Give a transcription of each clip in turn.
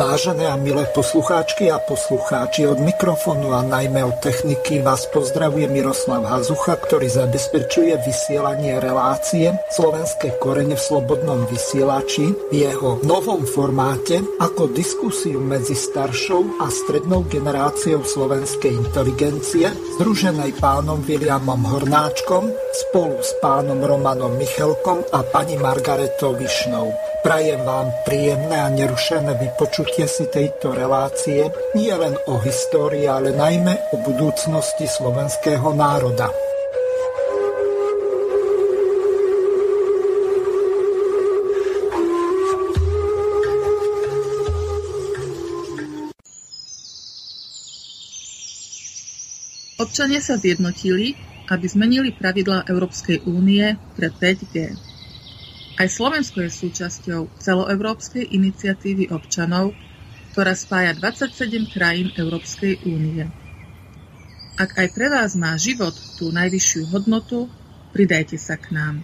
Vážené a milé poslucháčky a poslucháči, od mikrofónu a najmä od techniky vás pozdravuje Miroslav Hazucha, ktorý zabezpečuje vysielanie relácie Slovenské korene v slobodnom vysielači v jeho novom formáte ako diskusiu medzi staršou a strednou generáciou slovenskej inteligencie, združenej pánom Williamom Hornáčkom spolu s pánom Romanom Michelkom a pani Margaretou Višnou. Prajem vám príjemné a nerušené vypočutie si tejto relácie nie len o histórii, ale najmä o budúcnosti slovenského národa. Občania sa zjednotili, aby zmenili pravidlá Európskej únie pre 5G. Aj Slovensko je súčasťou celoeurópskej iniciatívy občanov, ktorá spája 27 krajín Európskej únie. Ak aj pre vás má život tú najvyššiu hodnotu, pridajte sa k nám.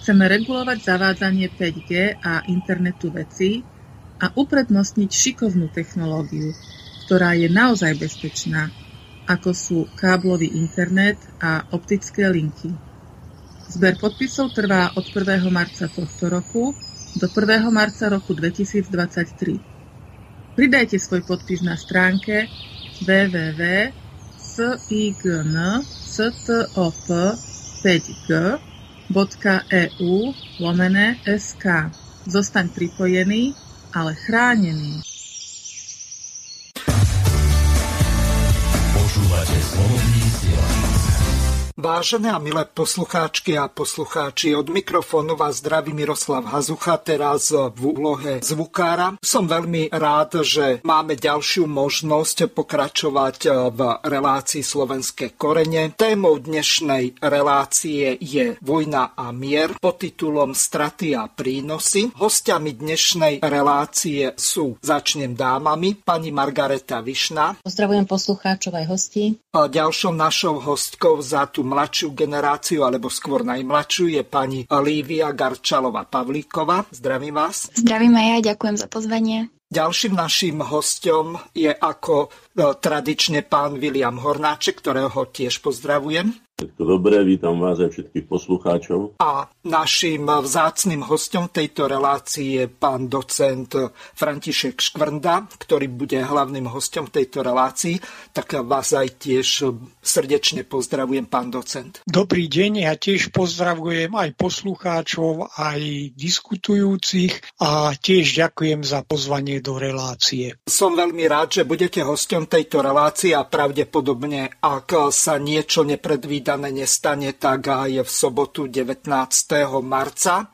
Chceme regulovať zavádzanie 5G a internetu vecí a uprednostniť šikovnú technológiu, ktorá je naozaj bezpečná, ako sú káblový internet a optické linky. Zber podpisov trvá od 1. marca tohto roku do 1. marca roku 2023. Pridajte svoj podpis na stránke www.sign.stop5g.eu lomené sk. Zostaň pripojený, ale chránený. Počúvate slobodný Vážené a milé poslucháčky a poslucháči, od mikrofónu vás zdraví Miroslav Hazucha, teraz v úlohe zvukára. Som veľmi rád, že máme ďalšiu možnosť pokračovať v relácii Slovenské korene. Témou dnešnej relácie je Vojna a mier pod titulom Straty a prínosy. Hostiami dnešnej relácie sú, začnem dámami, pani Margareta Višna. Pozdravujem poslucháčov aj hostí. A ďalšou našou hostkou za tú mladšiu generáciu, alebo skôr najmladšiu, je pani Lívia Garčalova-Pavlíková. Zdravím vás. Zdravím aj ja, ďakujem za pozvanie. Ďalším našim hostom je ako tradične pán William Hornáček, ktorého tiež pozdravujem. Všetko dobré, vítam vás aj všetkých poslucháčov. A našim vzácným hostom tejto relácii je pán docent František Škvrnda, ktorý bude hlavným hostom tejto relácii. Tak vás aj tiež srdečne pozdravujem, pán docent. Dobrý deň, ja tiež pozdravujem aj poslucháčov, aj diskutujúcich a tiež ďakujem za pozvanie do relácie. Som veľmi rád, že budete hostom tejto relácie a pravdepodobne, ak sa niečo nepredvída nepredvídané nestane, tak aj v sobotu 19. marca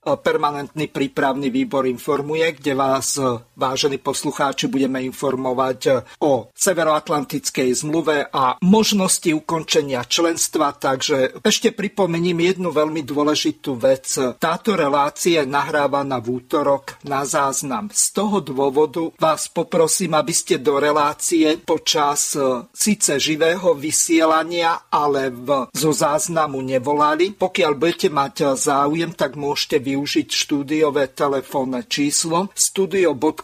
permanentný prípravný výbor informuje, kde vás, vážení poslucháči, budeme informovať o Severoatlantickej zmluve a možnosti ukončenia členstva. Takže ešte pripomením jednu veľmi dôležitú vec. Táto relácia je nahrávaná v útorok na záznam. Z toho dôvodu vás poprosím, aby ste do relácie počas e, síce živého vysielania, ale v, zo záznamu nevolali. Pokiaľ budete mať záujem, tak môžete využiť štúdiové telefónne číslo studio.bb.ju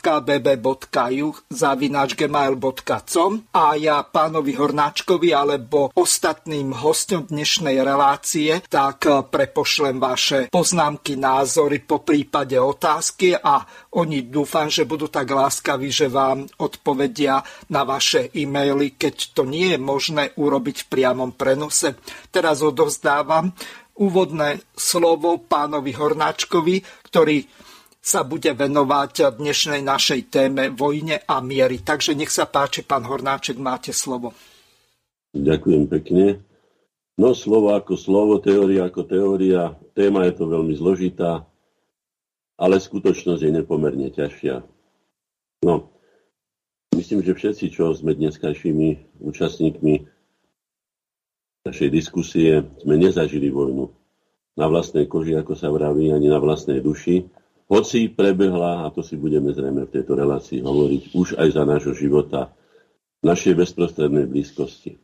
zavinačgmail.com a ja pánovi Hornáčkovi alebo ostatným hostom dnešnej relácie tak prepošlem vaše poznámky, názory, po prípade otázky a oni dúfam, že budú tak láskaví, že vám odpovedia na vaše e-maily, keď to nie je možné urobiť v priamom prenose. Teraz odovzdávam úvodné slovo pánovi Hornáčkovi, ktorý sa bude venovať dnešnej našej téme vojne a miery. Takže nech sa páči, pán Hornáček, máte slovo. Ďakujem pekne. No slovo ako slovo, teória ako teória, téma je to veľmi zložitá, ale skutočnosť je nepomerne ťažšia. No, myslím, že všetci, čo sme dneskajšími účastníkmi našej diskusie sme nezažili vojnu na vlastnej koži, ako sa vraví, ani na vlastnej duši. Hoci prebehla, a to si budeme zrejme v tejto relácii hovoriť, už aj za nášho života v našej bezprostrednej blízkosti.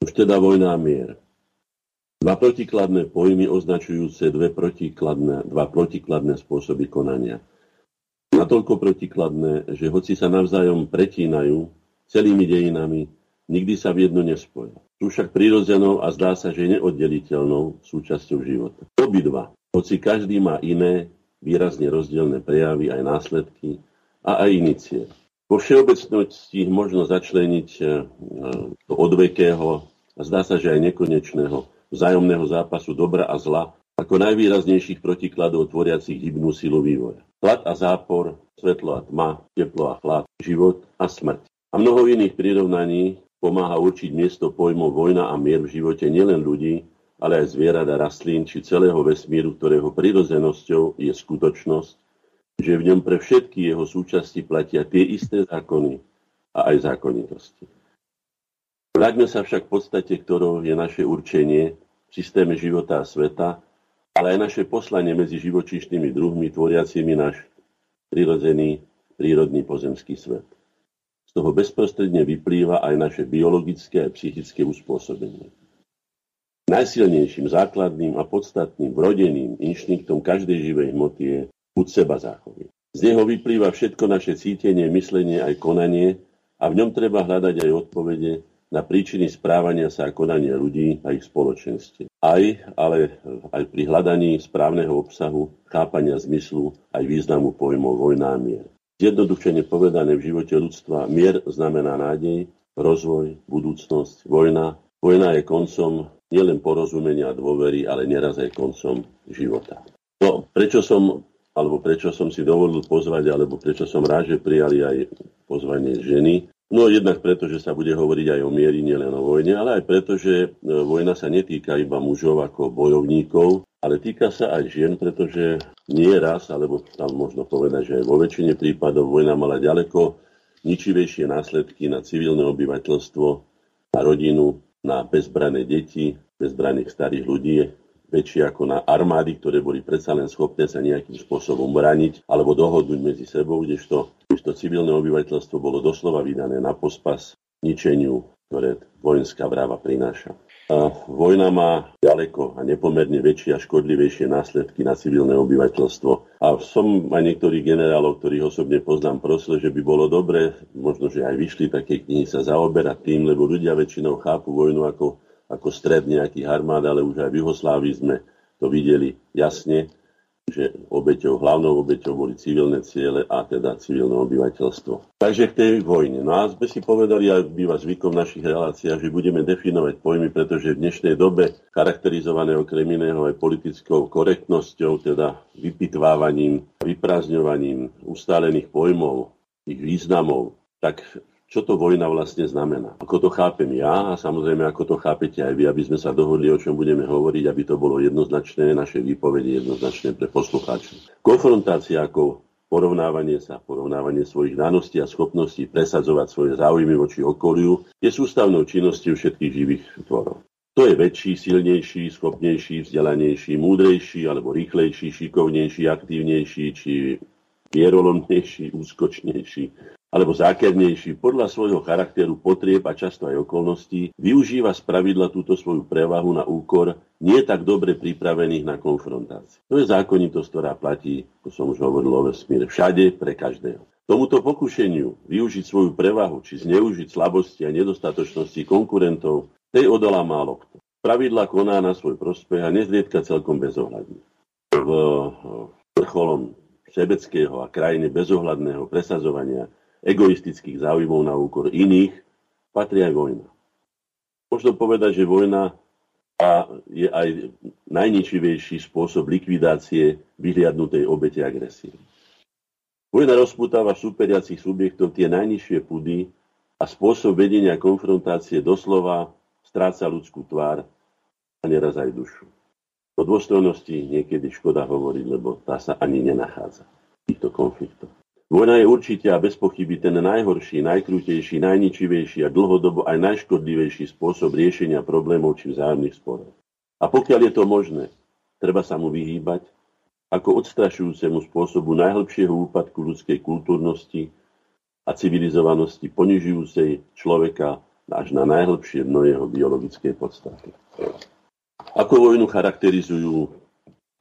Už teda vojna a mier. Dva protikladné pojmy označujúce dve protikladné, dva protikladné spôsoby konania. natoľko protikladné, že hoci sa navzájom pretínajú celými dejinami, nikdy sa v jedno nespoja. Sú však prírodzenou a zdá sa, že neoddeliteľnou súčasťou života. Obidva, hoci každý má iné, výrazne rozdielne prejavy aj následky a aj inicie. Vo všeobecnosti možno začleniť e, do odvekého a zdá sa, že aj nekonečného vzájomného zápasu dobra a zla ako najvýraznejších protikladov tvoriacich hybnú silu vývoja. Hlad a zápor, svetlo a tma, teplo a chlad, život a smrť. A mnoho iných prirovnaní pomáha určiť miesto pojmov vojna a mier v živote nielen ľudí, ale aj zvierat a rastlín, či celého vesmíru, ktorého prirodzenosťou je skutočnosť, že v ňom pre všetky jeho súčasti platia tie isté zákony a aj zákonitosti. Vráťme sa však v podstate, ktorou je naše určenie v systéme života a sveta, ale aj naše poslanie medzi živočíšnymi druhmi, tvoriacimi náš prirodzený, prírodný pozemský svet. Toho bezprostredne vyplýva aj naše biologické a psychické uspôsobenie. Najsilnejším, základným a podstatným vrodeným inštinktom každej živej hmoty je buď seba záchovy. Z neho vyplýva všetko naše cítenie, myslenie aj konanie a v ňom treba hľadať aj odpovede na príčiny správania sa a konania ľudí a ich spoločenstve. Aj, ale aj pri hľadaní správneho obsahu, chápania zmyslu aj významu pojmov vojna a mier. Zjednodušene povedané v živote ľudstva, mier znamená nádej, rozvoj, budúcnosť, vojna. Vojna je koncom nielen porozumenia a dôvery, ale neraz aj koncom života. No, prečo som, alebo prečo som si dovolil pozvať, alebo prečo som rád, že prijali aj pozvanie ženy, No jednak preto, že sa bude hovoriť aj o miery, nielen o vojne, ale aj preto, že e, vojna sa netýka iba mužov ako bojovníkov, ale týka sa aj žien, pretože nie raz, alebo tam možno povedať, že aj vo väčšine prípadov vojna mala ďaleko ničivejšie následky na civilné obyvateľstvo, na rodinu, na bezbrané deti, bezbraných starých ľudí, väčšie ako na armády, ktoré boli predsa len schopné sa nejakým spôsobom brániť alebo dohodnúť medzi sebou, kdežto, kdežto civilné obyvateľstvo bolo doslova vydané na pospas ničeniu, ktoré vojenská vráva prináša. Vojna má ďaleko a nepomerne väčšie a škodlivejšie následky na civilné obyvateľstvo. A som aj niektorých generálov, ktorých osobne poznám, prosil, že by bolo dobre, možno, že aj vyšli také knihy sa zaoberať tým, lebo ľudia väčšinou chápu vojnu ako ako stred nejakých armád, ale už aj v Juhoslávii sme to videli jasne, že obeťou, hlavnou obeťou boli civilné ciele a teda civilné obyvateľstvo. Takže k tej vojne. No a sme si povedali, a býva zvykom v našich reláciách, že budeme definovať pojmy, pretože v dnešnej dobe, charakterizované okrem iného aj politickou korektnosťou, teda vypitvávaním, vyprázdňovaním ustálených pojmov, ich významov, tak čo to vojna vlastne znamená. Ako to chápem ja a samozrejme ako to chápete aj vy, aby sme sa dohodli, o čom budeme hovoriť, aby to bolo jednoznačné, naše výpovede jednoznačné pre poslucháčov. Konfrontácia ako porovnávanie sa, porovnávanie svojich daností a schopností presadzovať svoje záujmy voči okoliu je sústavnou činnosťou všetkých živých tvorov. To je väčší, silnejší, schopnejší, vzdelanejší, múdrejší alebo rýchlejší, šikovnejší, aktívnejší či vierolomnejší, úskočnejší alebo zákernejší podľa svojho charakteru, potrieb a často aj okolností, využíva z pravidla túto svoju prevahu na úkor nie tak dobre pripravených na konfrontáciu. To je zákonitosť, ktorá platí, ako som už hovoril o vesmíre, všade pre každého. Tomuto pokušeniu využiť svoju prevahu či zneužiť slabosti a nedostatočnosti konkurentov, tej odolá málo kto. Pravidla koná na svoj prospech a nezriedka celkom bezohľadne. V vrcholom sebeckého a krajine bezohľadného presadzovania egoistických záujmov na úkor iných, patrí aj vojna. Možno povedať, že vojna je aj najničivejší spôsob likvidácie vyhliadnutej obete agresie. Vojna rozputáva superiacich subjektov tie najnižšie pudy a spôsob vedenia konfrontácie doslova stráca ľudskú tvár a neraz aj dušu. O dôstojnosti niekedy škoda hovoriť, lebo tá sa ani nenachádza v týchto konfliktoch. Vojna je určite a bez pochyby ten najhorší, najkrutejší, najničivejší a dlhodobo aj najškodlivejší spôsob riešenia problémov či vzájomných sporov. A pokiaľ je to možné, treba sa mu vyhýbať ako odstrašujúcemu spôsobu najhlbšieho úpadku ľudskej kultúrnosti a civilizovanosti, ponižujúcej človeka až na najhlbšie dno jeho biologickej podstaty. Ako vojnu charakterizujú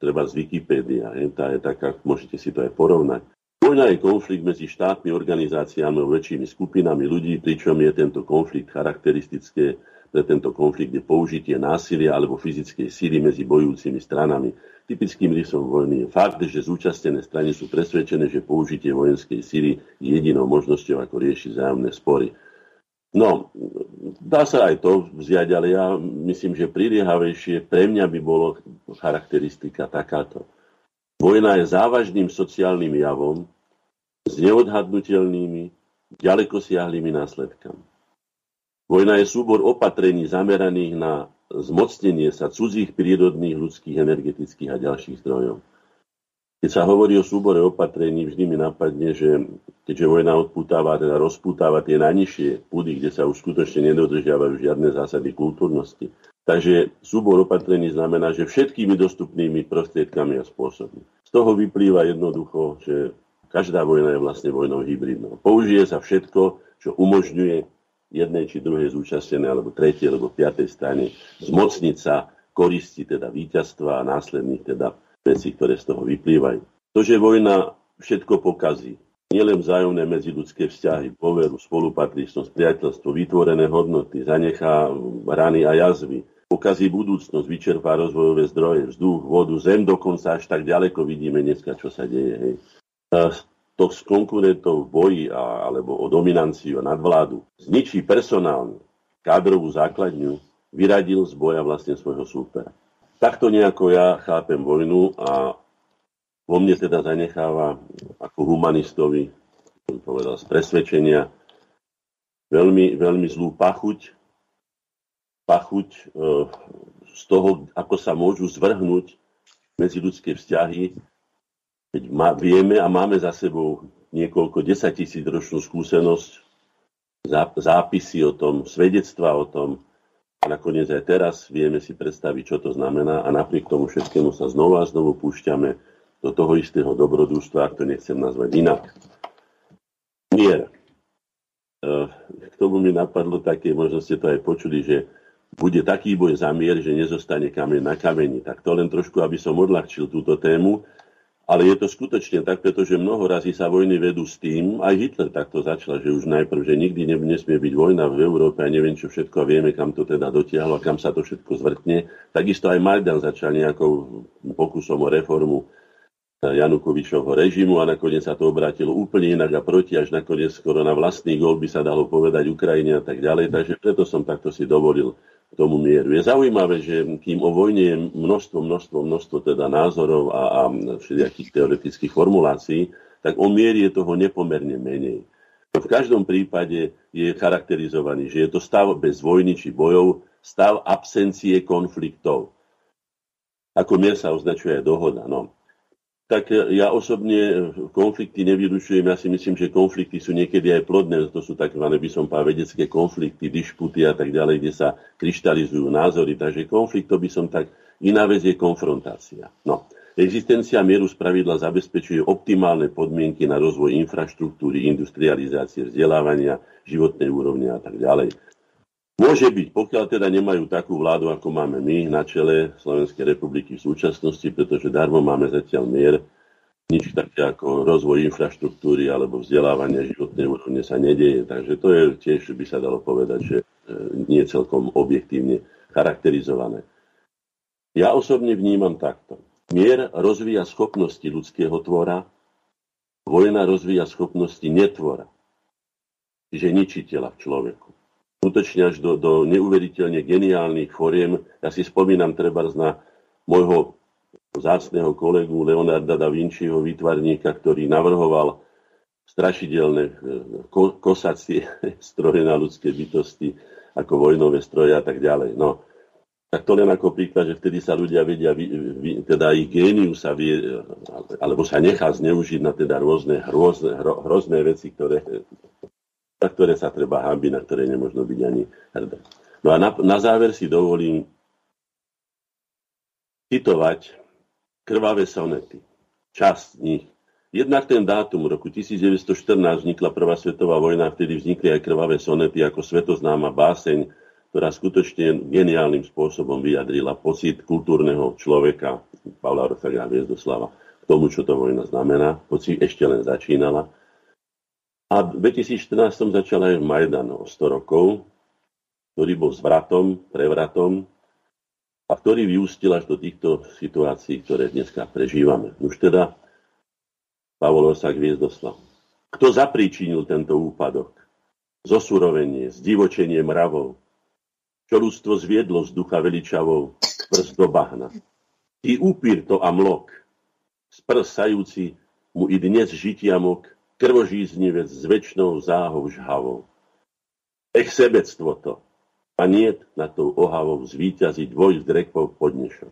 treba z Wikipédia, tá je taká, môžete si to aj porovnať. Vojna je konflikt medzi štátmi, organizáciami a väčšími skupinami ľudí, pričom je tento konflikt charakteristické pre tento konflikt je použitie násilia alebo fyzickej síly medzi bojujúcimi stranami. Typickým rysom vojny je fakt, že zúčastnené strany sú presvedčené, že použitie vojenskej síly je jedinou možnosťou, ako riešiť zájomné spory. No, dá sa aj to vziať, ale ja myslím, že priliehavejšie pre mňa by bolo charakteristika takáto. Vojna je závažným sociálnym javom s neodhadnutelnými, ďaleko siahlými následkami. Vojna je súbor opatrení zameraných na zmocnenie sa cudzích prírodných, ľudských, energetických a ďalších zdrojov. Keď sa hovorí o súbore opatrení, vždy mi napadne, že keďže vojna odputáva, teda rozputáva tie najnižšie púdy, kde sa už skutočne nedodržiavajú žiadne zásady kultúrnosti. Takže súbor opatrení znamená, že všetkými dostupnými prostriedkami a spôsobmi. Z toho vyplýva jednoducho, že každá vojna je vlastne vojnou hybridnou. Použije sa všetko, čo umožňuje jednej či druhej zúčastnenej, alebo tretej, alebo piatej strane zmocniť sa koristi, teda víťazstva a následných teda vecí, ktoré z toho vyplývajú. To, že vojna všetko pokazí, nielen vzájomné medziludské vzťahy, poveru, spolupatričnosť, priateľstvo, vytvorené hodnoty, zanechá rany a jazvy, pokazí budúcnosť, vyčerpá rozvojové zdroje, vzduch, vodu, zem, dokonca až tak ďaleko vidíme dneska, čo sa deje. Hej to s konkurentov v boji a, alebo o dominanciu a nadvládu zničí personálnu kádrovú základňu, vyradil z boja vlastne svojho súpera. Takto nejako ja chápem vojnu a vo mne teda zanecháva ako humanistovi, som povedal, z presvedčenia veľmi, veľmi zlú pachuť, pachuť e, z toho, ako sa môžu zvrhnúť medziludské vzťahy keď má, vieme a máme za sebou niekoľko desaťtisíc ročnú skúsenosť, zápisy o tom, svedectva o tom, a nakoniec aj teraz vieme si predstaviť, čo to znamená a napriek tomu všetkému sa znova a znovu púšťame do toho istého dobrodružstva, ak to nechcem nazvať inak. Mier. E, k tomu mi napadlo také, možno ste to aj počuli, že bude taký boj za mier, že nezostane kameň na kameni. Tak to len trošku, aby som odľahčil túto tému ale je to skutočne tak, pretože mnoho razy sa vojny vedú s tým, aj Hitler takto začal, že už najprv, že nikdy nesmie byť vojna v Európe a neviem čo všetko a vieme, kam to teda dotiahlo a kam sa to všetko zvrtne. Takisto aj Majdan začal nejakou pokusom o reformu Janukovičovho režimu a nakoniec sa to obrátilo úplne inak a proti, až nakoniec skoro na vlastný gol by sa dalo povedať Ukrajine a tak ďalej. Takže preto som takto si dovolil tomu mieru. Je zaujímavé, že kým o vojne je množstvo, množstvo, množstvo teda názorov a, a všelijakých teoretických formulácií, tak o miery je toho nepomerne menej. V každom prípade je charakterizovaný, že je to stav bez vojny či bojov, stav absencie konfliktov. Ako mier sa označuje aj dohoda. No tak ja osobne konflikty nevyrušujem. Ja si myslím, že konflikty sú niekedy aj plodné. To sú tzv. by som povedal, vedecké konflikty, dišputy a tak ďalej, kde sa kryštalizujú názory. Takže konflikt, to by som tak... Iná vec je konfrontácia. No. Existencia mieru spravidla zabezpečuje optimálne podmienky na rozvoj infraštruktúry, industrializácie, vzdelávania, životnej úrovne a tak ďalej. Môže byť, pokiaľ teda nemajú takú vládu, ako máme my na čele Slovenskej republiky v súčasnosti, pretože darmo máme zatiaľ mier, nič také ako rozvoj infraštruktúry alebo vzdelávania životnej úrovne sa nedieje. Takže to je tiež, by sa dalo povedať, že e, nie celkom objektívne charakterizované. Ja osobne vnímam takto. Mier rozvíja schopnosti ľudského tvora, vojna rozvíja schopnosti netvora, čiže ničiteľa v človeku skutočne až do, do neuveriteľne geniálnych foriem. Ja si spomínam treba na môjho zácného kolegu Leonarda da Vinciho, výtvarníka, ktorý navrhoval strašidelné e, ko, kosacie stroje na ľudské bytosti, ako vojnové stroje a tak ďalej. No, tak to len ako príklad, že vtedy sa ľudia vedia, teda ich géniu sa vie, alebo sa nechá zneužiť na teda rôzne hrozné, hro, hrozné veci, ktoré na ktoré sa treba hambiť, na ktoré nemôžno byť ani hrdé. No a na, na záver si dovolím citovať krvavé sonety. Časť z nich. Jednak ten dátum roku 1914 vznikla Prvá svetová vojna, vtedy vznikli aj krvavé sonety ako svetoznáma báseň, ktorá skutočne geniálnym spôsobom vyjadrila pocit kultúrneho človeka Pavla Orfega Viezdoslava tomu, čo to vojna znamená, hoci ešte len začínala. A v 2014 začala aj Majdan o 100 rokov, ktorý bol zvratom, prevratom a ktorý vyústil až do týchto situácií, ktoré dneska prežívame. Už teda Pavol Osak Viezdoslav. Kto zapríčinil tento úpadok? Zosurovenie, zdivočenie mravov, čo ľudstvo zviedlo z ducha veličavou, prst do bahna. I upír to a mlok, sprsajúci mu i dnes žitia mok, krvožíznivec s väčšnou záhou žhavou. Ech sebectvo to, a nie na tou ohavou zvíťaziť voj drekov podnešok.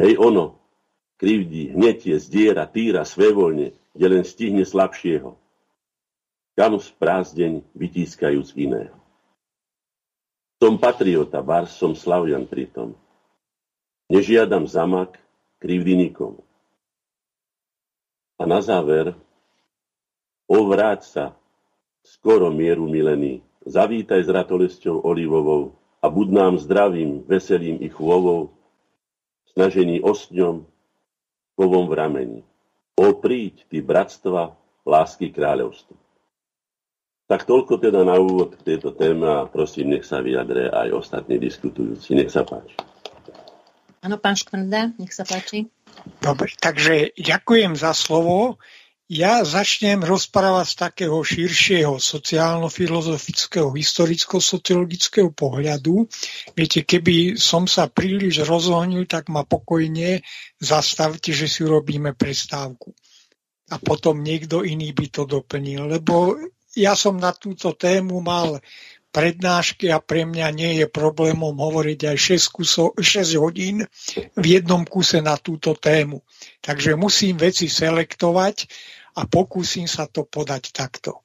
Hej ono, krivdí, hnetie, zdiera, týra svevoľne, kde len stihne slabšieho. Kam z prázddeň vytískajúc iného. Som patriota, bar som slavian pritom. Nežiadam zamak, krivdy nikomu. A na záver O vráť sa, skoro mieru milený, zavítaj s ratolesťou olivovou a bud nám zdravým, veselým i chôvou, snažení osňom, kovom v rameni. O príď, ty bratstva, lásky kráľovstva. Tak toľko teda na úvod k tejto téme a prosím, nech sa vyjadre aj ostatní diskutujúci. Nech sa páči. Áno, pán Škvrnda, nech sa páči. Dobre, takže ďakujem za slovo. Ja začnem rozprávať z takého širšieho sociálno-filozofického, historicko-sociologického pohľadu. Viete, keby som sa príliš rozohnil, tak ma pokojne zastavte, že si urobíme prestávku. A potom niekto iný by to doplnil, lebo ja som na túto tému mal prednášky a pre mňa nie je problémom hovoriť aj 6, kuso, 6 hodín v jednom kuse na túto tému. Takže musím veci selektovať a pokúsim sa to podať takto.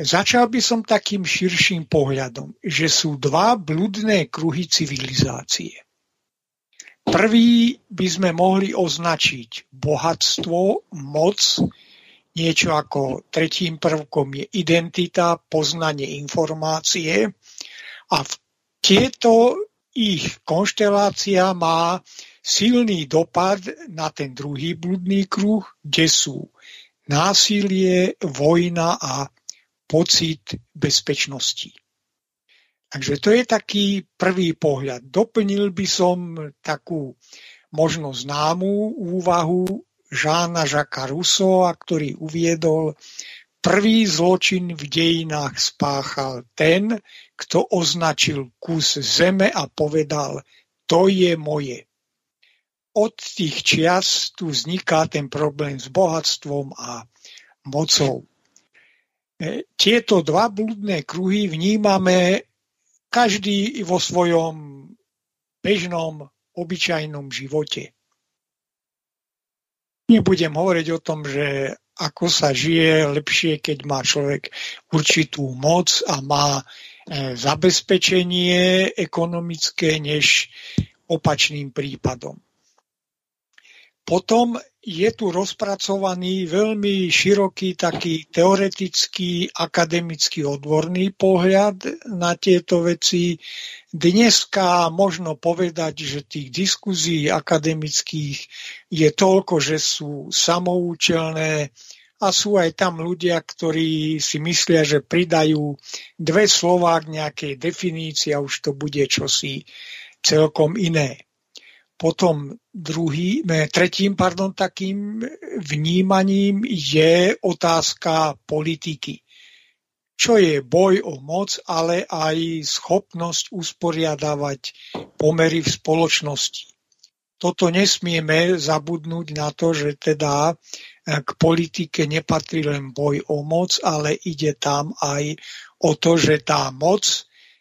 Začal by som takým širším pohľadom, že sú dva bludné kruhy civilizácie. Prvý by sme mohli označiť bohatstvo, moc, niečo ako tretím prvkom je identita, poznanie informácie a v tieto ich konštelácia má silný dopad na ten druhý bludný kruh, kde sú násilie, vojna a pocit bezpečnosti. Takže to je taký prvý pohľad. Doplnil by som takú možno známú úvahu Žána Žaka Rousseau, ktorý uviedol, prvý zločin v dejinách spáchal ten, kto označil kus zeme a povedal, to je moje od tých čias tu vzniká ten problém s bohatstvom a mocou. E, tieto dva blúdne kruhy vnímame každý vo svojom bežnom, obyčajnom živote. Nebudem hovoriť o tom, že ako sa žije lepšie, keď má človek určitú moc a má e, zabezpečenie ekonomické než opačným prípadom. Potom je tu rozpracovaný veľmi široký taký teoretický, akademický, odborný pohľad na tieto veci. Dneska možno povedať, že tých diskuzí akademických je toľko, že sú samoučelné a sú aj tam ľudia, ktorí si myslia, že pridajú dve slová k nejakej definícii a už to bude čosi celkom iné. Potom druhý, tretím pardon, takým vnímaním je otázka politiky. Čo je boj o moc, ale aj schopnosť usporiadavať pomery v spoločnosti. Toto nesmieme zabudnúť na to, že teda k politike nepatrí len boj o moc, ale ide tam aj o to, že tá moc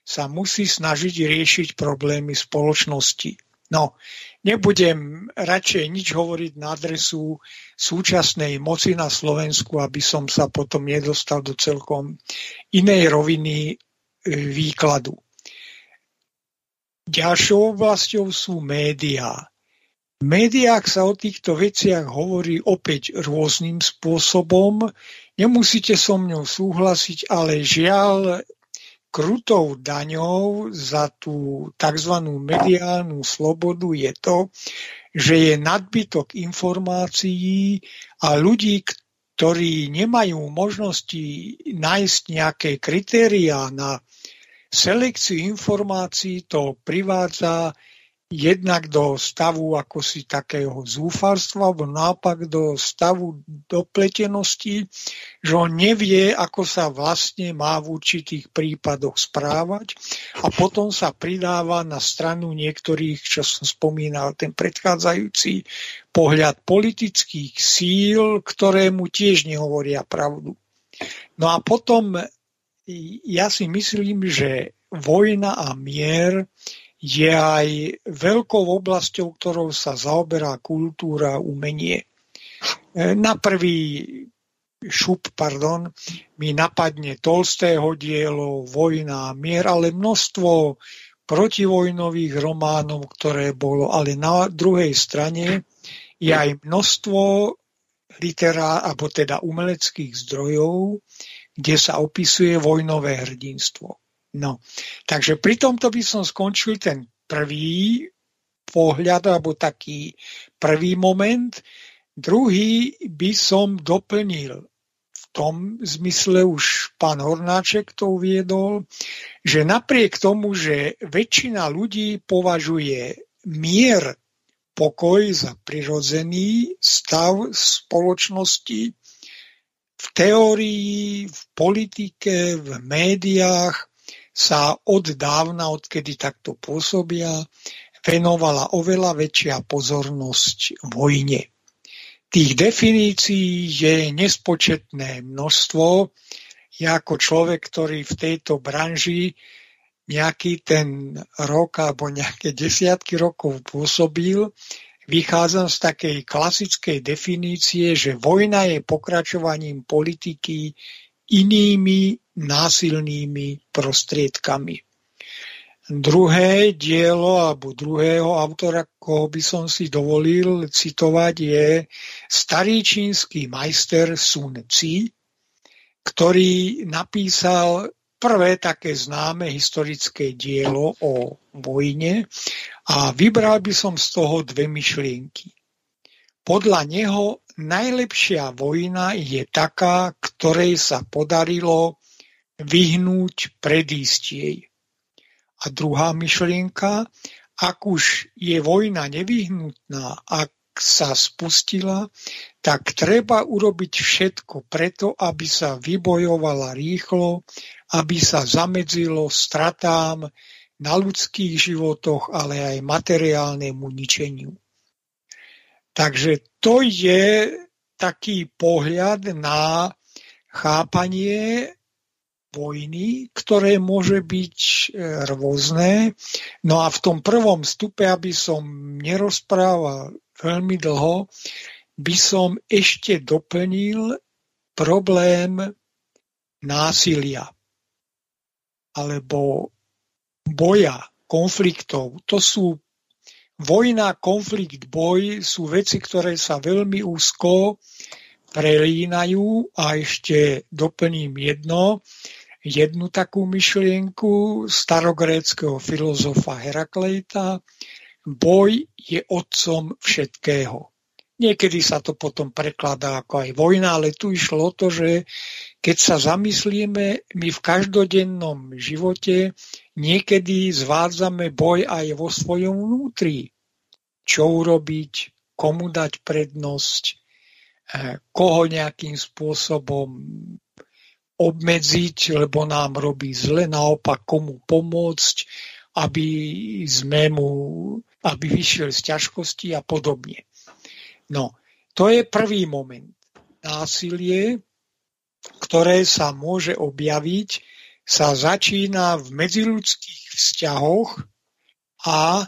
sa musí snažiť riešiť problémy spoločnosti. No, Nebudem radšej nič hovoriť na adresu súčasnej moci na Slovensku, aby som sa potom nedostal do celkom inej roviny e, výkladu. Ďalšou oblasťou sú médiá. V médiách sa o týchto veciach hovorí opäť rôznym spôsobom. Nemusíte so mňou súhlasiť, ale žiaľ, krutou daňou za tú tzv. mediálnu slobodu je to, že je nadbytok informácií a ľudí, ktorí nemajú možnosti nájsť nejaké kritériá na selekciu informácií, to privádza jednak do stavu ako si takého zúfarstva, alebo nápak do stavu dopletenosti, že on nevie, ako sa vlastne má v určitých prípadoch správať a potom sa pridáva na stranu niektorých, čo som spomínal, ten predchádzajúci pohľad politických síl, ktorému tiež nehovoria pravdu. No a potom ja si myslím, že vojna a mier je aj veľkou oblasťou, ktorou sa zaoberá kultúra, umenie. E, na prvý šup, pardon, mi napadne Tolstého dielo, Vojna mier, ale množstvo protivojnových románov, ktoré bolo, ale na druhej strane je aj množstvo literá, alebo teda umeleckých zdrojov, kde sa opisuje vojnové hrdinstvo. No, takže pri tomto by som skončil ten prvý pohľad, alebo taký prvý moment. Druhý by som doplnil v tom zmysle už pán Hornáček to uviedol, že napriek tomu, že väčšina ľudí považuje mier, pokoj za prirodzený stav spoločnosti, v teórii, v politike, v médiách sa od dávna, odkedy takto pôsobia, venovala oveľa väčšia pozornosť vojne. Tých definícií je nespočetné množstvo. Ja ako človek, ktorý v tejto branži nejaký ten rok alebo nejaké desiatky rokov pôsobil, vychádzam z takej klasickej definície, že vojna je pokračovaním politiky inými násilnými prostriedkami. Druhé dielo alebo druhého autora, koho by som si dovolil citovať, je starý čínsky majster Sun Tzu, ktorý napísal prvé také známe historické dielo o vojne a vybral by som z toho dve myšlienky. Podľa neho najlepšia vojna je taká, ktorej sa podarilo vyhnúť, predísť jej. A druhá myšlienka, ak už je vojna nevyhnutná, ak sa spustila, tak treba urobiť všetko preto, aby sa vybojovala rýchlo, aby sa zamedzilo stratám na ľudských životoch, ale aj materiálnemu ničeniu. Takže to je taký pohľad na chápanie vojny, ktoré môže byť e, rôzne. No a v tom prvom stupe, aby som nerozprával veľmi dlho, by som ešte doplnil problém násilia alebo boja, konfliktov. To sú vojna, konflikt, boj sú veci, ktoré sa veľmi úzko prelínajú a ešte doplním jedno, jednu takú myšlienku starogréckého filozofa Herakleita. Boj je otcom všetkého. Niekedy sa to potom prekladá ako aj vojna, ale tu išlo o to, že keď sa zamyslíme, my v každodennom živote niekedy zvádzame boj aj vo svojom vnútri. Čo urobiť, komu dať prednosť, eh, koho nejakým spôsobom obmedziť, lebo nám robí zle, naopak komu pomôcť, aby sme mu, aby vyšiel z ťažkosti a podobne. No, to je prvý moment. Násilie, ktoré sa môže objaviť, sa začína v medziludských vzťahoch a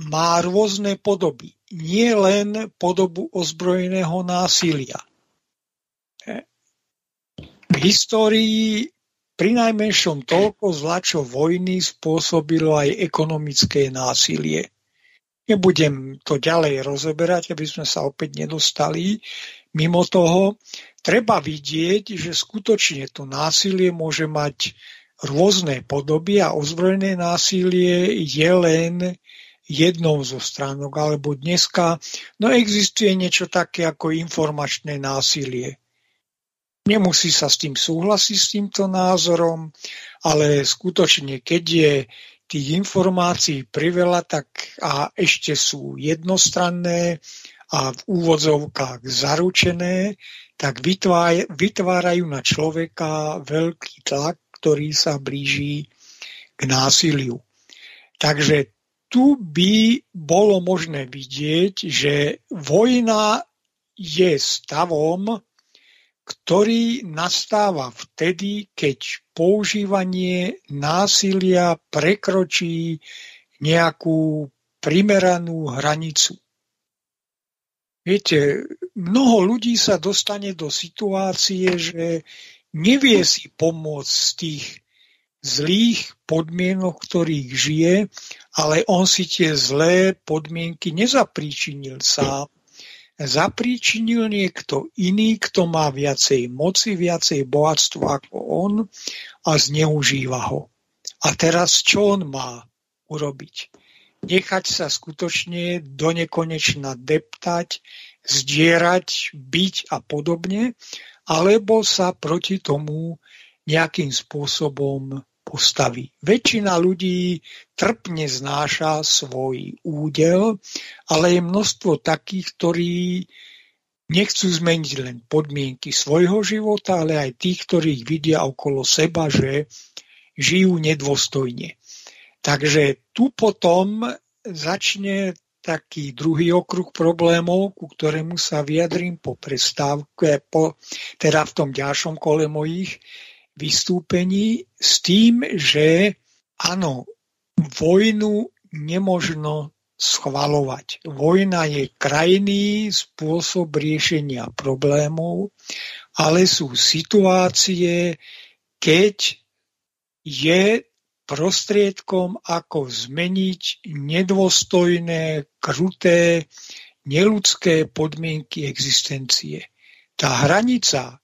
má rôzne podoby. Nie len podobu ozbrojeného násilia v histórii pri najmenšom toľko zla, čo vojny spôsobilo aj ekonomické násilie. Nebudem to ďalej rozoberať, aby sme sa opäť nedostali mimo toho treba vidieť, že skutočne to násilie môže mať rôzne podoby a ozbrojené násilie je len jednou zo stránok, alebo dneska no existuje niečo také ako informačné násilie. Nemusí sa s tým súhlasiť s týmto názorom, ale skutočne, keď je tých informácií priveľa, tak a ešte sú jednostranné a v úvodzovkách zaručené, tak vytvárajú na človeka veľký tlak, ktorý sa blíži k násiliu. Takže tu by bolo možné vidieť, že vojna je stavom, ktorý nastáva vtedy, keď používanie násilia prekročí nejakú primeranú hranicu. Viete, mnoho ľudí sa dostane do situácie, že nevie si pomôcť z tých zlých podmienok, ktorých žije, ale on si tie zlé podmienky nezapríčinil sám, zapríčinil niekto iný, kto má viacej moci, viacej bohatstva ako on a zneužíva ho. A teraz čo on má urobiť? Nechať sa skutočne do nekonečna deptať, zdierať, byť a podobne, alebo sa proti tomu nejakým spôsobom postaví. Väčšina ľudí trpne znáša svoj údel, ale je množstvo takých, ktorí nechcú zmeniť len podmienky svojho života, ale aj tých, ktorých vidia okolo seba, že žijú nedôstojne. Takže tu potom začne taký druhý okruh problémov, ku ktorému sa vyjadrím po prestávke, po, teda v tom ďalšom kole mojich vystúpení s tým, že áno, vojnu nemožno schvalovať. Vojna je krajný spôsob riešenia problémov, ale sú situácie, keď je prostriedkom, ako zmeniť nedôstojné, kruté, neludské podmienky existencie. Tá hranica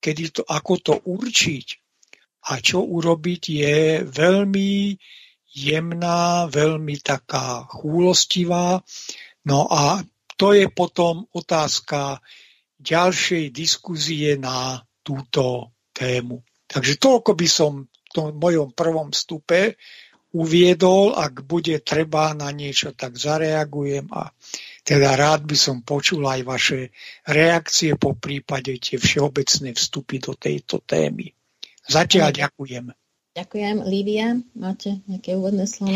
kedy to, ako to určiť a čo urobiť je veľmi jemná, veľmi taká chúlostivá. No a to je potom otázka ďalšej diskuzie na túto tému. Takže toľko by som v tom mojom prvom stupe uviedol, ak bude treba na niečo, tak zareagujem a teda rád by som počul aj vaše reakcie, po prípade tie všeobecné vstupy do tejto témy. Zatiaľ ďakujem. Ďakujem. Lívia, máte nejaké úvodné slovo?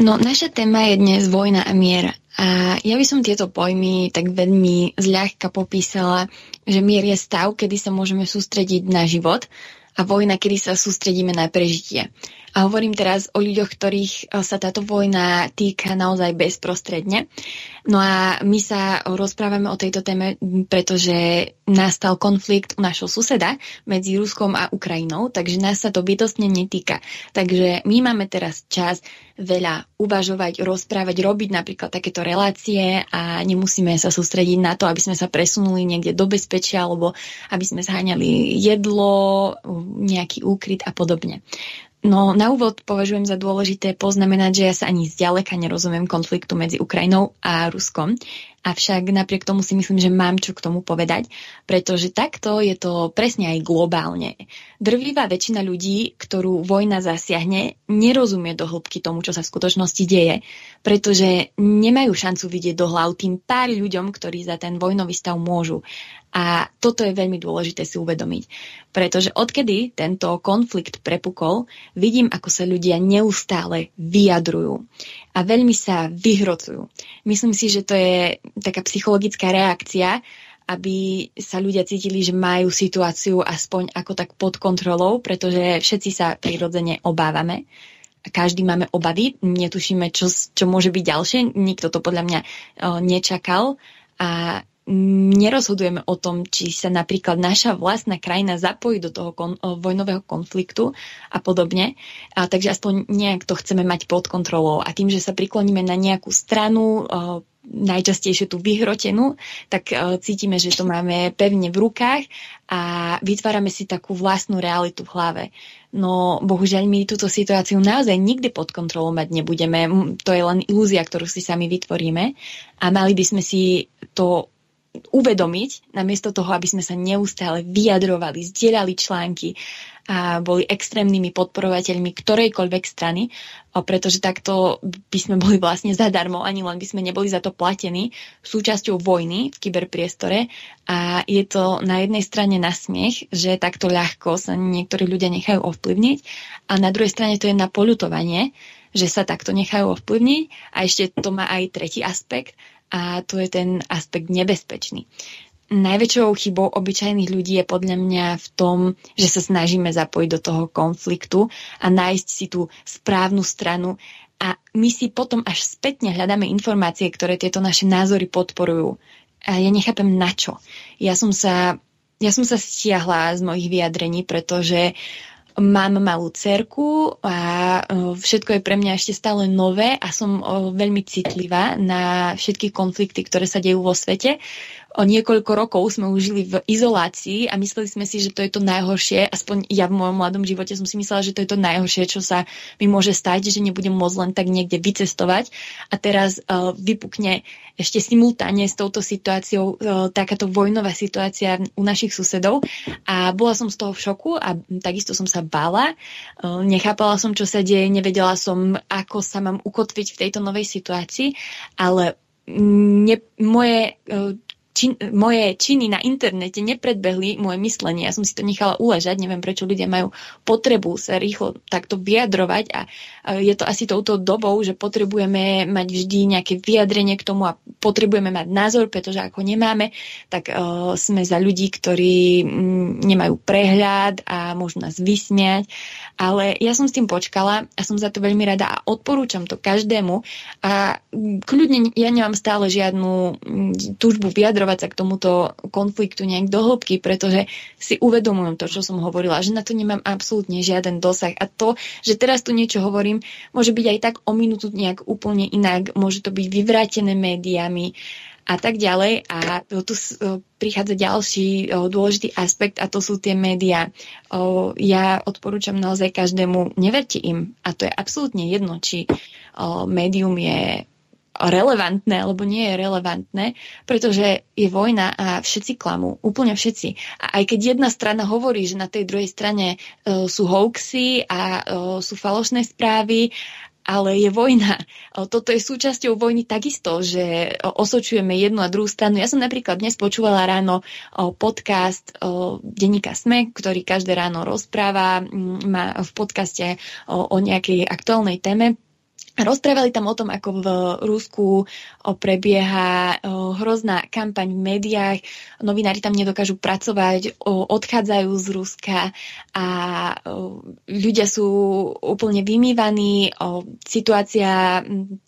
No, naša téma je dnes vojna a mier. A ja by som tieto pojmy tak veľmi zľahka popísala, že mier je stav, kedy sa môžeme sústrediť na život a vojna, kedy sa sústredíme na prežitie. A hovorím teraz o ľuďoch, ktorých eh, sa táto vojna týka naozaj bezprostredne. No a my sa rozprávame o tejto téme, pretože nastal konflikt u našho suseda medzi Ruskom a Ukrajinou, takže nás sa to bytostne netýka. Takže my máme teraz čas veľa uvažovať, rozprávať, robiť napríklad takéto relácie a nemusíme sa sústrediť na to, aby sme sa presunuli niekde do bezpečia alebo aby sme zháňali jedlo, nejaký úkryt a podobne. No na úvod považujem za dôležité poznamenať, že ja sa ani zďaleka nerozumiem konfliktu medzi Ukrajinou a Ruskom Avšak napriek tomu si myslím, že mám čo k tomu povedať, pretože takto je to presne aj globálne. Drvivá väčšina ľudí, ktorú vojna zasiahne, nerozumie do hĺbky tomu, čo sa v skutočnosti deje, pretože nemajú šancu vidieť do hlav tým pár ľuďom, ktorí za ten vojnový stav môžu. A toto je veľmi dôležité si uvedomiť, pretože odkedy tento konflikt prepukol, vidím, ako sa ľudia neustále vyjadrujú a veľmi sa vyhrocujú. Myslím si, že to je taká psychologická reakcia, aby sa ľudia cítili, že majú situáciu aspoň ako tak pod kontrolou, pretože všetci sa prirodzene obávame. Každý máme obavy, netušíme, čo, čo môže byť ďalšie, nikto to podľa mňa o, nečakal a nerozhodujeme o tom, či sa napríklad naša vlastná krajina zapojí do toho kon- vojnového konfliktu a podobne. A takže aspoň nejak to chceme mať pod kontrolou. A tým, že sa prikloníme na nejakú stranu, najčastejšie tú vyhrotenú, tak cítime, že to máme pevne v rukách a vytvárame si takú vlastnú realitu v hlave. No bohužiaľ my túto situáciu naozaj nikdy pod kontrolou mať nebudeme. To je len ilúzia, ktorú si sami vytvoríme a mali by sme si to uvedomiť, namiesto toho, aby sme sa neustále vyjadrovali, zdieľali články a boli extrémnymi podporovateľmi ktorejkoľvek strany, pretože takto by sme boli vlastne zadarmo, ani len by sme neboli za to platení súčasťou vojny v kyberpriestore. A je to na jednej strane nasmiech, že takto ľahko sa niektorí ľudia nechajú ovplyvniť a na druhej strane to je na polutovanie, že sa takto nechajú ovplyvniť. A ešte to má aj tretí aspekt, a to je ten aspekt nebezpečný. Najväčšou chybou obyčajných ľudí je podľa mňa v tom, že sa snažíme zapojiť do toho konfliktu a nájsť si tú správnu stranu a my si potom až spätne hľadáme informácie, ktoré tieto naše názory podporujú. A ja nechápem na čo. Ja som sa, ja som sa stiahla z mojich vyjadrení, pretože mám malú cerku a e, všetko je pre mňa ešte stále nové a som e, veľmi citlivá na všetky konflikty, ktoré sa dejú vo svete o niekoľko rokov sme už žili v izolácii a mysleli sme si, že to je to najhoršie, aspoň ja v mojom mladom živote som si myslela, že to je to najhoršie, čo sa mi môže stať, že nebudem môcť len tak niekde vycestovať. A teraz uh, vypukne ešte simultáne s touto situáciou uh, takáto vojnová situácia u našich susedov. A bola som z toho v šoku a takisto som sa bála, uh, nechápala som, čo sa deje, nevedela som, ako sa mám ukotviť v tejto novej situácii, ale ne, moje čin, moje činy na internete nepredbehli moje myslenie. Ja som si to nechala uležať. Neviem, prečo ľudia majú potrebu sa rýchlo takto vyjadrovať a je to asi touto dobou, že potrebujeme mať vždy nejaké vyjadrenie k tomu a potrebujeme mať názor, pretože ako nemáme, tak uh, sme za ľudí, ktorí mm, nemajú prehľad a môžu nás vysmiať. Ale ja som s tým počkala a som za to veľmi rada a odporúčam to každému a kľudne ja nemám stále žiadnu túžbu vyjadrovať vyjadrovať sa k tomuto konfliktu nejak do hĺbky, pretože si uvedomujem to, čo som hovorila, že na to nemám absolútne žiaden dosah. A to, že teraz tu niečo hovorím, môže byť aj tak o minútu nejak úplne inak, môže to byť vyvrátené médiami a tak ďalej. A tu prichádza ďalší dôležitý aspekt a to sú tie médiá. Ja odporúčam naozaj každému, neverte im. A to je absolútne jedno, či médium je relevantné alebo nie je relevantné, pretože je vojna a všetci klamú, úplne všetci. A aj keď jedna strana hovorí, že na tej druhej strane uh, sú hoaxy a uh, sú falošné správy, ale je vojna. Toto je súčasťou vojny takisto, že osočujeme jednu a druhú stranu. Ja som napríklad dnes počúvala ráno podcast denníka SME, ktorý každé ráno rozpráva, má v podcaste o nejakej aktuálnej téme Rozprávali tam o tom, ako v Rusku prebieha hrozná kampaň v médiách, novinári tam nedokážu pracovať, odchádzajú z Ruska a ľudia sú úplne vymývaní. Situácia,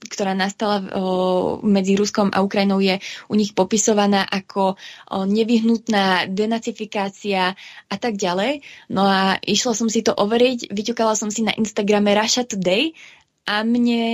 ktorá nastala medzi Ruskom a Ukrajinou je u nich popisovaná ako nevyhnutná denacifikácia a tak ďalej. No a išla som si to overiť, vyťukala som si na Instagrame Russia Today a mne,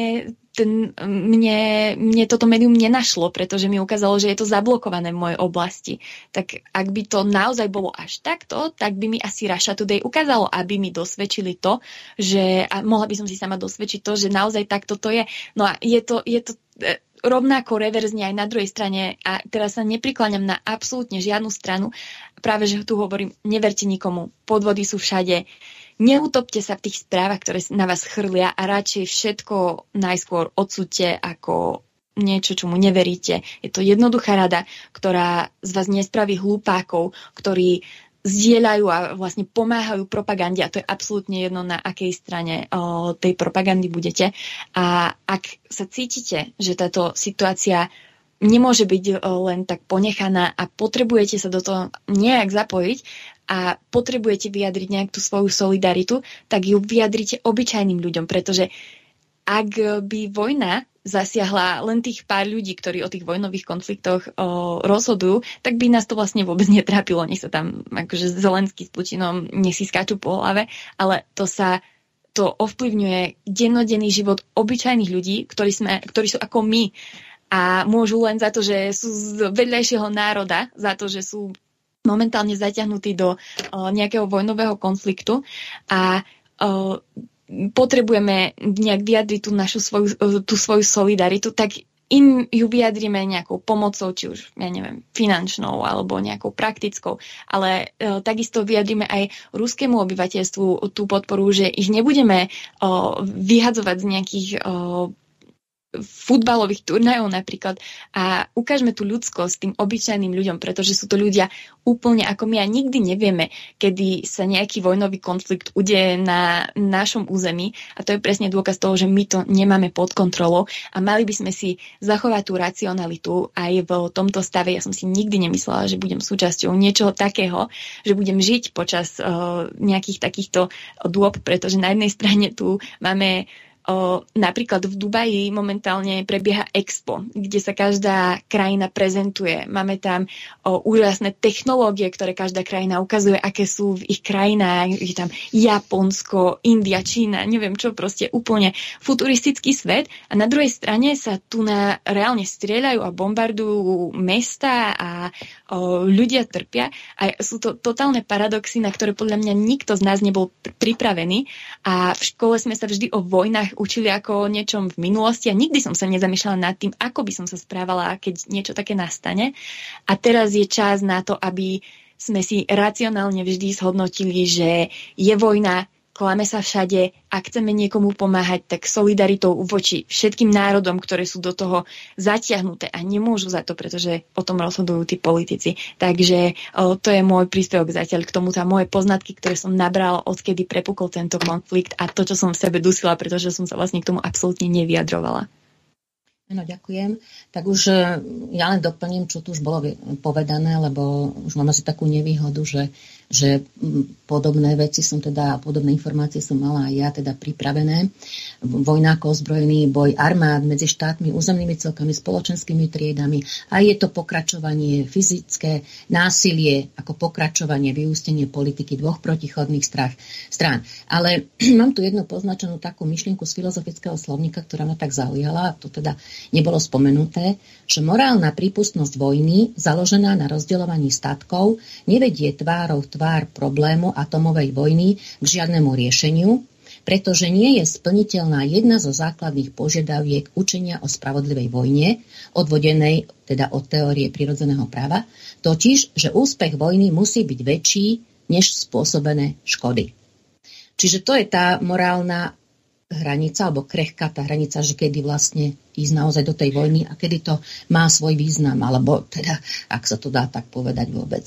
ten, mne, mne toto médium nenašlo, pretože mi ukázalo, že je to zablokované v mojej oblasti. Tak ak by to naozaj bolo až takto, tak by mi asi Russia Today ukázalo, aby mi dosvedčili to, že, a mohla by som si sama dosvedčiť to, že naozaj takto to je. No a je to, je to e, rovnako reverzne aj na druhej strane a teraz sa neprikláňam na absolútne žiadnu stranu. Práve, že tu hovorím, neverte nikomu. Podvody sú všade. Uh, Neutopte sa v tých správach, ktoré na vás chrlia a radšej všetko najskôr odsúďte ako niečo, čomu neveríte. Je to jednoduchá rada, ktorá z vás nespraví hlupákov, ktorí zdieľajú a vlastne pomáhajú propagande a to je absolútne jedno, na akej strane o, tej propagandy budete. A ak sa cítite, že táto situácia nemôže byť len tak ponechaná a potrebujete sa do toho nejak zapojiť, a potrebujete vyjadriť nejak tú svoju solidaritu, tak ju vyjadrite obyčajným ľuďom, pretože ak by vojna zasiahla len tých pár ľudí, ktorí o tých vojnových konfliktoch o, rozhodujú, tak by nás to vlastne vôbec netrápilo. Nech sa tam akože Zelenský s Putinom nech si skáču po hlave, ale to sa to ovplyvňuje dennodenný život obyčajných ľudí, ktorí, sme, ktorí sú ako my. a môžu len za to, že sú z vedľajšieho národa, za to, že sú momentálne zaťahnutí do uh, nejakého vojnového konfliktu a uh, potrebujeme nejak vyjadriť tú našu svoju, tú svoju solidaritu, tak im ju vyjadrime nejakou pomocou, či už, ja neviem, finančnou alebo nejakou praktickou, ale e, takisto vyjadrime aj ruskému obyvateľstvu tú podporu, že ich nebudeme e, vyhadzovať z nejakých e, futbalových turnajov napríklad a ukážme tú ľudskosť tým obyčajným ľuďom, pretože sú to ľudia úplne ako my a nikdy nevieme, kedy sa nejaký vojnový konflikt udeje na našom území a to je presne dôkaz toho, že my to nemáme pod kontrolou a mali by sme si zachovať tú racionalitu aj v tomto stave. Ja som si nikdy nemyslela, že budem súčasťou niečoho takého, že budem žiť počas uh, nejakých takýchto dôb, pretože na jednej strane tu máme napríklad v Dubaji momentálne prebieha Expo, kde sa každá krajina prezentuje. Máme tam úžasné technológie, ktoré každá krajina ukazuje, aké sú v ich krajinách. Je tam Japonsko, India, Čína, neviem čo, proste úplne futuristický svet. A na druhej strane sa tu na, reálne strieľajú a bombardujú mesta a ľudia trpia. A sú to totálne paradoxy, na ktoré podľa mňa nikto z nás nebol pripravený. A v škole sme sa vždy o vojnách učili ako o niečom v minulosti a nikdy som sa nezamýšľala nad tým, ako by som sa správala, keď niečo také nastane. A teraz je čas na to, aby sme si racionálne vždy zhodnotili, že je vojna, klame sa všade, ak chceme niekomu pomáhať, tak solidaritou voči všetkým národom, ktoré sú do toho zatiahnuté a nemôžu za to, pretože o tom rozhodujú tí politici. Takže o, to je môj príspevok zatiaľ k tomu, a moje poznatky, ktoré som nabrala, odkedy prepukol tento konflikt a to, čo som v sebe dusila, pretože som sa vlastne k tomu absolútne nevyjadrovala. No, ďakujem. Tak už e, ja len doplním, čo tu už bolo povedané, lebo už mám asi takú nevýhodu, že že podobné veci som teda, podobné informácie som mala aj ja teda pripravené. Vojnáko ozbrojený boj armád medzi štátmi, územnými celkami, spoločenskými triedami a je to pokračovanie fyzické, násilie ako pokračovanie, vyústenie politiky dvoch protichodných strach, strán. Ale mám tu jednu poznačenú takú myšlienku z filozofického slovníka, ktorá ma tak zaujala, a to teda nebolo spomenuté, že morálna prípustnosť vojny, založená na rozdeľovaní statkov, nevedie tvárov tvár problému atomovej vojny k žiadnemu riešeniu, pretože nie je splniteľná jedna zo základných požiadaviek učenia o spravodlivej vojne, odvodenej teda od teórie prirodzeného práva, totiž, že úspech vojny musí byť väčší než spôsobené škody. Čiže to je tá morálna hranica, alebo krehká tá hranica, že kedy vlastne ísť naozaj do tej vojny a kedy to má svoj význam, alebo teda, ak sa to dá tak povedať vôbec.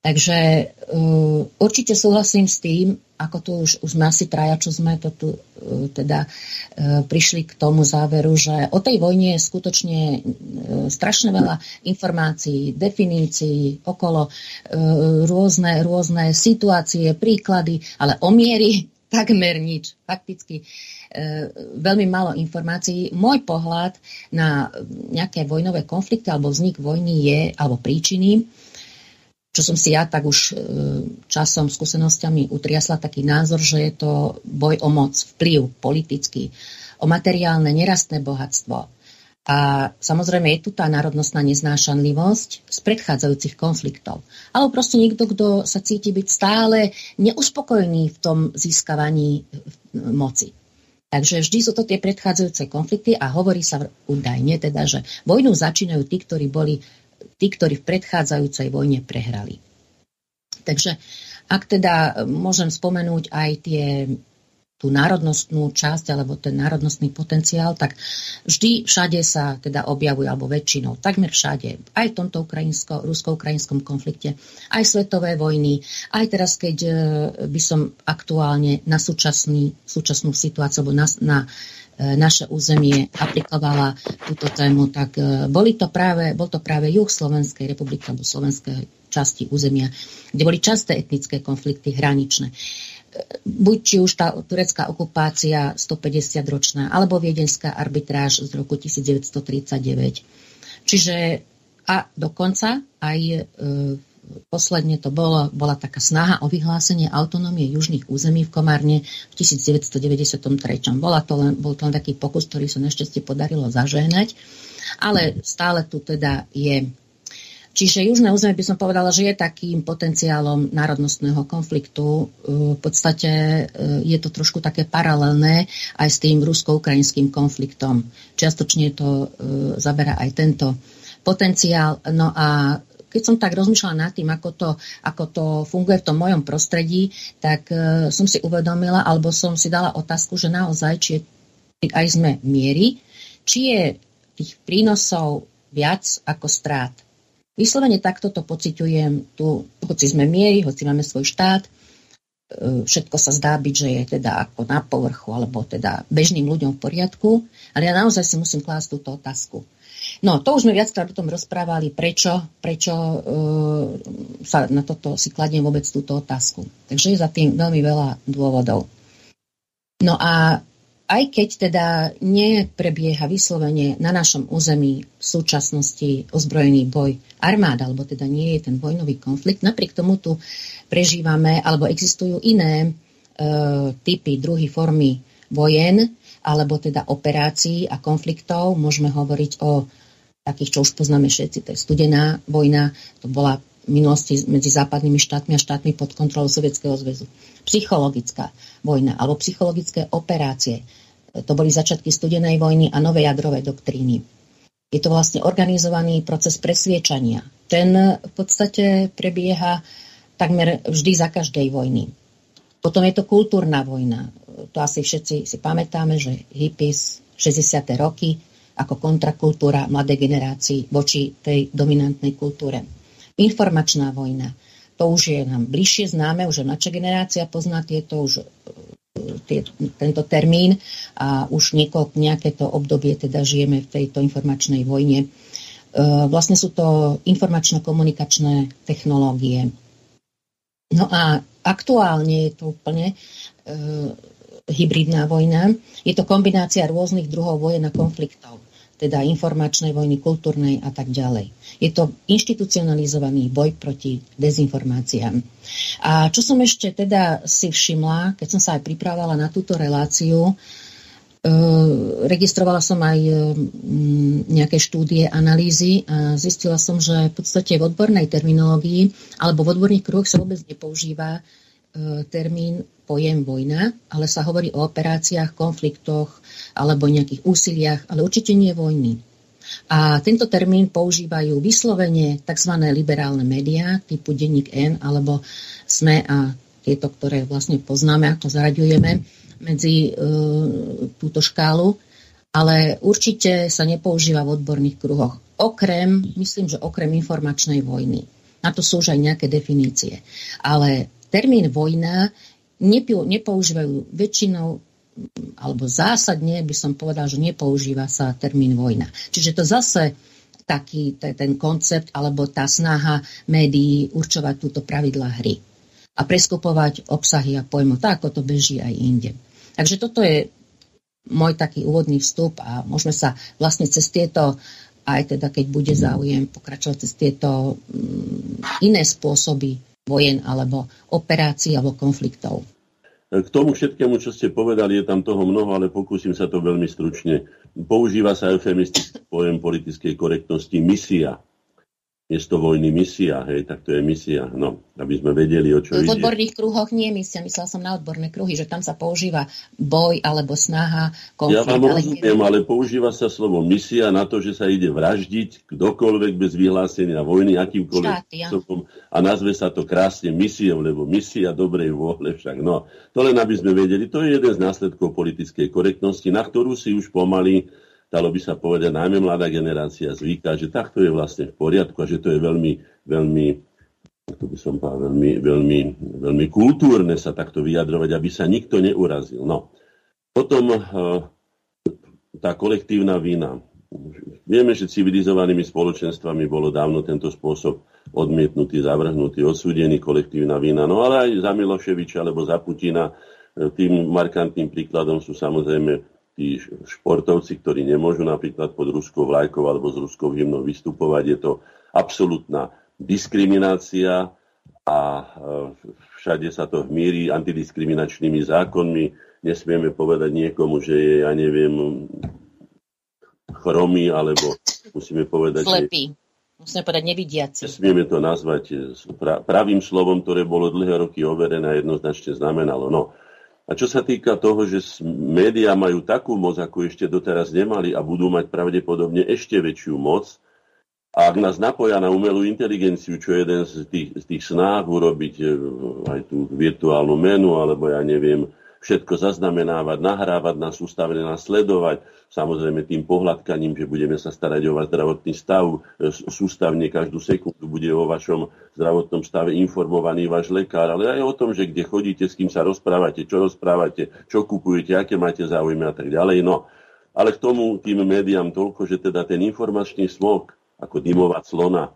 Takže uh, určite súhlasím s tým, ako tu už, už sme asi traja, čo sme to tu uh, teda uh, prišli k tomu záveru, že o tej vojne je skutočne uh, strašne veľa informácií, definícií okolo uh, rôzne, rôzne situácie, príklady, ale o miery takmer nič. Fakticky veľmi málo informácií. Môj pohľad na nejaké vojnové konflikty alebo vznik vojny je, alebo príčiny, čo som si ja tak už e, časom, skúsenosťami utriasla taký názor, že je to boj o moc, vplyv politický, o materiálne nerastné bohatstvo. A samozrejme je tu tá národnostná neznášanlivosť z predchádzajúcich konfliktov. Alebo proste niekto, kto sa cíti byť stále neuspokojený v tom získavaní e, moci. Takže vždy sú to tie predchádzajúce konflikty a hovorí sa údajne teda, že vojnu začínajú tí, ktorí boli tí, ktorí v predchádzajúcej vojne prehrali. Takže ak teda môžem spomenúť aj tie tú národnostnú časť alebo ten národnostný potenciál, tak vždy všade sa teda objavuje, alebo väčšinou, takmer všade, aj v tomto ukrajinsko, rusko-ukrajinskom konflikte, aj svetové vojny, aj teraz, keď e, by som aktuálne na súčasný, súčasnú situáciu, alebo na, na E, naše územie aplikovala túto tému, tak e, boli to práve, bol to práve juh Slovenskej republiky alebo slovenskej časti územia, kde boli časté etnické konflikty hraničné. E, buď či už tá turecká okupácia 150-ročná, alebo viedenská arbitráž z roku 1939. Čiže a dokonca aj v posledne to bolo, bola taká snaha o vyhlásenie autonómie južných území v Komárne v 1993. Bola to len, bol to len taký pokus, ktorý sa našťastie podarilo zažehnať. ale stále tu teda je. Čiže južné územie by som povedala, že je takým potenciálom národnostného konfliktu. V podstate e, je to trošku také paralelné aj s tým rusko-ukrajinským konfliktom. Čiastočne to e, zabera aj tento potenciál. No a keď som tak rozmýšľala nad tým, ako to, ako to funguje v tom mojom prostredí, tak uh, som si uvedomila, alebo som si dala otázku, že naozaj, či je, aj sme miery, či je tých prínosov viac ako strát. Vyslovene takto to pociťujem tu, hoci sme miery, hoci máme svoj štát, e, všetko sa zdá byť, že je teda ako na povrchu, alebo teda bežným ľuďom v poriadku, ale ja naozaj si musím klásť túto otázku No, to už sme viackrát o tom rozprávali, prečo, prečo uh, sa na toto si kladiem vôbec túto otázku. Takže je za tým veľmi veľa dôvodov. No a aj keď teda neprebieha vyslovene na našom území v súčasnosti ozbrojený boj armád, alebo teda nie je ten vojnový konflikt, napriek tomu tu prežívame, alebo existujú iné e, typy, druhy, formy vojen, alebo teda operácií a konfliktov. Môžeme hovoriť o takých, čo už poznáme všetci, to je studená vojna, to bola minulosti medzi západnými štátmi a štátmi pod kontrolou Sovietskeho zväzu. Psychologická vojna alebo psychologické operácie. To boli začiatky studenej vojny a novej jadrovej doktríny. Je to vlastne organizovaný proces presviečania. Ten v podstate prebieha takmer vždy za každej vojny. Potom je to kultúrna vojna. To asi všetci si pamätáme, že hippies 60. roky ako kontrakultúra mladej generácii voči tej dominantnej kultúre. Informačná vojna. To už je nám bližšie známe, už naša generácia pozná tieto už e, tie, tento termín a už niekoľko, nejaké to obdobie teda žijeme v tejto informačnej vojne. E, vlastne sú to informačno-komunikačné technológie. No a aktuálne je to úplne e, hybridná vojna. Je to kombinácia rôznych druhov vojen a konfliktov teda informačnej vojny, kultúrnej a tak ďalej. Je to inštitucionalizovaný boj proti dezinformáciám. A čo som ešte teda si všimla, keď som sa aj pripravovala na túto reláciu, e, registrovala som aj e, nejaké štúdie, analýzy a zistila som, že v podstate v odbornej terminológii alebo v odborných kruhoch sa vôbec nepoužíva E, termín pojem vojna, ale sa hovorí o operáciách, konfliktoch alebo nejakých úsiliach, ale určite nie vojny. A tento termín používajú vyslovene tzv. liberálne médiá typu Denník N alebo SME a tieto, ktoré vlastne poznáme, ako zaraďujeme medzi e, túto škálu, ale určite sa nepoužíva v odborných kruhoch. Okrem, myslím, že okrem informačnej vojny. Na to sú už aj nejaké definície. Ale termín vojna nepoužívajú väčšinou alebo zásadne by som povedal, že nepoužíva sa termín vojna. Čiže to zase taký ten koncept alebo tá snaha médií určovať túto pravidlá hry a preskupovať obsahy a pojmo, tak ako to beží aj inde. Takže toto je môj taký úvodný vstup a môžeme sa vlastne cez tieto aj teda keď bude záujem pokračovať cez tieto mm, iné spôsoby vojen alebo operácií alebo konfliktov. K tomu všetkému, čo ste povedali, je tam toho mnoho, ale pokúsim sa to veľmi stručne. Používa sa eufemistický pojem politickej korektnosti misia miesto vojny misia, hej, tak to je misia, no, aby sme vedeli, o čo v ide. Odborných kruhoch nie je misia, myslel som na odborné kruhy, že tam sa používa boj alebo snaha, konflikt. Ja vám rozumiem, ale používa sa slovo misia na to, že sa ide vraždiť kdokoľvek bez vyhlásenia vojny, akýmkoľvek spôsobom a nazve sa to krásne misiou, lebo misia dobrej vôle však. No, to len aby sme vedeli, to je jeden z následkov politickej korektnosti, na ktorú si už pomaly dalo by sa povedať, najmä mladá generácia zvyká, že takto je vlastne v poriadku a že to je veľmi, veľmi to by som povedal, veľmi, veľmi, veľmi kultúrne sa takto vyjadrovať, aby sa nikto neurazil. No. Potom eh, tá kolektívna vina. Vieme, že civilizovanými spoločenstvami bolo dávno tento spôsob odmietnutý, zavrhnutý, odsúdený kolektívna vina. No ale aj za Miloševiča alebo za Putina eh, tým markantným príkladom sú samozrejme tí športovci, ktorí nemôžu napríklad pod ruskou vlajkou alebo s ruskou hymnou vystupovať. Je to absolútna diskriminácia a e, všade sa to hmíri antidiskriminačnými zákonmi. Nesmieme povedať niekomu, že je, ja neviem, chromý alebo musíme povedať... Slepí. Musíme povedať nevidiaci. Smieme to nazvať eh, pravým slovom, ktoré bolo dlhé roky overené a jednoznačne znamenalo. No. A čo sa týka toho, že médiá majú takú moc, ako ešte doteraz nemali a budú mať pravdepodobne ešte väčšiu moc, a ak nás napoja na umelú inteligenciu, čo je jeden z tých, z tých snáh urobiť eh, aj tú virtuálnu menu, alebo ja neviem, všetko zaznamenávať, nahrávať nás, sústavne nás sledovať, samozrejme tým pohľadkaním, že budeme sa starať o váš zdravotný stav, e, sústavne každú sekundu bude o vašom zdravotnom stave informovaný váš lekár, ale aj o tom, že kde chodíte, s kým sa rozprávate, čo rozprávate, čo kupujete, aké máte záujmy a tak ďalej. No, ale k tomu tým médiám toľko, že teda ten informačný smog, ako dymová clona,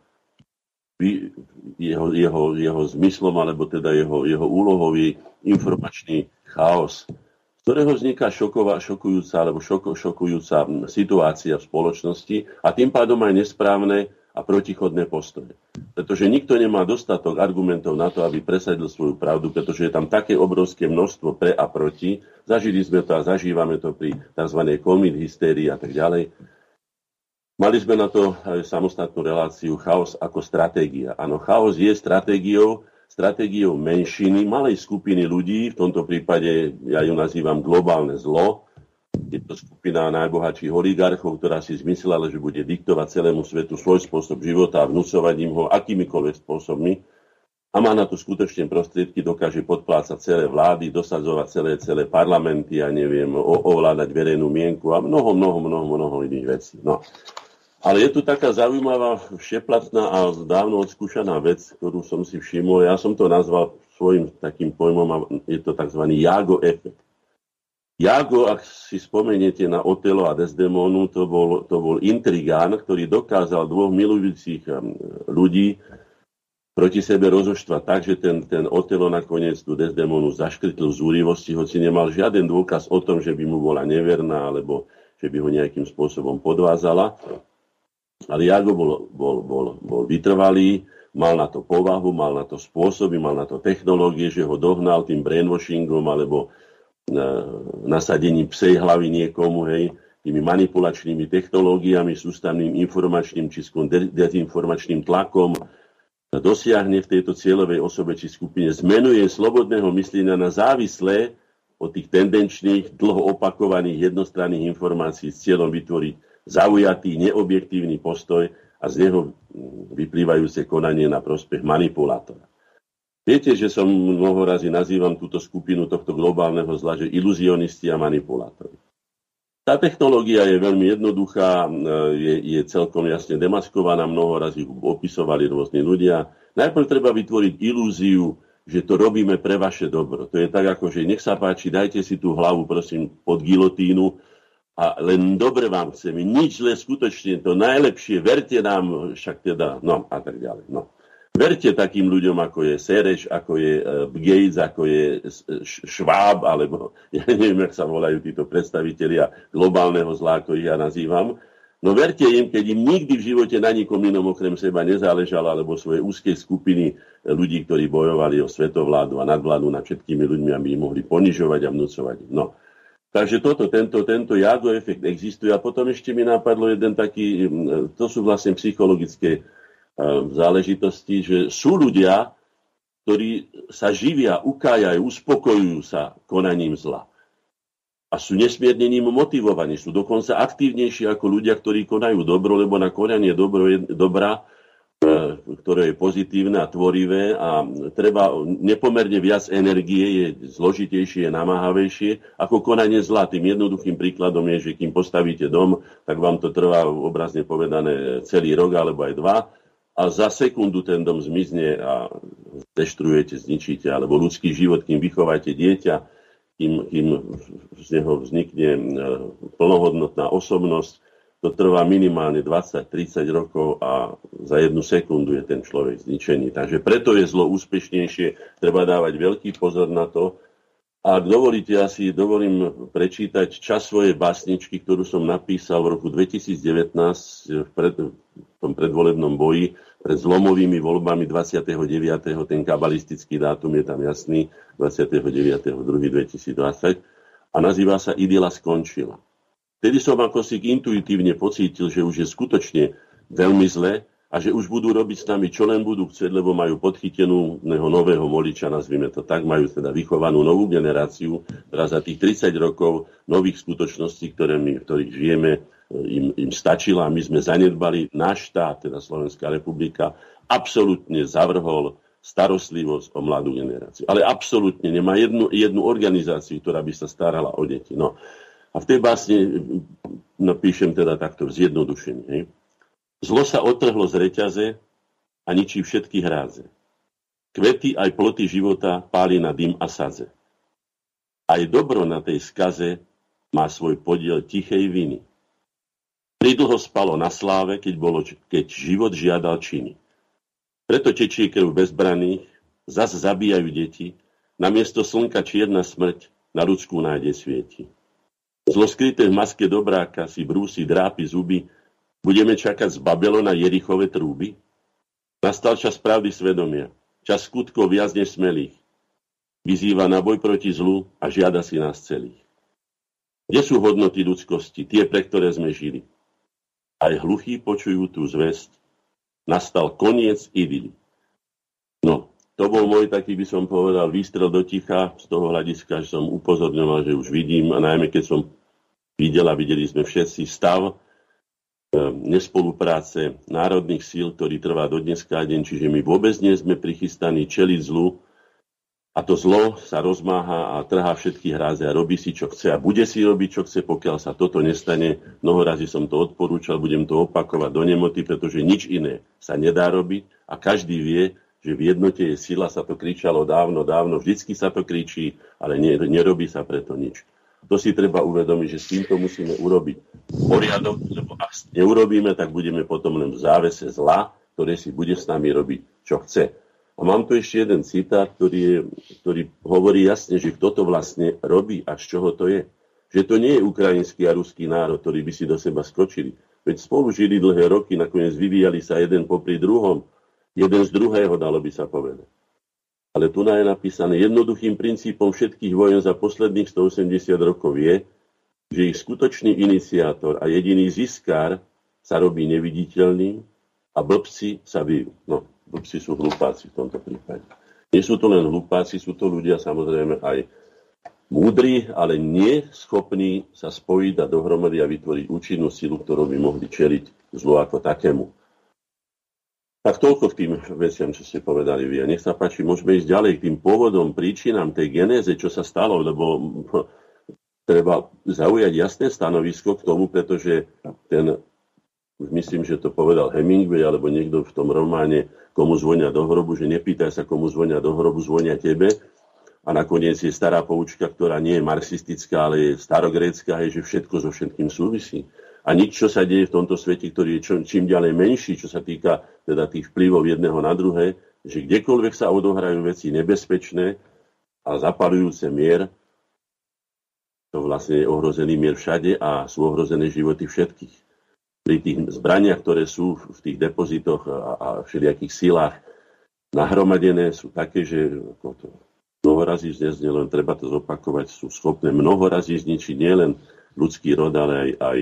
jeho, jeho, jeho zmyslom, alebo teda jeho, jeho úlohou informačný chaos, z ktorého vzniká šoková, šokujúca alebo šoko, šokujúca situácia v spoločnosti a tým pádom aj nesprávne a protichodné postoje. Pretože nikto nemá dostatok argumentov na to, aby presadil svoju pravdu, pretože je tam také obrovské množstvo pre a proti. Zažili sme to a zažívame to pri tzv. COVID hystérii a tak ďalej. Mali sme na to aj samostatnú reláciu chaos ako stratégia. Áno, chaos je stratégiou, stratégiou menšiny, malej skupiny ľudí, v tomto prípade ja ju nazývam globálne zlo. Je to skupina najbohatších oligarchov, ktorá si zmyslela, že bude diktovať celému svetu svoj spôsob života a vnúcovať im ho akýmikoľvek spôsobmi. A má na to skutočne prostriedky, dokáže podplácať celé vlády, dosadzovať celé, celé parlamenty a neviem, ovládať verejnú mienku a mnoho, mnoho, mnoho, mnoho iných vecí. No. Ale je tu taká zaujímavá, všeplatná a dávno odskúšaná vec, ktorú som si všimol. Ja som to nazval svojim takým pojmom a je to tzv. Jago efekt. Jago, ak si spomeniete na Otelo a Desdemonu, to bol, to bol intrigán, ktorý dokázal dvoch milujúcich um, ľudí proti sebe rozoštvať tak, že ten, ten Otelo nakoniec tú Desdemonu zaškrtl z úrivosti, hoci nemal žiaden dôkaz o tom, že by mu bola neverná alebo že by ho nejakým spôsobom podvázala. Ale Jago bol, bol, bol, bol vytrvalý, mal na to povahu, mal na to spôsoby, mal na to technológie, že ho dohnal tým brainwashingom alebo na, nasadením psej hlavy niekomu, hej, tými manipulačnými technológiami, sústavným informačným či skôr dezinformačným tlakom, dosiahne v tejto cieľovej osobe či skupine zmenuje slobodného myslenia na závislé od tých tendenčných, dlho opakovaných jednostranných informácií s cieľom vytvoriť zaujatý, neobjektívny postoj a z neho vyplývajúce konanie na prospech manipulátora. Viete, že som mnoho razy nazývam túto skupinu tohto globálneho zla, že iluzionisti a manipulátori. Tá technológia je veľmi jednoduchá, je, je celkom jasne demaskovaná, mnoho razy ju opisovali rôzni ľudia. Najprv treba vytvoriť ilúziu, že to robíme pre vaše dobro. To je tak, ako že nech sa páči, dajte si tú hlavu, prosím, pod gilotínu a len dobre vám chceme, nič zle, skutočne to najlepšie, verte nám, však teda, no a tak ďalej. No. Verte takým ľuďom, ako je Sereš, ako je uh, Gates, ako je Schwab, alebo ja neviem, jak sa volajú títo predstavitelia globálneho zla, ako ich ja nazývam. No verte im, keď im nikdy v živote na nikom inom okrem seba nezáležalo, alebo svoje úzkej skupiny ľudí, ktorí bojovali o svetovládu a nadvládu nad všetkými ľuďmi, aby im mohli ponižovať a vnúcovať. No, Takže toto, tento, tento jago efekt existuje. A potom ešte mi napadlo jeden taký, to sú vlastne psychologické záležitosti, že sú ľudia, ktorí sa živia, ukájajú, uspokojujú sa konaním zla. A sú nesmierne ním motivovaní, sú dokonca aktívnejší ako ľudia, ktorí konajú dobro, lebo na konanie dobro, dobra E, ktoré je pozitívne a tvorivé a treba nepomerne viac energie, je zložitejšie, je namáhavejšie, ako konanie zla. Tým jednoduchým príkladom je, že kým postavíte dom, tak vám to trvá obrazne povedané celý rok alebo aj dva a za sekundu ten dom zmizne a deštruujete, zničíte, alebo ľudský život, kým vychováte dieťa, kým, kým z neho vznikne e, plnohodnotná osobnosť, to trvá minimálne 20-30 rokov a za jednu sekundu je ten človek zničený. Takže preto je zlo úspešnejšie, treba dávať veľký pozor na to. A ak dovolíte, ja si dovolím prečítať čas svojej básničky, ktorú som napísal v roku 2019 v, pred, v tom predvolebnom boji pred zlomovými voľbami 29. Ten kabalistický dátum je tam jasný, 29.2.2020 a nazýva sa Idyla skončila. Vtedy som ako si intuitívne pocítil, že už je skutočne veľmi zle a že už budú robiť s nami, čo len budú chcieť, lebo majú podchytenú nového moliča, nazvime to tak, majú teda vychovanú novú generáciu, ktorá za tých 30 rokov nových skutočností, ktoré my, ktorých žijeme, im, im stačila my sme zanedbali. Náš štát, teda Slovenská republika, absolútne zavrhol starostlivosť o mladú generáciu. Ale absolútne nemá jednu, jednu organizáciu, ktorá by sa starala o deti. No. A v tej básne napíšem teda takto zjednodušenie. Hej. Zlo sa otrhlo z reťaze a ničí všetky hráze. Kvety aj ploty života páli na dym a saze. Aj dobro na tej skaze má svoj podiel tichej viny. Pridlho spalo na sláve, keď, bolo, keď život žiadal činy. Preto tečie krv bezbraných, zas zabíjajú deti, namiesto slnka čierna smrť na ľudskú nájde svieti. Zlo skryté v maske dobráka si brúsi drápy zuby, budeme čakať z Babylona Jerichové trúby? Nastal čas pravdy svedomia, čas skutkov viac než smelých. Vyzýva na boj proti zlu a žiada si nás celých. Kde sú hodnoty ľudskosti, tie, pre ktoré sme žili? Aj hluchí počujú tú zväzť, nastal koniec idyly. No, to bol môj taký, by som povedal, výstrel do ticha z toho hľadiska, že som upozorňoval, že už vidím, a najmä keď som videl a videli sme všetci stav e, nespolupráce národných síl, ktorý trvá do dneska deň, čiže my vôbec nie sme prichystaní čeliť zlu, a to zlo sa rozmáha a trhá všetky hráze a robí si, čo chce a bude si robiť, čo chce, pokiaľ sa toto nestane. Mnoho razy som to odporúčal, budem to opakovať do nemoty, pretože nič iné sa nedá robiť a každý vie, že v jednote je sila, sa to kričalo dávno, dávno, vždycky sa to kričí, ale nerobí sa preto nič. To si treba uvedomiť, že s týmto musíme urobiť poriadok, lebo ak neurobíme, tak budeme potom len v závese zla, ktoré si bude s nami robiť, čo chce. A mám tu ešte jeden citát, ktorý, je, ktorý hovorí jasne, že kto to vlastne robí a z čoho to je. Že to nie je ukrajinský a ruský národ, ktorý by si do seba skočili. Veď spolu žili dlhé roky, nakoniec vyvíjali sa jeden popri druhom, jeden z druhého, dalo by sa povedať. Ale tu je napísané, jednoduchým princípom všetkých vojen za posledných 180 rokov je, že ich skutočný iniciátor a jediný ziskár sa robí neviditeľný a blbci sa bijú. No, blbci sú hlupáci v tomto prípade. Nie sú to len hlupáci, sú to ľudia samozrejme aj múdri, ale nie schopní sa spojiť a dohromady a vytvoriť účinnú silu, ktorú by mohli čeliť zlu ako takému. Tak toľko k tým veciam, čo ste povedali vy. A nech sa páči, môžeme ísť ďalej k tým pôvodom, príčinám tej genéze, čo sa stalo, lebo treba zaujať jasné stanovisko k tomu, pretože ten myslím, že to povedal Hemingway alebo niekto v tom románe Komu zvonia do hrobu, že nepýtaj sa, komu zvonia do hrobu, zvonia tebe. A nakoniec je stará poučka, ktorá nie je marxistická, ale je starogrécka, je, že všetko so všetkým súvisí. A nič, čo sa deje v tomto svete, ktorý je čo, čím ďalej menší, čo sa týka teda tých vplyvov jedného na druhé, že kdekoľvek sa odohrajú veci nebezpečné a zapalujúce mier, to vlastne je ohrozený mier všade a sú ohrozené životy všetkých. Pri tých zbraniach, ktoré sú v tých depozitoch a, a všelijakých sílách nahromadené, sú také, že ako to mnoho razí zniesť, len treba to zopakovať, sú schopné mnoho razí zničiť nielen ľudský rod, ale aj, aj,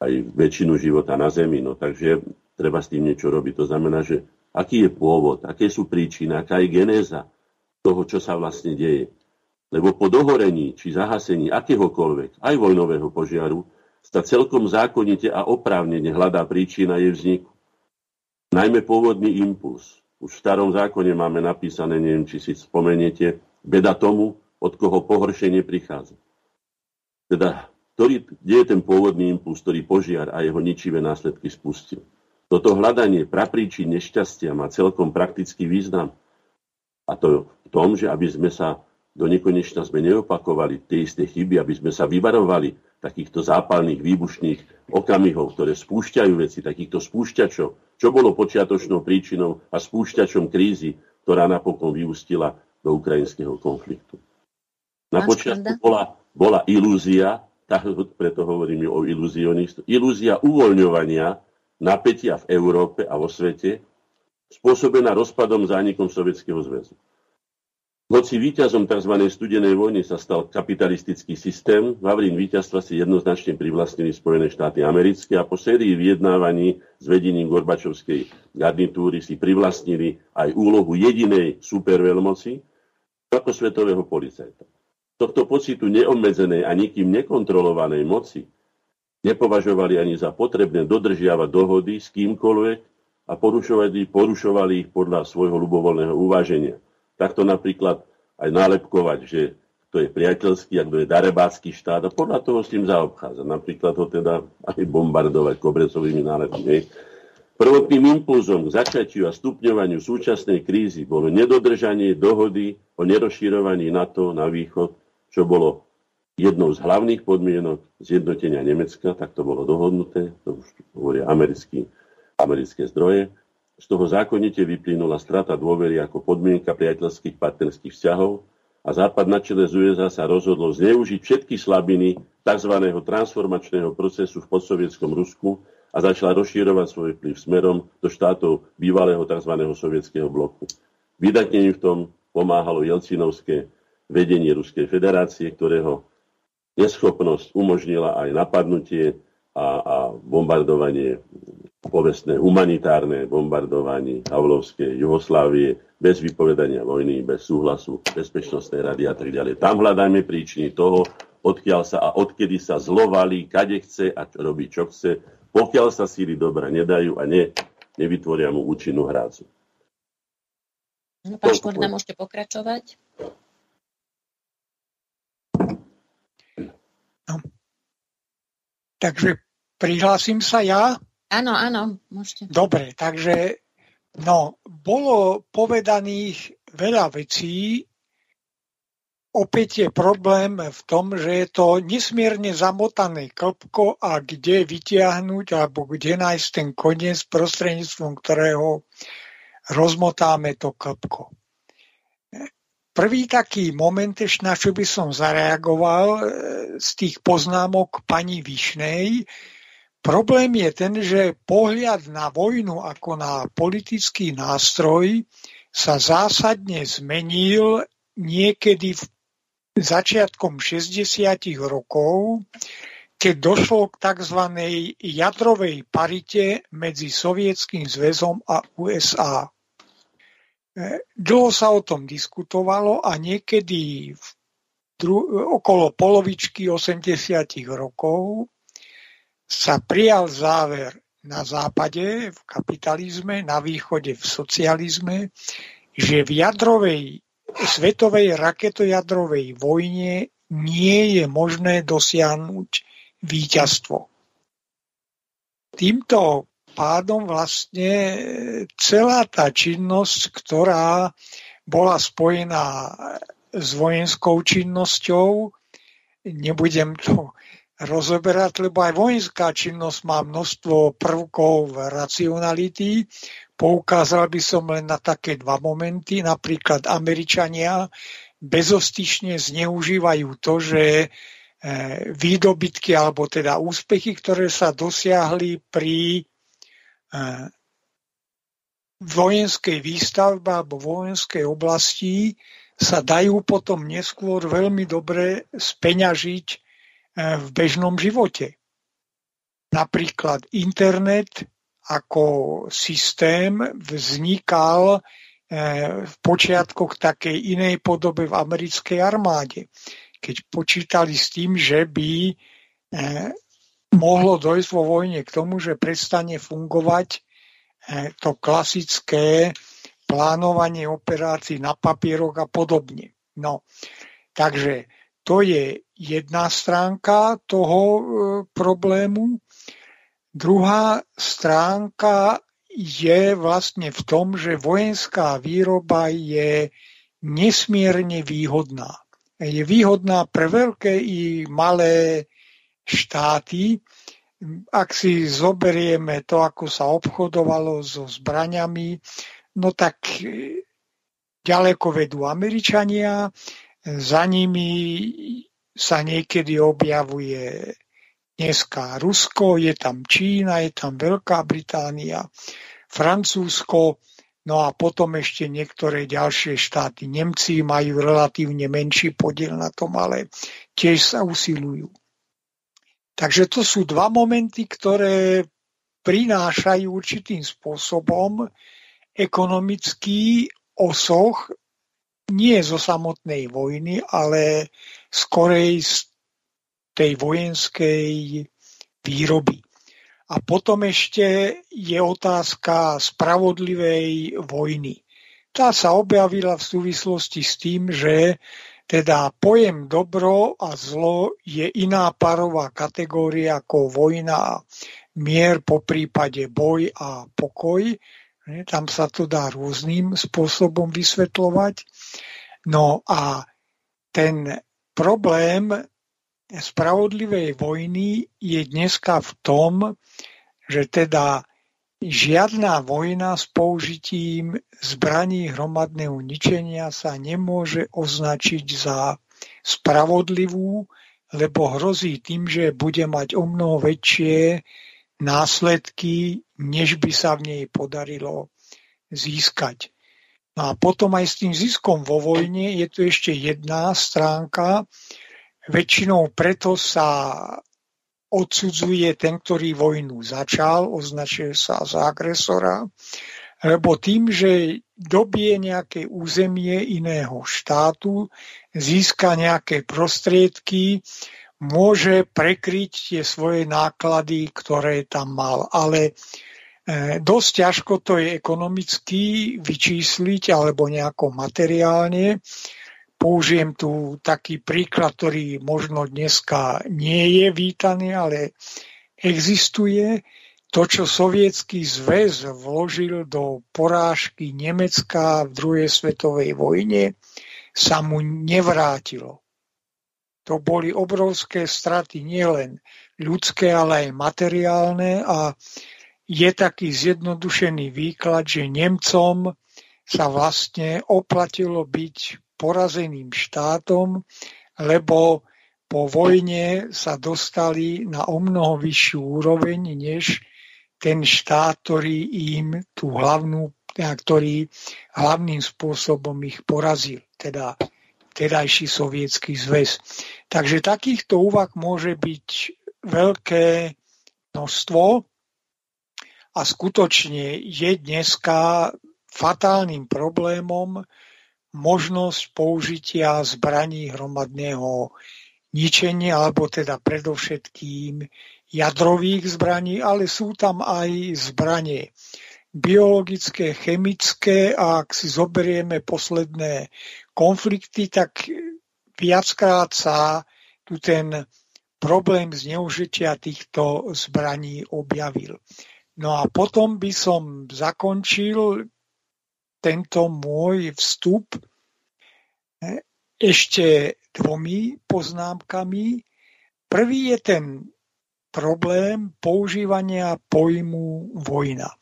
aj väčšinu života na Zemi. No, takže treba s tým niečo robiť. To znamená, že aký je pôvod, aké sú príčiny, aká je genéza toho, čo sa vlastne deje. Lebo po dohorení či zahasení akéhokoľvek, aj vojnového požiaru, sa celkom zákonite a oprávnene hľadá príčina jej vzniku. Najmä pôvodný impuls. Už v starom zákone máme napísané, neviem, či si spomeniete, beda tomu, od koho pohoršenie prichádza. Teda, ktorý, kde je ten pôvodný impuls, ktorý požiar a jeho ničivé následky spustil. Toto hľadanie prapríčin nešťastia má celkom praktický význam. A to v tom, že aby sme sa do nekonečna sme neopakovali tie isté chyby, aby sme sa vyvarovali takýchto zápalných výbušných okamihov, ktoré spúšťajú veci, takýchto spúšťačov, čo bolo počiatočnou príčinou a spúšťačom krízy, ktorá napokon vyústila do ukrajinského konfliktu. Na počiatku bola, bola ilúzia, tak preto hovorím o iluzionistu, ilúzia uvoľňovania napätia v Európe a vo svete, spôsobená rozpadom zánikom Sovietskeho zväzu. Hoci víťazom tzv. studenej vojny sa stal kapitalistický systém, Vavrín víťazstva si jednoznačne privlastnili Spojené štáty americké a po sérii vyjednávaní s vedením Gorbačovskej garnitúry si privlastnili aj úlohu jedinej superveľmoci ako svetového policajta. Tohto pocitu neobmedzenej a nikým nekontrolovanej moci nepovažovali ani za potrebné dodržiavať dohody s kýmkoľvek a porušovali, porušovali ich podľa svojho ľubovoľného uváženia. Takto napríklad aj nálepkovať, že to je priateľský a kto je darebácky štát a podľa toho s tým zaobchádza. Napríklad ho teda aj bombardovať kobrecovými nálepmi. Prvotným impulzom k začatiu a stupňovaniu súčasnej krízy bolo nedodržanie dohody o nerozširovaní NATO na východ, čo bolo jednou z hlavných podmienok zjednotenia Nemecka, tak to bolo dohodnuté, to už hovoria americké zdroje. Z toho zákonite vyplynula strata dôvery ako podmienka priateľských partnerských vzťahov a Západ na čele z USA sa rozhodlo zneužiť všetky slabiny tzv. transformačného procesu v podsovietskom Rusku a začala rozširovať svoj vplyv smerom do štátov bývalého tzv. sovietského bloku. Vydatne v tom pomáhalo Jelcinovské vedenie Ruskej federácie, ktorého neschopnosť umožnila aj napadnutie a, a bombardovanie povestné humanitárne bombardovanie Havlovskej Jugoslávie bez vypovedania vojny, bez súhlasu Bezpečnostnej rady a tak ďalej. Tam hľadajme príčiny toho, odkiaľ sa a odkedy sa zlovali, kade chce a robí, čo chce, pokiaľ sa síly dobra nedajú a ne, nevytvoria mu účinnú hrácu. No, pán Škorda, môžete pokračovať. Takže prihlásim sa ja. Áno, áno, môžete. Dobre, takže no, bolo povedaných veľa vecí. Opäť je problém v tom, že je to nesmierne zamotané klpko a kde vytiahnuť alebo kde nájsť ten koniec prostredníctvom ktorého rozmotáme to klpko. Prvý taký moment, na čo by som zareagoval e, z tých poznámok pani Višnej, Problém je ten, že pohľad na vojnu ako na politický nástroj sa zásadne zmenil niekedy v začiatkom 60. rokov, keď došlo k tzv. jadrovej parite medzi Sovietským zväzom a USA. Dlho sa o tom diskutovalo a niekedy v dru- okolo polovičky 80. rokov sa prijal záver na západe, v kapitalizme, na východe, v socializme, že v jadrovej, svetovej raketojadrovej vojne nie je možné dosiahnuť víťazstvo. Týmto pádom vlastne celá tá činnosť, ktorá bola spojená s vojenskou činnosťou, nebudem to rozoberať, lebo aj vojenská činnosť má množstvo prvkov racionality. Poukázal by som len na také dva momenty. Napríklad Američania bezostyšne zneužívajú to, že e, výdobytky alebo teda úspechy, ktoré sa dosiahli pri e, vojenskej výstavbe alebo vojenskej oblasti sa dajú potom neskôr veľmi dobre speňažiť E, v bežnom živote. Napríklad internet ako systém vznikal e, v počiatkoch takej inej podobe v americkej armáde. Keď počítali s tým, že by e, mohlo dojsť vo vojne k tomu, že prestane fungovať to klasické plánovanie operácií na papieroch a podobne. No, takže to je jedna stránka toho e, problému. Druhá stránka je vlastne v tom, že vojenská výroba je nesmierne výhodná. Je výhodná pre veľké i malé štáty. Ak si zoberieme to, ako sa obchodovalo so zbraňami, no tak e, ďaleko vedú Američania, za nimi sa niekedy objavuje dneska Rusko, je tam Čína, je tam Veľká Británia, Francúzsko, No a potom ešte niektoré ďalšie štáty. Nemci majú relatívne menší podiel na tom, ale tiež sa usilujú. Takže to sú dva momenty, ktoré prinášajú určitým spôsobom ekonomický osoch nie zo samotnej vojny, ale skorej z tej vojenskej výroby. A potom ešte je otázka spravodlivej vojny. Tá sa objavila v súvislosti s tým, že teda pojem dobro a zlo je iná parová kategória ako vojna a mier, po prípade boj a pokoj. Tam sa to dá rôznym spôsobom vysvetľovať. No a ten problém spravodlivej vojny je dneska v tom, že teda žiadna vojna s použitím zbraní hromadného ničenia sa nemôže označiť za spravodlivú, lebo hrozí tým, že bude mať o mnoho väčšie následky, než by sa v nej podarilo získať. No a potom aj s tým ziskom vo vojne je tu ešte jedna stránka. Väčšinou preto sa odsudzuje ten, ktorý vojnu začal, označuje sa za agresora, lebo tým, že dobie nejaké územie iného štátu, získa nejaké prostriedky, môže prekryť tie svoje náklady, ktoré tam mal. Ale e, dosť ťažko to je ekonomicky vyčísliť alebo nejako materiálne. Použijem tu taký príklad, ktorý možno dneska nie je vítaný, ale existuje. To, čo sovietský zväz vložil do porážky Nemecka v druhej svetovej vojne, sa mu nevrátilo. To boli obrovské straty nielen ľudské, ale aj materiálne a je taký zjednodušený výklad, že Nemcom sa vlastne oplatilo byť porazeným štátom, lebo po vojne sa dostali na o mnoho vyššiu úroveň, než ten štát, ktorý im tú hlavnú, ktorý hlavným spôsobom ich porazil, teda tedajší sovietský zväz. Takže takýchto úvah môže byť veľké množstvo a skutočne je dneska fatálnym problémom možnosť použitia zbraní hromadného ničenia, alebo teda predovšetkým jadrových zbraní, ale sú tam aj zbranie biologické, chemické a ak si zoberieme posledné konflikty, tak viackrát sa tu ten problém zneužitia týchto zbraní objavil. No a potom by som zakončil tento môj vstup e, ešte dvomi poznámkami. Prvý je ten problém používania pojmu vojna.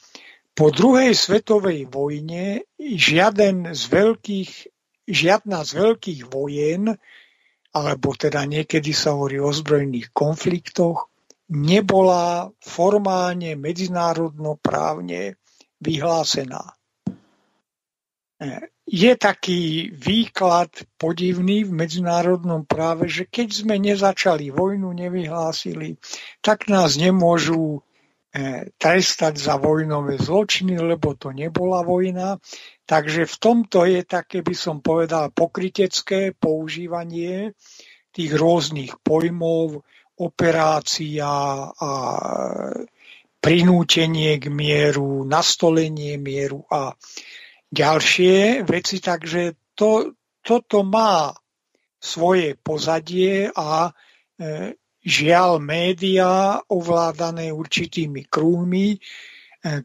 Po druhej svetovej vojne žiaden z veľkých žiadna z veľkých vojen, alebo teda niekedy sa hovorí o zbrojných konfliktoch, nebola formálne medzinárodnoprávne vyhlásená. Je taký výklad podivný v medzinárodnom práve, že keď sme nezačali vojnu, nevyhlásili, tak nás nemôžu eh, trestať za vojnové zločiny, lebo to nebola vojna. Takže v tomto je také, by som povedal, pokrytecké používanie tých rôznych pojmov, operácia a prinútenie k mieru, nastolenie mieru a ďalšie veci. Takže to, toto má svoje pozadie a e, žiaľ médiá ovládané určitými krúhmi, e,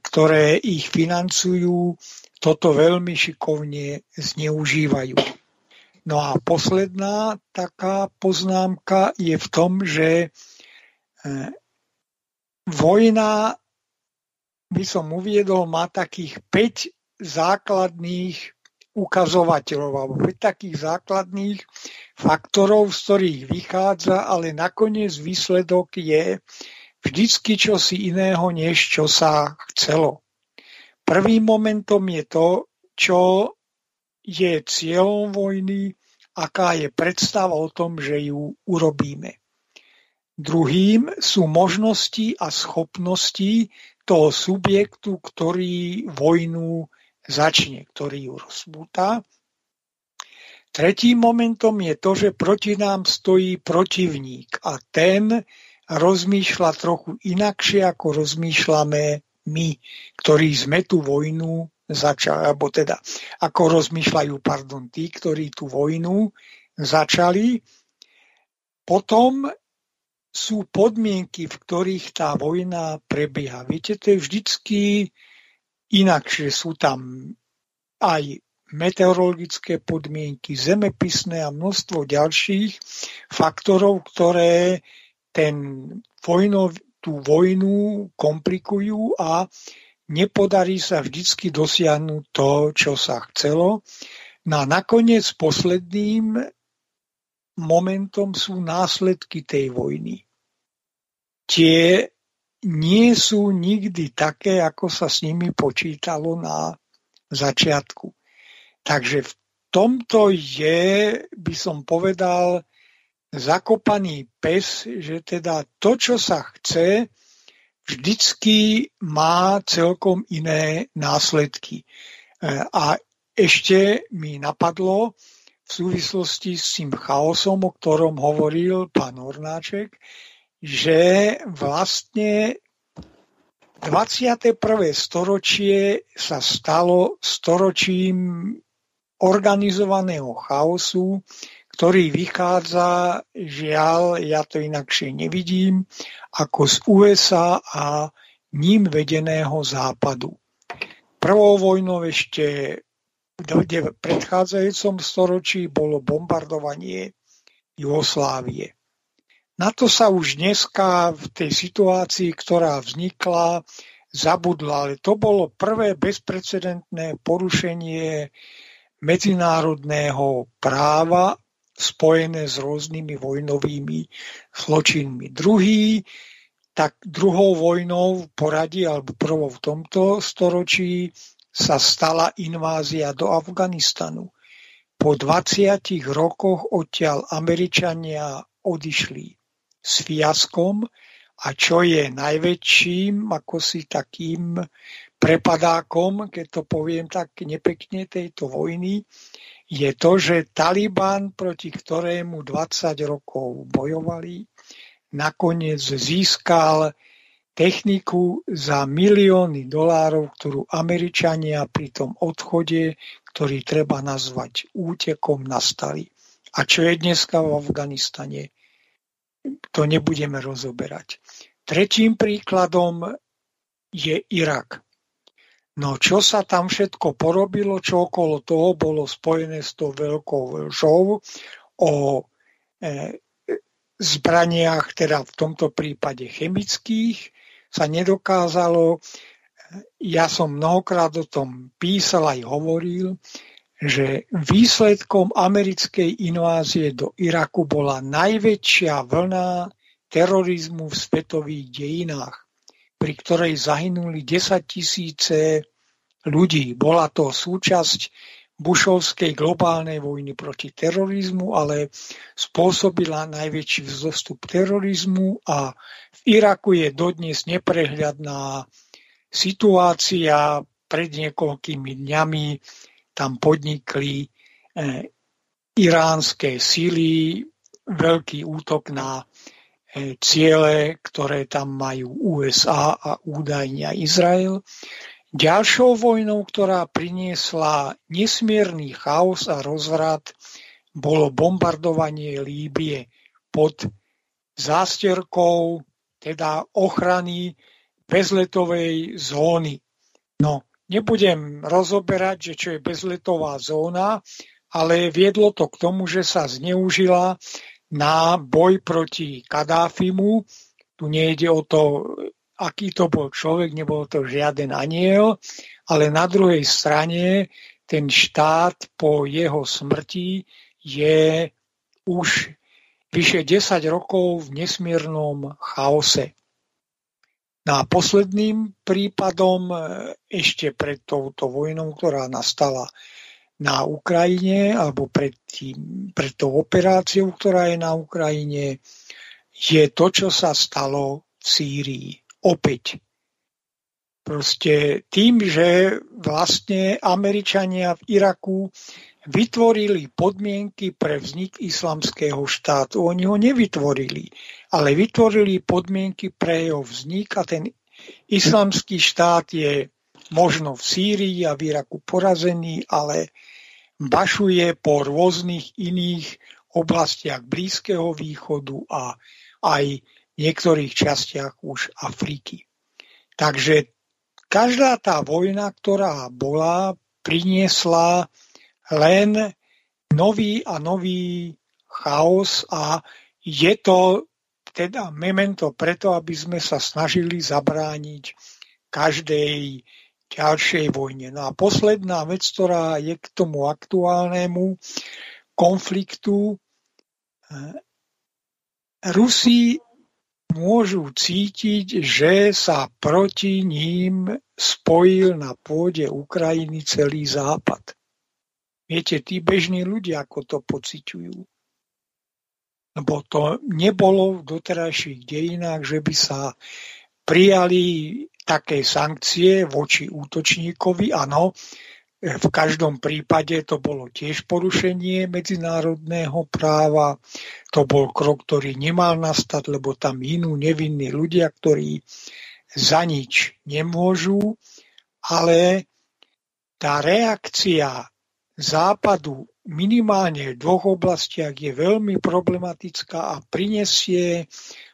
ktoré ich financujú, toto veľmi šikovne zneužívajú. No a posledná taká poznámka je v tom, že e, vojna, by som uviedol, má takých 5 základných ukazovateľov alebo 5 takých základných faktorov, z ktorých vychádza, ale nakoniec výsledok je vždycky čosi iného, než čo sa chcelo. Prvým momentom je to, čo je cieľom vojny, aká je predstava o tom, že ju urobíme. Druhým sú možnosti a schopnosti toho subjektu, ktorý vojnu začne, ktorý ju rozbúta. Tretím momentom je to, že proti nám stojí protivník a ten rozmýšľa trochu inakšie, ako rozmýšľame my, ktorí sme tú vojnu začali, alebo teda ako rozmýšľajú pardon, tí, ktorí tú vojnu začali. Potom sú podmienky, v ktorých tá vojna prebieha. Viete, to je vždycky inak, že sú tam aj meteorologické podmienky, zemepisné a množstvo ďalších faktorov, ktoré ten vojnov, tú vojnu komplikujú a nepodarí sa vždycky dosiahnuť to, čo sa chcelo. No a nakoniec posledným momentom sú následky tej vojny. Tie nie sú nikdy také, ako sa s nimi počítalo na začiatku. Takže v tomto je, by som povedal, zakopaný pes, že teda to, čo sa chce, vždycky má celkom iné následky. E, a ešte mi napadlo v súvislosti s tým chaosom, o ktorom hovoril pán Hornáček, že vlastne 21. storočie sa stalo storočím organizovaného chaosu, ktorý vychádza, žiaľ, ja to inakšie nevidím, ako z USA a ním vedeného západu. Prvou vojnou ešte v predchádzajúcom storočí bolo bombardovanie Jugoslávie. Na to sa už dneska v tej situácii, ktorá vznikla, zabudla, ale to bolo prvé bezprecedentné porušenie medzinárodného práva spojené s rôznymi vojnovými zločinmi. Druhý, tak druhou vojnou v poradí, alebo prvou v tomto storočí, sa stala invázia do Afganistanu. Po 20 rokoch odtiaľ Američania odišli s fiaskom a čo je najväčším, ako si takým prepadákom, keď to poviem tak nepekne, tejto vojny, je to, že Taliban, proti ktorému 20 rokov bojovali, nakoniec získal techniku za milióny dolárov, ktorú Američania pri tom odchode, ktorý treba nazvať útekom, nastali. A čo je dneska v Afganistane, to nebudeme rozoberať. Tretím príkladom je Irak. No čo sa tam všetko porobilo, čo okolo toho bolo spojené s tou veľkou lžou o e, zbraniach, teda v tomto prípade chemických, sa nedokázalo. Ja som mnohokrát o tom písal aj hovoril, že výsledkom americkej invázie do Iraku bola najväčšia vlna terorizmu v svetových dejinách pri ktorej zahynuli 10 tisíce ľudí. Bola to súčasť Bušovskej globálnej vojny proti terorizmu, ale spôsobila najväčší vzostup terorizmu a v Iraku je dodnes neprehľadná situácia. Pred niekoľkými dňami tam podnikli eh, iránske síly veľký útok na E, ciele, ktoré tam majú USA a údajne Izrael. Ďalšou vojnou, ktorá priniesla nesmierny chaos a rozvrat, bolo bombardovanie Líbie pod zásterkou, teda ochrany bezletovej zóny. No, nebudem rozoberať, že čo je bezletová zóna, ale viedlo to k tomu, že sa zneužila na boj proti Kadáfimu. Tu nejde o to, aký to bol človek, nebol to žiaden aniel, ale na druhej strane ten štát po jeho smrti je už vyše 10 rokov v nesmiernom chaose. No a posledným prípadom e, ešte pred touto vojnou, ktorá nastala na Ukrajine, alebo pred, tým, pred tou operáciou, ktorá je na Ukrajine, je to, čo sa stalo v Sýrii. Opäť. Proste tým, že vlastne Američania v Iraku vytvorili podmienky pre vznik islamského štátu. Oni ho nevytvorili, ale vytvorili podmienky pre jeho vznik a ten islamský štát je možno v Sýrii a v Iraku porazený, ale bašuje po rôznych iných oblastiach Blízkeho východu a aj v niektorých častiach už Afriky. Takže každá tá vojna, ktorá bola, priniesla len nový a nový chaos a je to teda memento preto, aby sme sa snažili zabrániť každej ďalšej vojne. No a posledná vec, ktorá je k tomu aktuálnemu konfliktu, eh, Rusi môžu cítiť, že sa proti ním spojil na pôde Ukrajiny celý západ. Viete, tí bežní ľudia, ako to pociťujú. Lebo to nebolo v doterajších dejinách, že by sa prijali také sankcie voči útočníkovi. Áno, v každom prípade to bolo tiež porušenie medzinárodného práva. To bol krok, ktorý nemal nastať, lebo tam inú nevinní ľudia, ktorí za nič nemôžu, ale tá reakcia západu minimálne v dvoch oblastiach je veľmi problematická a prinesie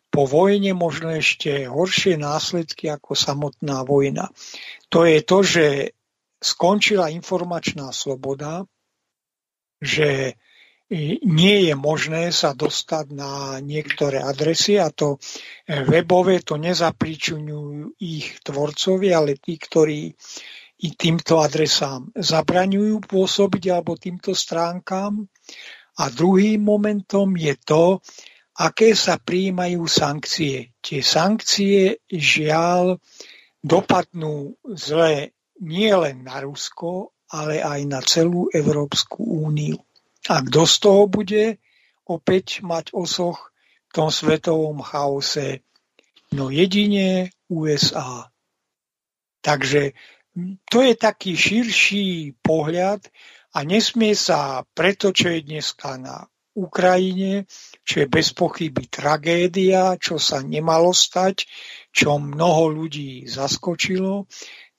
po vojne možno ešte horšie následky ako samotná vojna. To je to, že skončila informačná sloboda, že nie je možné sa dostať na niektoré adresy a to webové to nezapričujú ich tvorcovi, ale tí, ktorí i týmto adresám zabraňujú pôsobiť alebo týmto stránkám. A druhým momentom je to, aké sa prijímajú sankcie. Tie sankcie žiaľ dopadnú zle nie len na Rusko, ale aj na celú Európsku úniu. A kto z toho bude opäť mať osoch v tom svetovom chaose? No jedine USA. Takže to je taký širší pohľad a nesmie sa preto, čo je dneska na Ukrajine, čo je bez pochyby tragédia, čo sa nemalo stať, čo mnoho ľudí zaskočilo,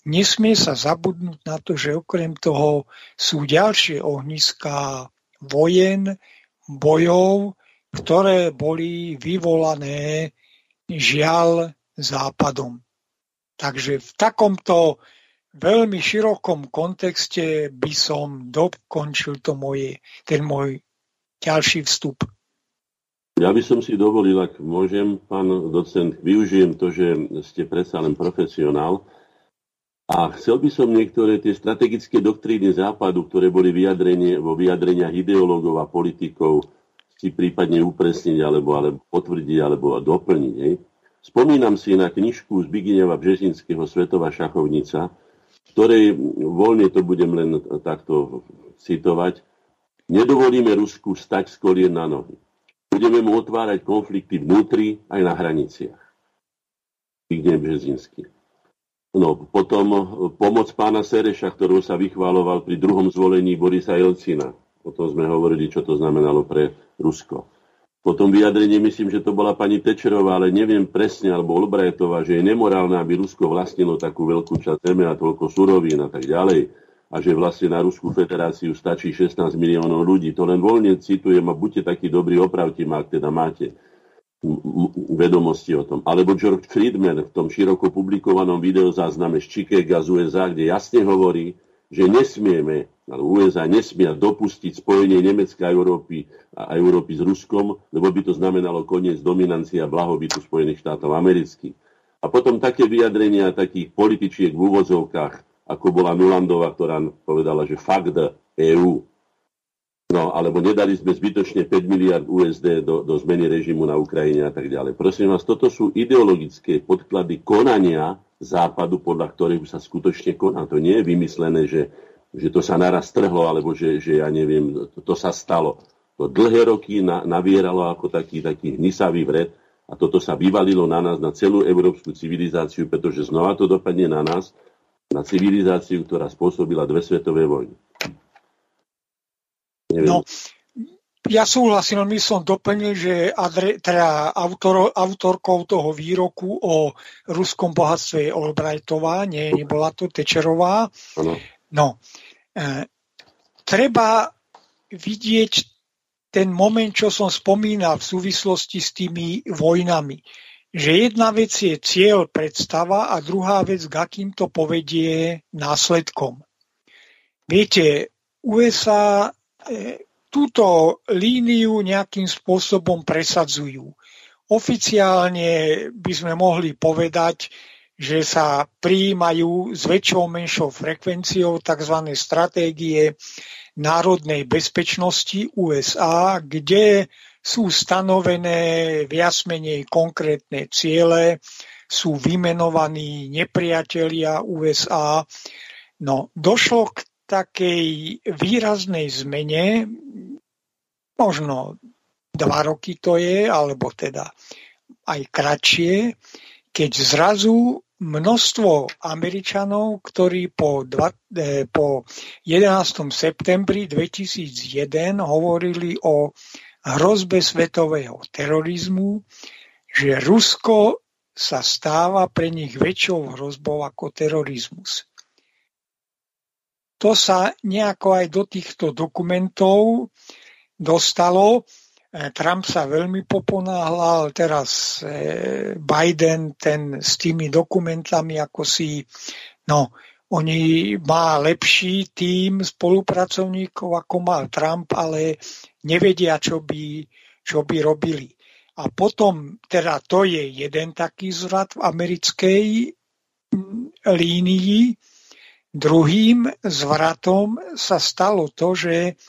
nesmie sa zabudnúť na to, že okrem toho sú ďalšie ohniská vojen, bojov, ktoré boli vyvolané žiaľ západom. Takže v takomto veľmi širokom kontexte by som dokončil to moje, ten môj ďalší vstup. Ja by som si dovolil, ak môžem, pán docent, využijem to, že ste predsa len profesionál a chcel by som niektoré tie strategické doktríny západu, ktoré boli vyjadrenie, vo vyjadreniach ideológov a politikov, si prípadne upresniť, alebo, alebo potvrdiť, alebo doplniť. Hej. Spomínam si na knižku Zbigneva Bžezinského Svetová šachovnica, ktorej voľne to budem len takto citovať, nedovolíme Rusku stať z kolien na nohy. Budeme mu otvárať konflikty vnútri aj na hraniciach. Zbigniew Březinský. No, potom pomoc pána Sereša, ktorú sa vychváloval pri druhom zvolení Borisa Jelcina. O tom sme hovorili, čo to znamenalo pre Rusko. Potom vyjadrenie, myslím, že to bola pani Tečerová, ale neviem presne, alebo Olbrajetová, že je nemorálne, aby Rusko vlastnilo takú veľkú časť zeme a toľko surovín a tak ďalej. A že vlastne na Ruskú federáciu stačí 16 miliónov ľudí. To len voľne citujem a buďte takí dobrí, opravte ma, ak teda máte vedomosti o tom. Alebo George Friedman v tom široko publikovanom videozázname z Chicago z USA, kde jasne hovorí, že nesmieme ale USA nesmia dopustiť spojenie Nemecka a Európy a Európy s Ruskom, lebo by to znamenalo koniec dominancie a blahobytu Spojených štátov amerických. A potom také vyjadrenia takých političiek v úvozovkách, ako bola Nulandová, ktorá povedala, že fakt EU. No, alebo nedali sme zbytočne 5 miliard USD do, do zmeny režimu na Ukrajine a tak ďalej. Prosím vás, toto sú ideologické podklady konania západu, podľa ktorých sa skutočne koná. To nie je vymyslené, že, že to sa naraz trhlo, alebo že, že ja neviem, to, to sa stalo. To dlhé roky na, navieralo ako taký, taký hnisavý vred a toto sa vyvalilo na nás, na celú európsku civilizáciu, pretože znova to dopadne na nás, na civilizáciu, ktorá spôsobila dve svetové vojny. Neviem. No, ja súhlasím, my som doplnil, že adre, teda autor, autorkou toho výroku o ruskom bohatstve je Albrightová, nie, nebola to Tečerová. Ano. No, e, treba vidieť ten moment, čo som spomínal v súvislosti s tými vojnami. Že jedna vec je cieľ, predstava a druhá vec, k akým to povedie následkom. Viete, USA E, túto líniu nejakým spôsobom presadzujú. Oficiálne by sme mohli povedať, že sa prijímajú s väčšou menšou frekvenciou tzv. stratégie národnej bezpečnosti USA, kde sú stanovené viac menej konkrétne ciele, sú vymenovaní nepriatelia USA. No, došlo k takej výraznej zmene, možno dva roky to je, alebo teda aj kratšie, keď zrazu množstvo Američanov, ktorí po, dva, eh, po 11. septembri 2001 hovorili o hrozbe svetového terorizmu, že Rusko sa stáva pre nich väčšou hrozbou ako terorizmus to sa nejako aj do týchto dokumentov dostalo. E, Trump sa veľmi poponáhľal, teraz e, Biden ten s tými dokumentami ako si, no, oni má lepší tým spolupracovníkov ako mal Trump, ale nevedia, čo by, čo by robili. A potom, teda to je jeden taký zvrat v americkej línii, Druhým zvratom sa stalo to, že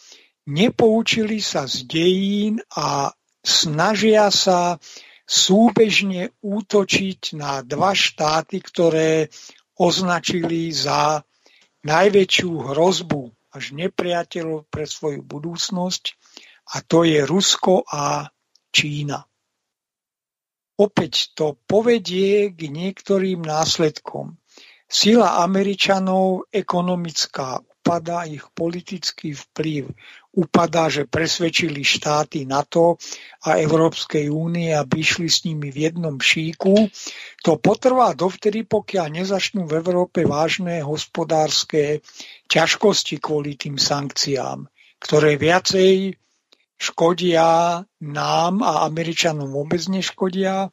nepoučili sa z dejín a snažia sa súbežne útočiť na dva štáty, ktoré označili za najväčšiu hrozbu až nepriateľov pre svoju budúcnosť a to je Rusko a Čína. Opäť to povedie k niektorým následkom. Sila Američanov ekonomická upadá, ich politický vplyv upadá, že presvedčili štáty NATO a Európskej únie, aby išli s nimi v jednom šíku. To potrvá dovtedy, pokiaľ nezačnú v Európe vážne hospodárske ťažkosti kvôli tým sankciám, ktoré viacej škodia nám a Američanom vôbec neškodia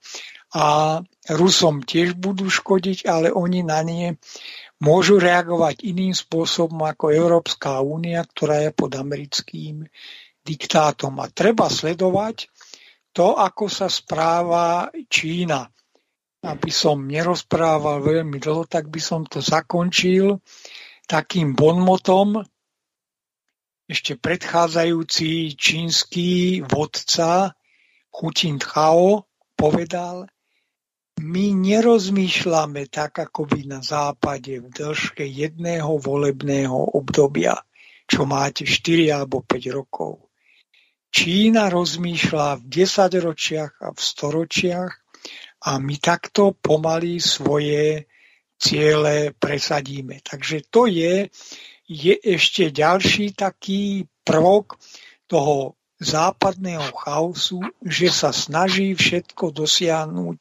a Rusom tiež budú škodiť, ale oni na nie môžu reagovať iným spôsobom ako Európska únia, ktorá je pod americkým diktátom. A treba sledovať to, ako sa správa Čína. Aby som nerozprával veľmi dlho, tak by som to zakončil takým bonmotom. Ešte predchádzajúci čínsky vodca Hu Jintao povedal, my nerozmýšľame tak, ako by na západe v dĺžke jedného volebného obdobia, čo máte 4 alebo 5 rokov. Čína rozmýšľa v desaťročiach a v storočiach a my takto pomaly svoje ciele presadíme. Takže to je, je ešte ďalší taký prvok toho západného chaosu, že sa snaží všetko dosiahnuť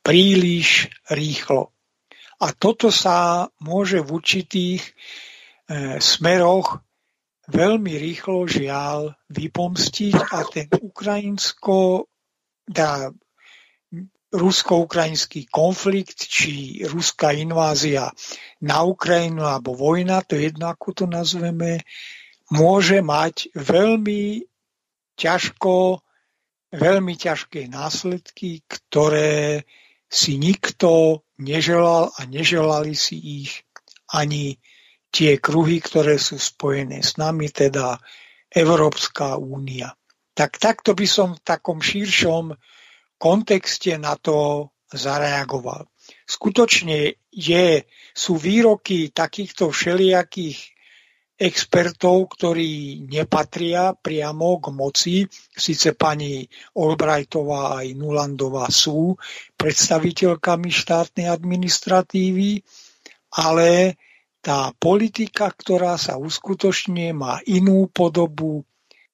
príliš rýchlo. A toto sa môže v určitých e, smeroch veľmi rýchlo žiaľ vypomstiť a ten ukrajinsko, dá, rusko-ukrajinský konflikt či ruská invázia na Ukrajinu alebo vojna, to je jedno ako to nazveme, môže mať veľmi ťažko, veľmi ťažké následky, ktoré si nikto neželal a neželali si ich ani tie kruhy, ktoré sú spojené s nami, teda Európska únia. Tak takto by som v takom širšom kontexte na to zareagoval. Skutočne je, sú výroky takýchto všelijakých expertov, ktorí nepatria priamo k moci. Sice pani Albrightová aj Nulandová sú predstaviteľkami štátnej administratívy, ale tá politika, ktorá sa uskutočne, má inú podobu,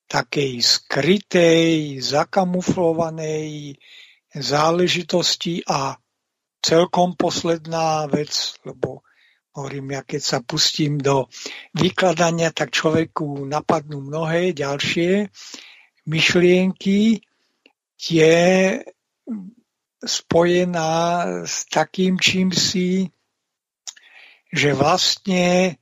takej skrytej, zakamuflovanej záležitosti a celkom posledná vec, lebo hovorím, ja keď sa pustím do vykladania, tak človeku napadnú mnohé ďalšie myšlienky, je spojená s takým čím si, že vlastne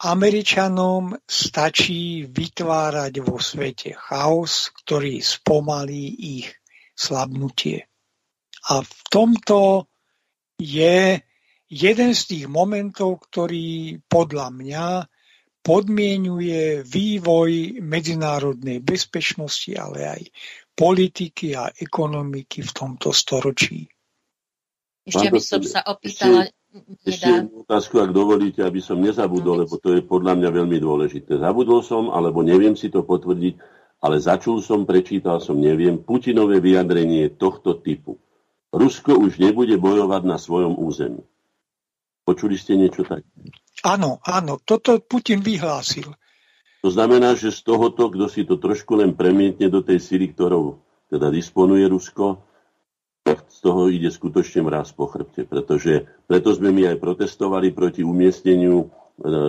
Američanom stačí vytvárať vo svete chaos, ktorý spomalí ich slabnutie. A v tomto je jeden z tých momentov, ktorý podľa mňa podmienuje vývoj medzinárodnej bezpečnosti, ale aj politiky a ekonomiky v tomto storočí. Ešte by som sa opýtala, ešte jednu otázku, ak dovolíte, aby som nezabudol, lebo to je podľa mňa veľmi dôležité. Zabudol som, alebo neviem si to potvrdiť, ale začul som, prečítal som, neviem, Putinové vyjadrenie tohto typu. Rusko už nebude bojovať na svojom území. Počuli ste niečo tak? Áno, áno, toto Putin vyhlásil. To znamená, že z tohoto, kto si to trošku len premietne do tej síly, ktorou teda disponuje Rusko, tak z toho ide skutočne mraz po chrbte, pretože preto sme my aj protestovali proti umiestneniu e,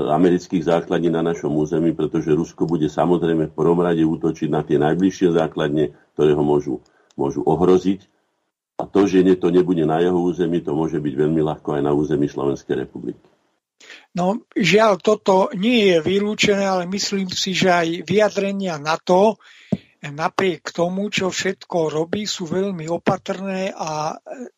amerických základní na našom území, pretože Rusko bude samozrejme v prvom rade útočiť na tie najbližšie základne, ktoré ho môžu, môžu ohroziť. A to, že to nebude na jeho území, to môže byť veľmi ľahko aj na území Slovenskej republiky. No, žiaľ, toto nie je vylúčené, ale myslím si, že aj vyjadrenia na to, napriek tomu, čo všetko robí, sú veľmi opatrné a e,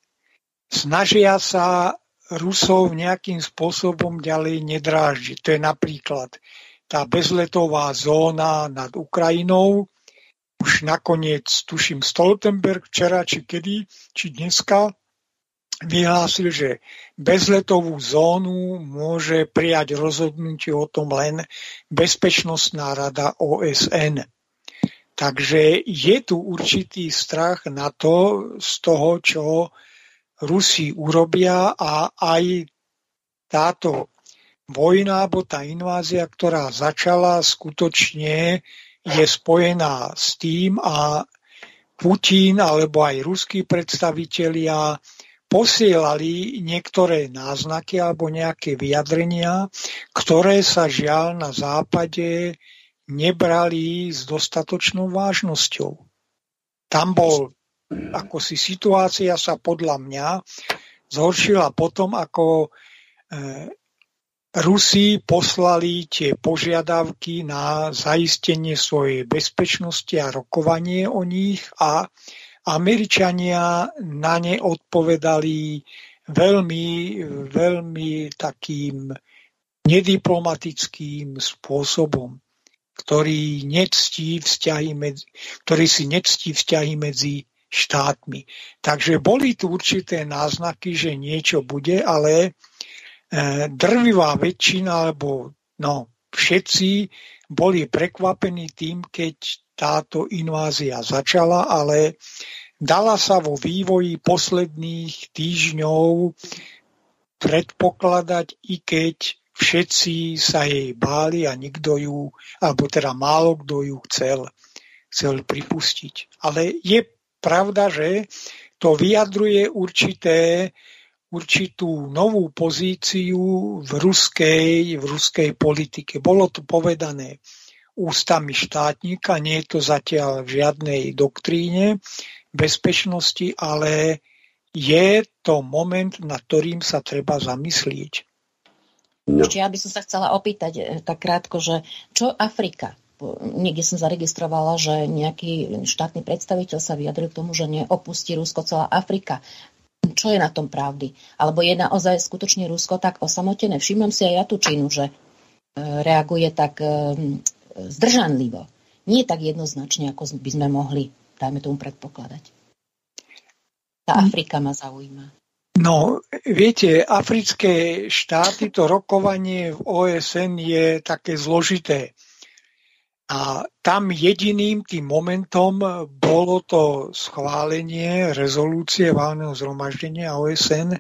snažia sa Rusov nejakým spôsobom ďalej nedráždiť. To je napríklad tá bezletová zóna nad Ukrajinou. Už nakoniec, tuším, Stoltenberg včera, či kedy, či dneska, vyhlásil, že bezletovú zónu môže prijať rozhodnutie o tom len Bezpečnostná rada OSN. Takže je tu určitý strach na to z toho, čo Rusi urobia a aj táto vojna alebo tá invázia, ktorá začala, skutočne je spojená s tým a Putin alebo aj ruskí predstavitelia posielali niektoré náznaky alebo nejaké vyjadrenia, ktoré sa žiaľ na západe nebrali s dostatočnou vážnosťou. Tam bol, ako si situácia sa podľa mňa zhoršila potom, ako e, Rusi poslali tie požiadavky na zaistenie svojej bezpečnosti a rokovanie o nich a Američania na ne odpovedali veľmi, veľmi takým nediplomatickým spôsobom ktorý, nectí vzťahy medzi, ktorý si nectí vzťahy medzi štátmi. Takže boli tu určité náznaky, že niečo bude, ale drvivá väčšina, alebo no, všetci boli prekvapení tým, keď táto invázia začala, ale dala sa vo vývoji posledných týždňov predpokladať, i keď všetci sa jej báli a nikto ju, alebo teda málo kto ju chcel, chcel pripustiť. Ale je pravda, že to vyjadruje určité, určitú novú pozíciu v ruskej, v ruskej politike. Bolo to povedané ústami štátnika, nie je to zatiaľ v žiadnej doktríne bezpečnosti, ale je to moment, nad ktorým sa treba zamyslieť. No. Ešte ja by som sa chcela opýtať eh, tak krátko, že čo Afrika? Niekde som zaregistrovala, že nejaký štátny predstaviteľ sa vyjadril k tomu, že neopustí Rusko celá Afrika. Čo je na tom pravdy? Alebo je naozaj skutočne Rusko tak osamotené? Všimnem si aj ja tú činu, že eh, reaguje tak eh, zdržanlivo. nie tak jednoznačne, ako by sme mohli, dajme tomu, predpokladať. Tá hm. Afrika ma zaujíma. No, viete, africké štáty, to rokovanie v OSN je také zložité. A tam jediným tým momentom bolo to schválenie rezolúcie válneho zhromaždenia OSN.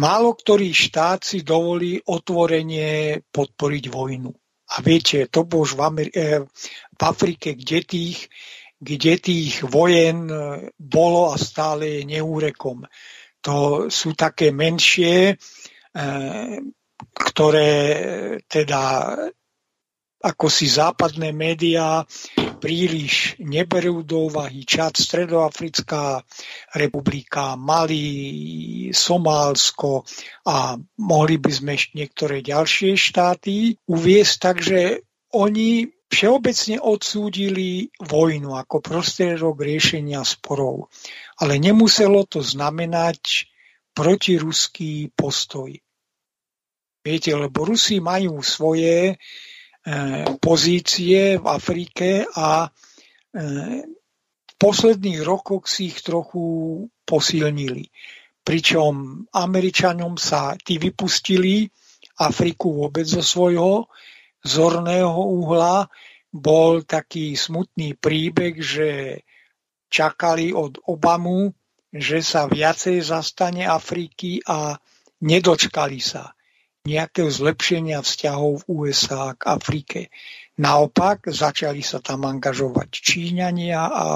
Málo ktorý štát si dovolí otvorenie podporiť vojnu. A viete, to bolo už v, Ameri- eh, v Afrike, kde tých, kde tých vojen eh, bolo a stále je neúrekom. To sú také menšie, eh, ktoré teda ako si západné médiá príliš neberú do úvahy Čad, Stredoafrická republika, Mali, Somálsko a mohli by sme ešte niektoré ďalšie štáty uviesť, takže oni všeobecne odsúdili vojnu ako prostriedok riešenia sporov. Ale nemuselo to znamenať protiruský postoj. Viete, lebo Rusi majú svoje pozície v Afrike a e, v posledných rokoch si ich trochu posilnili. Pričom Američanom sa tí vypustili Afriku vôbec zo svojho zorného uhla. Bol taký smutný príbeh, že čakali od Obamu, že sa viacej zastane Afriky a nedočkali sa nejakého zlepšenia vzťahov v USA k Afrike. Naopak začali sa tam angažovať Číňania a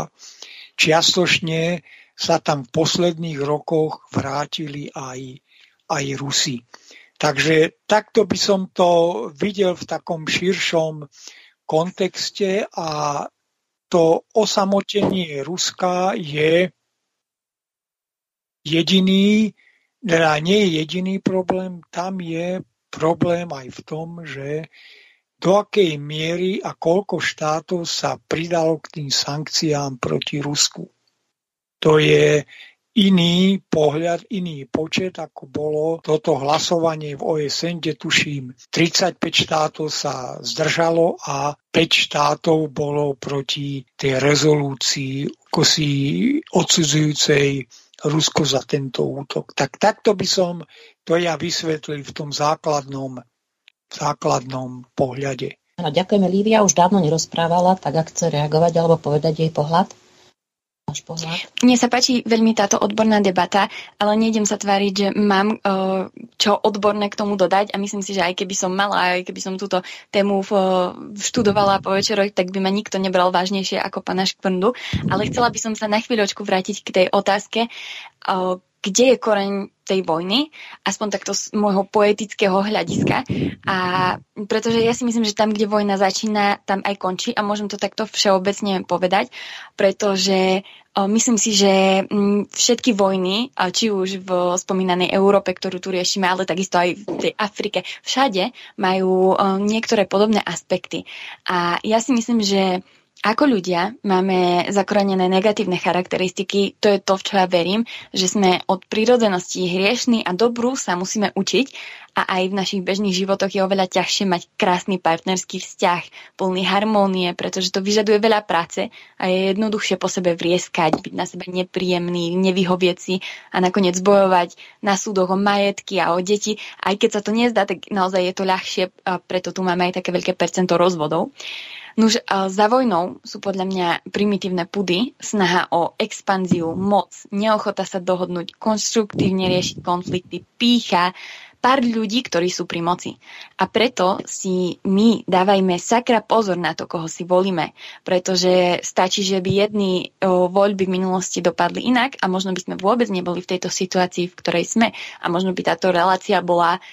čiastočne sa tam v posledných rokoch vrátili aj, aj Rusi. Takže takto by som to videl v takom širšom kontexte a to osamotenie Ruska je jediný teda nie je jediný problém, tam je problém aj v tom, že do akej miery a koľko štátov sa pridalo k tým sankciám proti Rusku. To je iný pohľad, iný počet, ako bolo toto hlasovanie v OSN, kde tuším 35 štátov sa zdržalo a 5 štátov bolo proti tej rezolúcii ako si odsudzujúcej Rusko za tento útok. Tak takto by som to ja vysvetlil v tom základnom, základnom pohľade. Ano, ďakujeme. Lívia už dávno nerozprávala, tak ak chce reagovať alebo povedať jej pohľad váš pohľad? Mne sa páči veľmi táto odborná debata, ale nejdem sa tváriť, že mám uh, čo odborné k tomu dodať a myslím si, že aj keby som mala, aj keby som túto tému v, študovala po večeroch, tak by ma nikto nebral vážnejšie ako pana Škvrndu. Ale chcela by som sa na chvíľočku vrátiť k tej otázke, uh, kde je koreň tej vojny, aspoň takto z môjho poetického hľadiska. A pretože ja si myslím, že tam, kde vojna začína, tam aj končí a môžem to takto všeobecne povedať, pretože myslím si, že všetky vojny, či už v spomínanej Európe, ktorú tu riešime, ale takisto aj v tej Afrike, všade majú niektoré podobné aspekty. A ja si myslím, že ako ľudia máme zakorenené negatívne charakteristiky, to je to, v čo ja verím, že sme od prírodzenosti hriešní a dobrú sa musíme učiť a aj v našich bežných životoch je oveľa ťažšie mať krásny partnerský vzťah, plný harmónie, pretože to vyžaduje veľa práce a je jednoduchšie po sebe vrieskať, byť na sebe nepríjemný, nevyhovieť si a nakoniec bojovať na súdoch o majetky a o deti. Aj keď sa to nezdá, tak naozaj je to ľahšie a preto tu máme aj také veľké percento rozvodov. Nuž, za vojnou sú podľa mňa primitívne pudy, snaha o expanziu, moc, neochota sa dohodnúť, konštruktívne riešiť konflikty, pícha, pár ľudí, ktorí sú pri moci. A preto si my dávajme sakra pozor na to, koho si volíme, pretože stačí, že by jedny voľby v minulosti dopadli inak a možno by sme vôbec neboli v tejto situácii, v ktorej sme a možno by táto relácia bola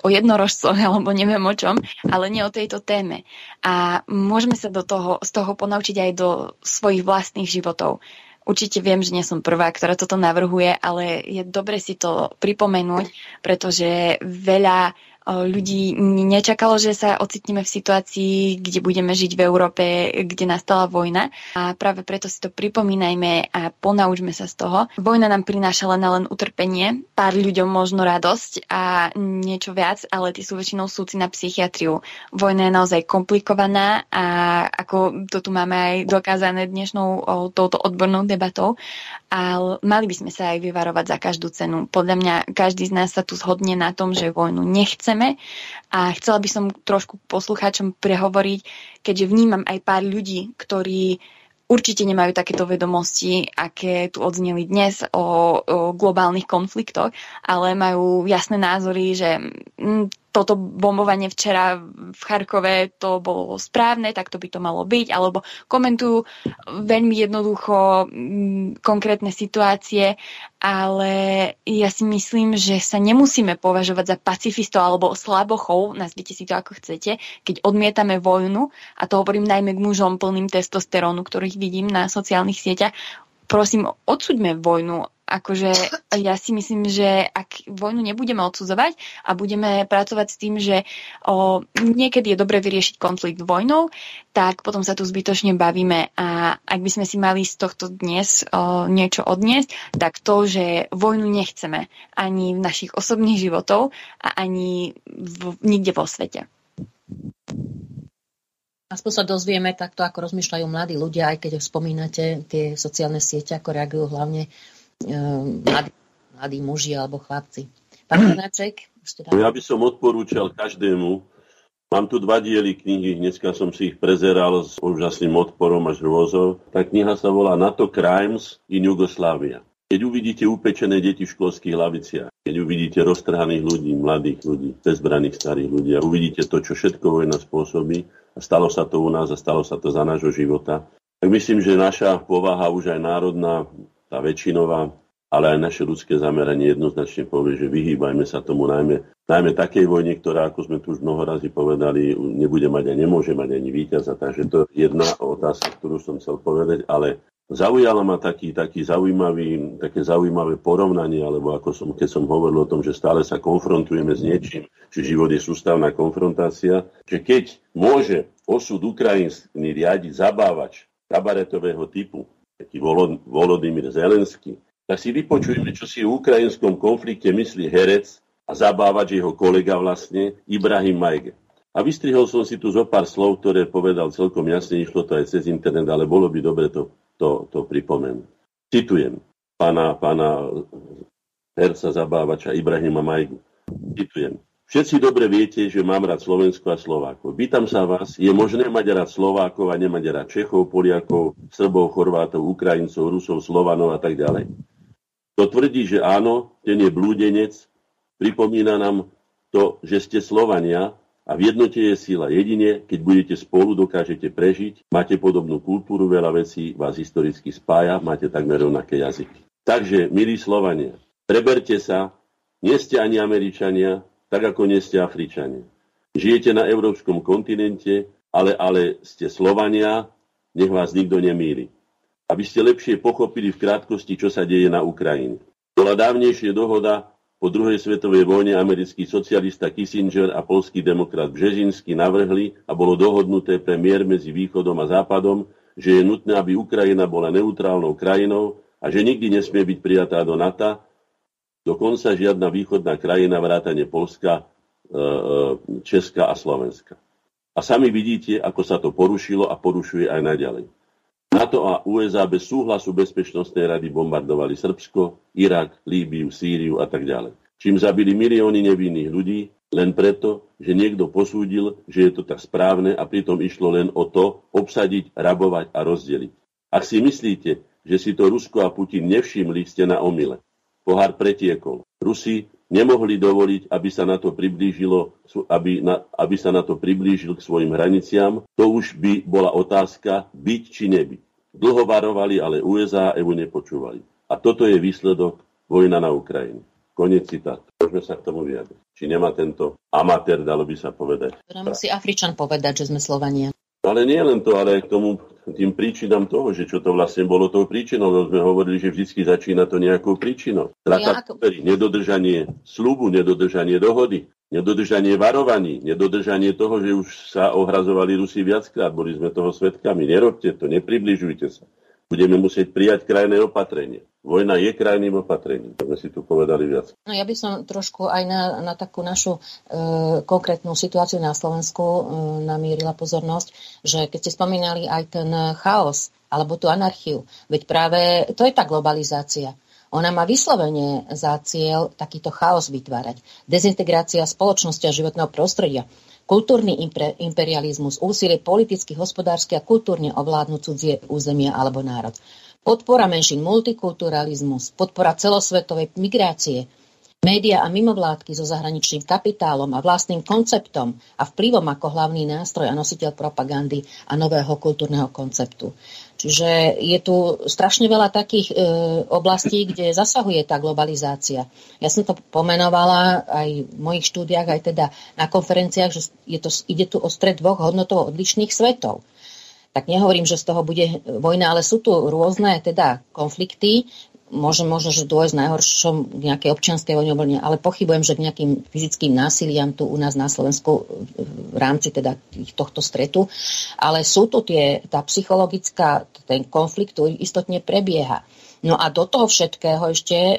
o jednorožcoch alebo neviem o čom, ale nie o tejto téme. A môžeme sa do toho, z toho ponaučiť aj do svojich vlastných životov. Určite viem, že nie som prvá, ktorá toto navrhuje, ale je dobre si to pripomenúť, pretože veľa ľudí nečakalo, že sa ocitneme v situácii, kde budeme žiť v Európe, kde nastala vojna. A práve preto si to pripomínajme a ponaučme sa z toho. Vojna nám prináša len len utrpenie, pár ľuďom možno radosť a niečo viac, ale tí sú väčšinou súci na psychiatriu. Vojna je naozaj komplikovaná a ako to tu máme aj dokázané dnešnou touto odbornou debatou, ale mali by sme sa aj vyvarovať za každú cenu. Podľa mňa každý z nás sa tu zhodne na tom, že vojnu nechceme a chcela by som trošku poslucháčom prehovoriť, keďže vnímam aj pár ľudí, ktorí určite nemajú takéto vedomosti, aké tu odzneli dnes o, o globálnych konfliktoch, ale majú jasné názory, že mm, toto bombovanie včera v Charkove to bolo správne, tak to by to malo byť, alebo komentujú veľmi jednoducho m, konkrétne situácie, ale ja si myslím, že sa nemusíme považovať za pacifistov alebo slabochov, nazvite si to ako chcete, keď odmietame vojnu, a to hovorím najmä k mužom plným testosterónu, ktorých vidím na sociálnych sieťach, prosím, odsúďme vojnu. Akože ja si myslím, že ak vojnu nebudeme odsudzovať a budeme pracovať s tým, že o, niekedy je dobre vyriešiť konflikt vojnou, tak potom sa tu zbytočne bavíme. A ak by sme si mali z tohto dnes o, niečo odniesť, tak to, že vojnu nechceme ani v našich osobných životov a ani v, nikde vo svete. Aspoň sa dozvieme takto, ako rozmýšľajú mladí ľudia, aj keď spomínate tie sociálne siete, ako reagujú hlavne mladí, mladí muži alebo chlapci. Pán Hnaček, ešte Ja by som odporúčal každému, mám tu dva diely knihy, dneska som si ich prezeral s úžasným odporom až rôzou. Tá kniha sa volá NATO Crimes in Jugoslavia. Keď uvidíte upečené deti v školských laviciach, keď uvidíte roztrhaných ľudí, mladých ľudí, bezbraných starých ľudí a uvidíte to, čo všetko vojna spôsobí, a stalo sa to u nás a stalo sa to za nášho života. Tak myslím, že naša povaha už aj národná, tá väčšinová, ale aj naše ľudské zameranie jednoznačne povie, že vyhýbajme sa tomu najmä, najmä takej vojne, ktorá, ako sme tu už mnoho razy povedali, nebude mať a nemôže mať ani víťaza. Takže to je jedna otázka, ktorú som chcel povedať, ale Zaujala ma taký, taký zaujímavý, také zaujímavé porovnanie, alebo ako som, keď som hovoril o tom, že stále sa konfrontujeme s niečím, či život je sústavná konfrontácia, že keď môže osud Ukrajiny riadiť zabávač kabaretového typu, taký Volodymyr Zelenský, tak si vypočujeme, čo si o ukrajinskom konflikte myslí herec a zabávač jeho kolega vlastne, Ibrahim Majge. A vystrihol som si tu zo pár slov, ktoré povedal celkom jasne, išlo to aj cez internet, ale bolo by dobre to to, to pripomenú. Citujem pána, pána herca zabávača Ibrahima Majgu. Citujem. Všetci dobre viete, že mám rád Slovensko a Slovákov. Pýtam sa vás, je možné mať rád Slovákov a nemať rád Čechov, Poliakov, Srbov, Chorvátov, Ukrajincov, Rusov, Slovanov a tak ďalej? To tvrdí, že áno, ten je blúdenec, pripomína nám to, že ste Slovania a v jednote je sila. Jedine, keď budete spolu, dokážete prežiť, máte podobnú kultúru, veľa vecí vás historicky spája, máte takmer rovnaké jazyky. Takže, milí Slovania, preberte sa, nie ste ani Američania, tak ako nie ste Afričania. Žijete na európskom kontinente, ale, ale ste Slovania, nech vás nikto nemýli. Aby ste lepšie pochopili v krátkosti, čo sa deje na Ukrajine. Bola dávnejšie dohoda po druhej svetovej vojne americký socialista Kissinger a polský demokrat Břežinsky navrhli a bolo dohodnuté pre mier medzi východom a západom, že je nutné, aby Ukrajina bola neutrálnou krajinou a že nikdy nesmie byť prijatá do NATO, dokonca žiadna východná krajina vrátane Polska, e, e, Česka a Slovenska. A sami vidíte, ako sa to porušilo a porušuje aj naďalej. NATO a USA bez súhlasu Bezpečnostnej rady bombardovali Srbsko, Irak, Líbiu, Sýriu a tak ďalej. Čím zabili milióny nevinných ľudí, len preto, že niekto posúdil, že je to tak správne a pritom išlo len o to obsadiť, rabovať a rozdeliť. Ak si myslíte, že si to Rusko a Putin nevšimli, ste na omyle. Pohár pretiekol. Rusi nemohli dovoliť, aby sa na to priblížilo, aby, na, aby sa na to priblížil k svojim hraniciam. To už by bola otázka byť či nebyť. Dlho varovali, ale USA a EU nepočúvali. A toto je výsledok vojna na Ukrajine. Konec citát. Môžeme sa k tomu vyjadriť. Či nemá tento amatér, dalo by sa povedať. To nám musí Afričan povedať, že sme Slovania. Ale nie len to, ale k tomu, tým príčinám toho, že čo to vlastne bolo tou príčinou. Lebo sme hovorili, že vždy začína to nejakou príčinou. Strata ja, ako... nedodržanie slubu, nedodržanie dohody. nedodržanie varovaní, nedodržanie toho, že už sa ohrazovali Rusi viackrát, boli sme toho svetkami. Nerobte to, nepribližujte sa. Budeme musieť prijať krajné opatrenie. Vojna je krajným opatrením, to sme si tu povedali viac. No ja by som trošku aj na, na takú našu e, konkrétnu situáciu na Slovensku e, namierila pozornosť, že keď ste spomínali aj ten chaos alebo tú anarchiu, veď práve to je tá globalizácia ona má vyslovene za cieľ takýto chaos vytvárať. Dezintegrácia spoločnosti a životného prostredia, kultúrny imperializmus, úsilie politicky, hospodársky a kultúrne ovládnuť cudzie územia alebo národ. Podpora menšín, multikulturalizmus, podpora celosvetovej migrácie, Média a mimovládky so zahraničným kapitálom a vlastným konceptom a vplyvom ako hlavný nástroj a nositeľ propagandy a nového kultúrneho konceptu. Čiže je tu strašne veľa takých e, oblastí, kde zasahuje tá globalizácia. Ja som to pomenovala aj v mojich štúdiách, aj teda na konferenciách, že je to, ide tu o stred dvoch hodnotovo odlišných svetov tak nehovorím, že z toho bude vojna, ale sú tu rôzne teda konflikty, môže možno, že dôjsť najhoršom k nejakej občianskej vojne, ale pochybujem, že k nejakým fyzickým násiliam tu u nás na Slovensku v rámci teda tohto stretu. Ale sú tu tie, tá psychologická, ten konflikt tu istotne prebieha. No a do toho všetkého ešte e,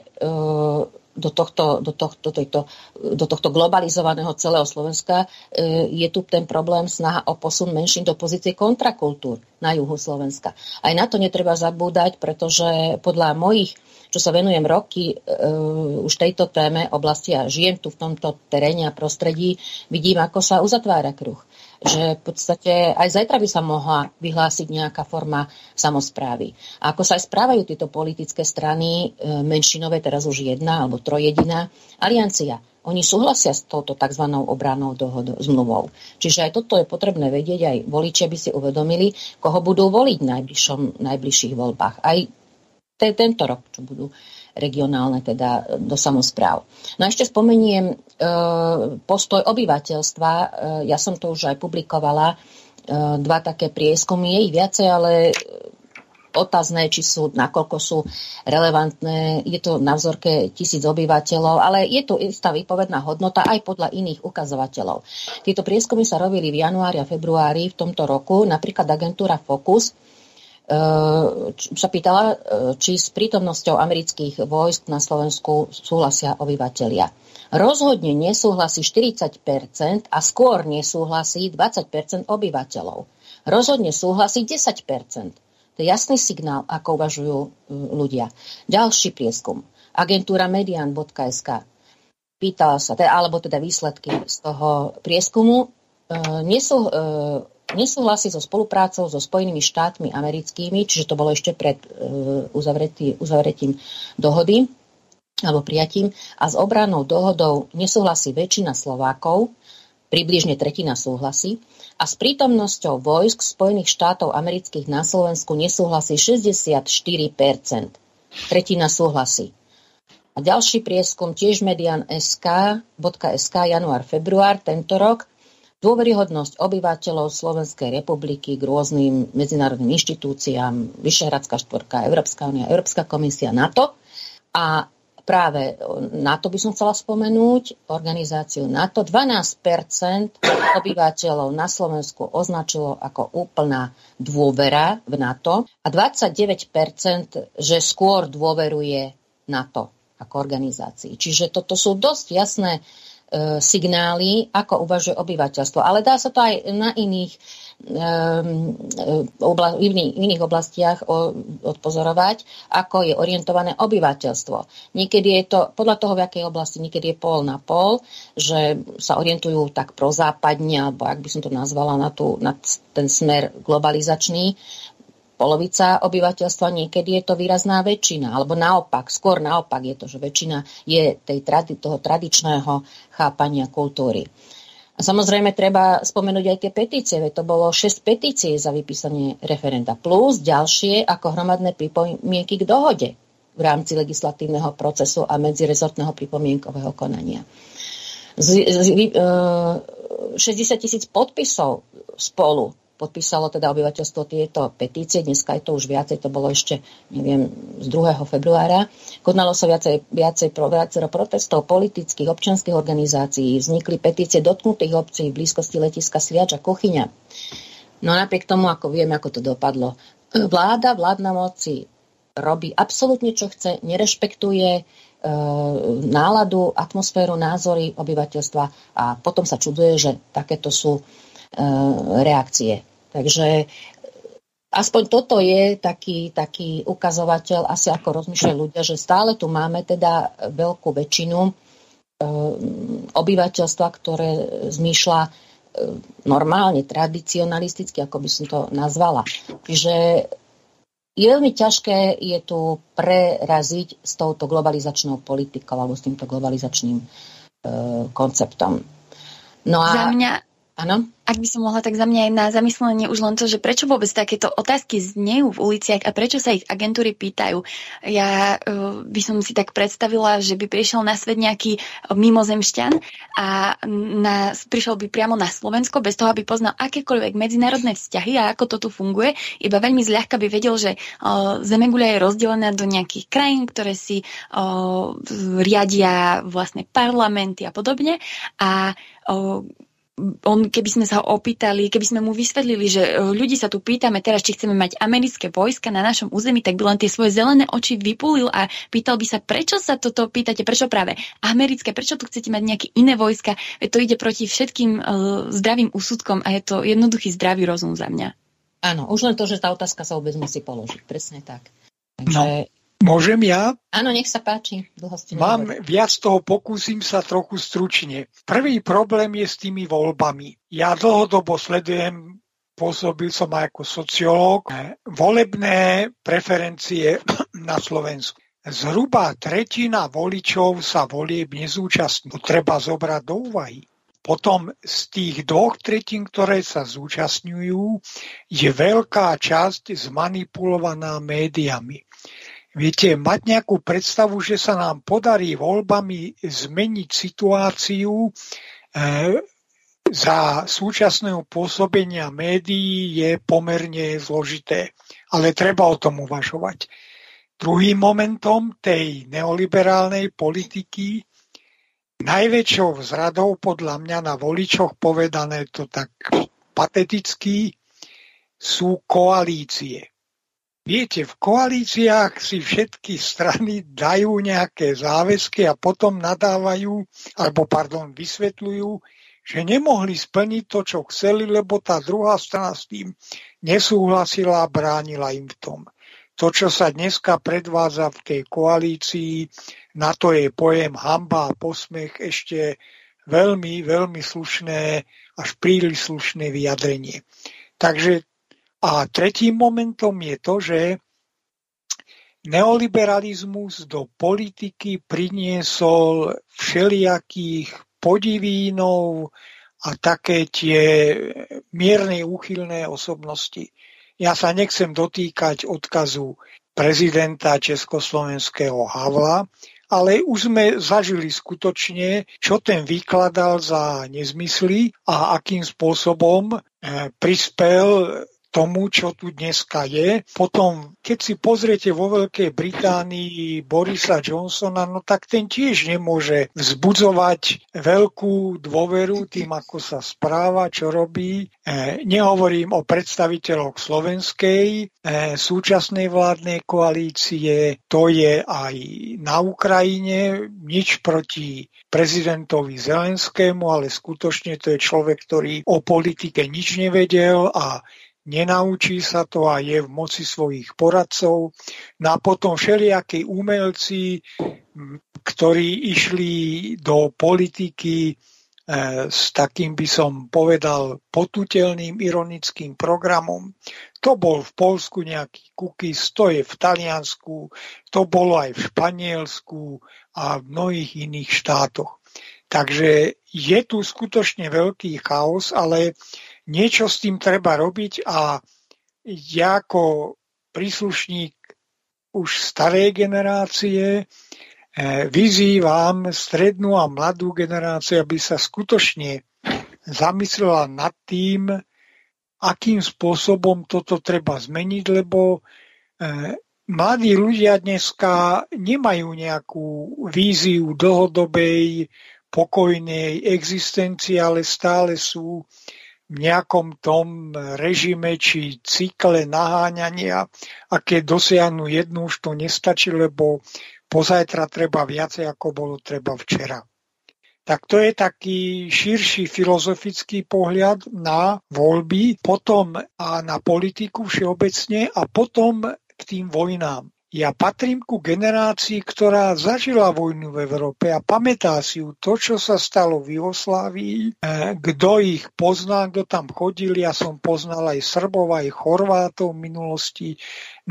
do tohto, do, tohto, tejto, do tohto globalizovaného celého Slovenska e, je tu ten problém snaha o posun menším do pozície kontrakultúr na juhu Slovenska. Aj na to netreba zabúdať, pretože podľa mojich, čo sa venujem roky uh, už tejto téme oblasti a žijem tu v tomto teréne a prostredí, vidím, ako sa uzatvára kruh že v podstate aj zajtra by sa mohla vyhlásiť nejaká forma samozprávy. A ako sa aj správajú tieto politické strany, e, menšinové, teraz už jedna alebo trojediná, aliancia. Oni súhlasia s touto tzv. obranou dohodou, zmluvou. Čiže aj toto je potrebné vedieť, aj voliči by si uvedomili, koho budú voliť v najbližších voľbách. Aj tento rok, čo budú regionálne teda do samozpráv. No a ešte spomeniem e, postoj obyvateľstva. E, ja som to už aj publikovala, e, dva také prieskumy, je ich viacej, ale otázne, či sú, nakoľko sú relevantné. Je to na vzorke tisíc obyvateľov, ale je to istá výpovedná hodnota aj podľa iných ukazovateľov. Tieto prieskumy sa robili v januári a februári v tomto roku. Napríklad agentúra Focus sa pýtala, e, či s prítomnosťou amerických vojsk na Slovensku súhlasia obyvateľia. Rozhodne nesúhlasí 40% a skôr nesúhlasí 20% obyvateľov. Rozhodne súhlasí 10% To je jasný signál, ako uvažujú e, ľudia. Ďalší prieskum. Agentúra median.sk pýtala sa, alebo teda výsledky z toho prieskumu, e, nesú, nesúhlasí so spoluprácou so Spojenými štátmi americkými, čiže to bolo ešte pred uh, uzavretý, uzavretím dohody alebo prijatím, a s obrannou dohodou nesúhlasí väčšina Slovákov, približne tretina súhlasí, a s prítomnosťou vojsk Spojených štátov amerických na Slovensku nesúhlasí 64%. Tretina súhlasí. A ďalší prieskum tiež median SK, január-február tento rok dôveryhodnosť obyvateľov Slovenskej republiky k rôznym medzinárodným inštitúciám, Vyšehradská štvorka, Európska únia, Európska komisia, NATO. A práve NATO by som chcela spomenúť, organizáciu NATO. 12% obyvateľov na Slovensku označilo ako úplná dôvera v NATO a 29% že skôr dôveruje NATO ako organizácii. Čiže toto sú dosť jasné signály, ako uvažuje obyvateľstvo. Ale dá sa to aj na iných, v iných oblastiach odpozorovať, ako je orientované obyvateľstvo. Niekedy je to, podľa toho, v akej oblasti, niekedy je pol na pol, že sa orientujú tak prozápadne, alebo ak by som to nazvala, na, tú, na ten smer globalizačný, polovica obyvateľstva, niekedy je to výrazná väčšina, alebo naopak, skôr naopak je to, že väčšina je tej, toho tradičného chápania kultúry. A samozrejme treba spomenúť aj tie petície, veď to bolo 6 petícií za vypísanie referenda, plus ďalšie ako hromadné pripomienky k dohode v rámci legislatívneho procesu a medzirezortného pripomienkového konania. Z, z, z, 60 tisíc podpisov spolu podpísalo teda obyvateľstvo tieto petície. Dneska je to už viacej, to bolo ešte, neviem, z 2. februára. Konalo sa viacej, viacej pro, protestov politických, občanských organizácií. Vznikli petície dotknutých obcí v blízkosti letiska Sviač a Kochyňa. No napriek tomu, ako vieme, ako to dopadlo. Vláda, vládna moci robí absolútne, čo chce, nerešpektuje e, náladu, atmosféru, názory obyvateľstva a potom sa čuduje, že takéto sú e, reakcie. Takže aspoň toto je taký, taký ukazovateľ, asi ako rozmýšľajú ľudia, že stále tu máme teda veľkú väčšinu e, obyvateľstva, ktoré zmýšľa e, normálne, tradicionalisticky, ako by som to nazvala. Čiže je veľmi ťažké je tu preraziť s touto globalizačnou politikou alebo s týmto globalizačným e, konceptom. No a, Za mňa Áno? Ak by som mohla, tak za mňa je na zamyslenie už len to, že prečo vôbec takéto otázky znejú v uliciach a prečo sa ich agentúry pýtajú. Ja uh, by som si tak predstavila, že by prišiel na svet nejaký mimozemšťan a na, prišiel by priamo na Slovensko bez toho, aby poznal akékoľvek medzinárodné vzťahy a ako to tu funguje. Iba veľmi zľahka by vedel, že uh, Zemeguľa je rozdelená do nejakých krajín, ktoré si uh, riadia vlastne parlamenty a podobne. A on, keby sme sa ho opýtali, keby sme mu vysvetlili, že e, ľudí sa tu pýtame teraz, či chceme mať americké vojska na našom území, tak by len tie svoje zelené oči vypulil a pýtal by sa, prečo sa toto pýtate, prečo práve americké, prečo tu chcete mať nejaké iné vojska. To ide proti všetkým uh, zdravým úsudkom a je to jednoduchý zdravý rozum za mňa. Áno, už len to, že tá otázka sa vôbec musí položiť. Presne tak. Takže... No. Môžem ja? Áno, nech sa páči. Dlho ste Mám viac toho, pokúsim sa trochu stručne. Prvý problém je s tými voľbami. Ja dlhodobo sledujem, pôsobil som aj ako sociológ, volebné preferencie na Slovensku. Zhruba tretina voličov sa volieb nezúčastní. To treba zobrať do úvahy. Potom z tých dvoch tretín, ktoré sa zúčastňujú, je veľká časť zmanipulovaná médiami. Viete, mať nejakú predstavu, že sa nám podarí voľbami zmeniť situáciu e, za súčasného pôsobenia médií je pomerne zložité. Ale treba o tom uvažovať. Druhým momentom tej neoliberálnej politiky najväčšou zradou podľa mňa na voličoch povedané to tak pateticky sú koalície. Viete, v koalíciách si všetky strany dajú nejaké záväzky a potom nadávajú, alebo pardon, vysvetľujú, že nemohli splniť to, čo chceli, lebo tá druhá strana s tým nesúhlasila a bránila im v tom. To, čo sa dneska predvádza v tej koalícii, na to je pojem hamba a posmech ešte veľmi, veľmi slušné, až príliš slušné vyjadrenie. Takže a tretím momentom je to, že neoliberalizmus do politiky priniesol všelijakých podivínov a také tie mierne úchylné osobnosti. Ja sa nechcem dotýkať odkazu prezidenta Československého Havla, ale už sme zažili skutočne, čo ten vykladal za nezmysly a akým spôsobom eh, prispel tomu, čo tu dneska je. Potom, keď si pozriete vo Veľkej Británii Borisa Johnsona, no tak ten tiež nemôže vzbudzovať veľkú dôveru tým, ako sa správa, čo robí. E, nehovorím o predstaviteľoch slovenskej e, súčasnej vládnej koalície, to je aj na Ukrajine, nič proti prezidentovi Zelenskému, ale skutočne to je človek, ktorý o politike nič nevedel a nenaučí sa to a je v moci svojich poradcov. No a potom všelijakí umelci, ktorí išli do politiky e, s takým by som povedal potutelným ironickým programom. To bol v Polsku nejaký cookies, to je v Taliansku, to bolo aj v Španielsku a v mnohých iných štátoch. Takže je tu skutočne veľký chaos, ale niečo s tým treba robiť a ja ako príslušník už starej generácie eh, vyzývam strednú a mladú generáciu, aby sa skutočne zamyslela nad tým, akým spôsobom toto treba zmeniť, lebo e, mladí ľudia dneska nemajú nejakú víziu dlhodobej, pokojnej existencie, ale stále sú nejakom tom režime či cykle naháňania a keď dosiahnu jednu, už to nestačí, lebo pozajtra treba viacej, ako bolo treba včera. Tak to je taký širší filozofický pohľad na voľby, potom a na politiku všeobecne a potom k tým vojnám. Ja patrím ku generácii, ktorá zažila vojnu v Európe a pamätá si ju to, čo sa stalo v Jugoslávii, e, kto ich pozná, kto tam chodil. Ja som poznal aj Srbov, aj Chorvátov v minulosti.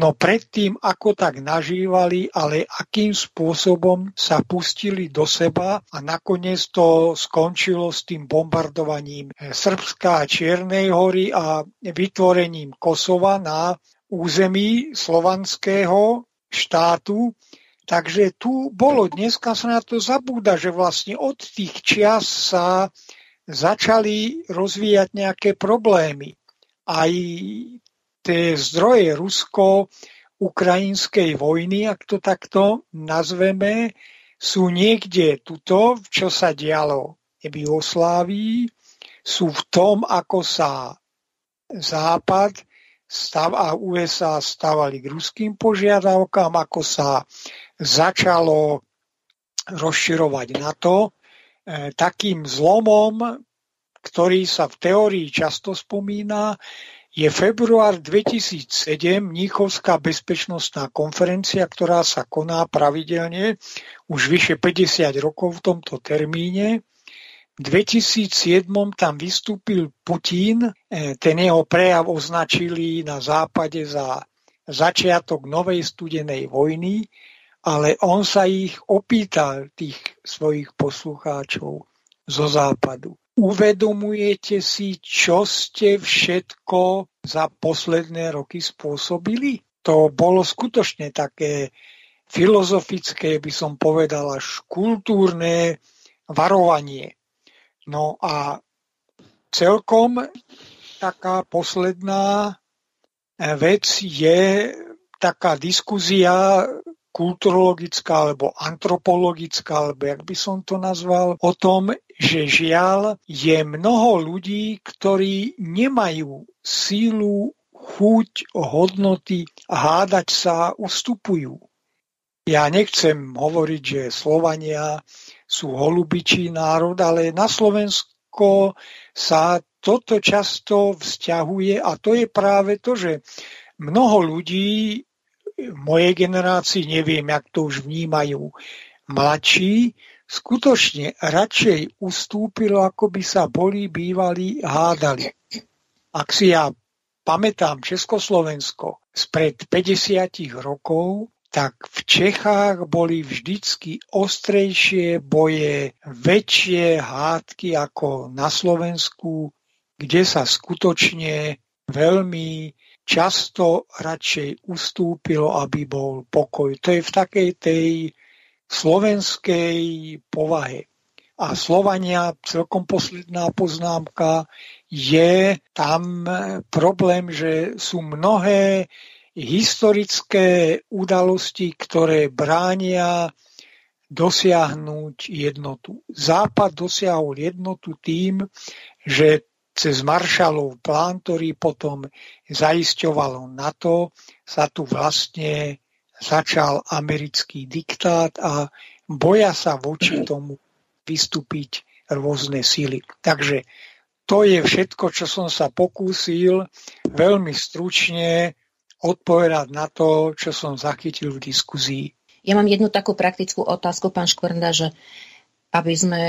No predtým, ako tak nažívali, ale akým spôsobom sa pustili do seba a nakoniec to skončilo s tým bombardovaním Srbska a Čiernej hory a vytvorením Kosova na území slovanského štátu. Takže tu bolo, dneska sa na to zabúda, že vlastne od tých čias sa začali rozvíjať nejaké problémy. Aj tie zdroje rusko-ukrajinskej vojny, ak to takto nazveme, sú niekde tuto, čo sa dialo v Jugoslávii, sú v tom, ako sa Západ stav a USA stavali k ruským požiadavkám, ako sa začalo rozširovať NATO. E, takým zlomom, ktorý sa v teórii často spomína, je február 2007 Mníchovská bezpečnostná konferencia, ktorá sa koná pravidelne už vyše 50 rokov v tomto termíne 2007 tam vystúpil Putin, e, ten jeho prejav označili na západe za začiatok novej studenej vojny, ale on sa ich opýtal, tých svojich poslucháčov zo západu. Uvedomujete si, čo ste všetko za posledné roky spôsobili? To bolo skutočne také filozofické, by som povedal, až kultúrne varovanie. No a celkom taká posledná eh, vec je taká diskuzia kulturologická alebo antropologická, alebo jak by som to nazval, o tom, že žiaľ je mnoho ľudí, ktorí nemajú sílu, chuť, hodnoty hádať sa ustupujú. Ja nechcem hovoriť, že Slovania sú holubičí národ, ale na Slovensko sa toto často vzťahuje a to je práve to, že mnoho ľudí mojej generácii, neviem, jak to už vnímajú mladší, skutočne radšej ustúpilo, ako by sa boli bývali hádali. Ak si ja pamätám Československo spred 50 rokov, tak v Čechách boli vždycky ostrejšie boje, väčšie hádky ako na Slovensku, kde sa skutočne veľmi často radšej ustúpilo, aby bol pokoj. To je v takej tej slovenskej povahe. A Slovania, celkom posledná poznámka, je tam problém, že sú mnohé historické udalosti, ktoré bránia dosiahnuť jednotu. Západ dosiahol jednotu tým, že cez Maršalov plán, ktorý potom zaisťovalo NATO, sa tu vlastne začal americký diktát a boja sa voči tomu vystúpiť rôzne síly. Takže to je všetko, čo som sa pokúsil veľmi stručne odpovedať na to, čo som zachytil v diskuzii. Ja mám jednu takú praktickú otázku, pán Škvrnda, že aby sme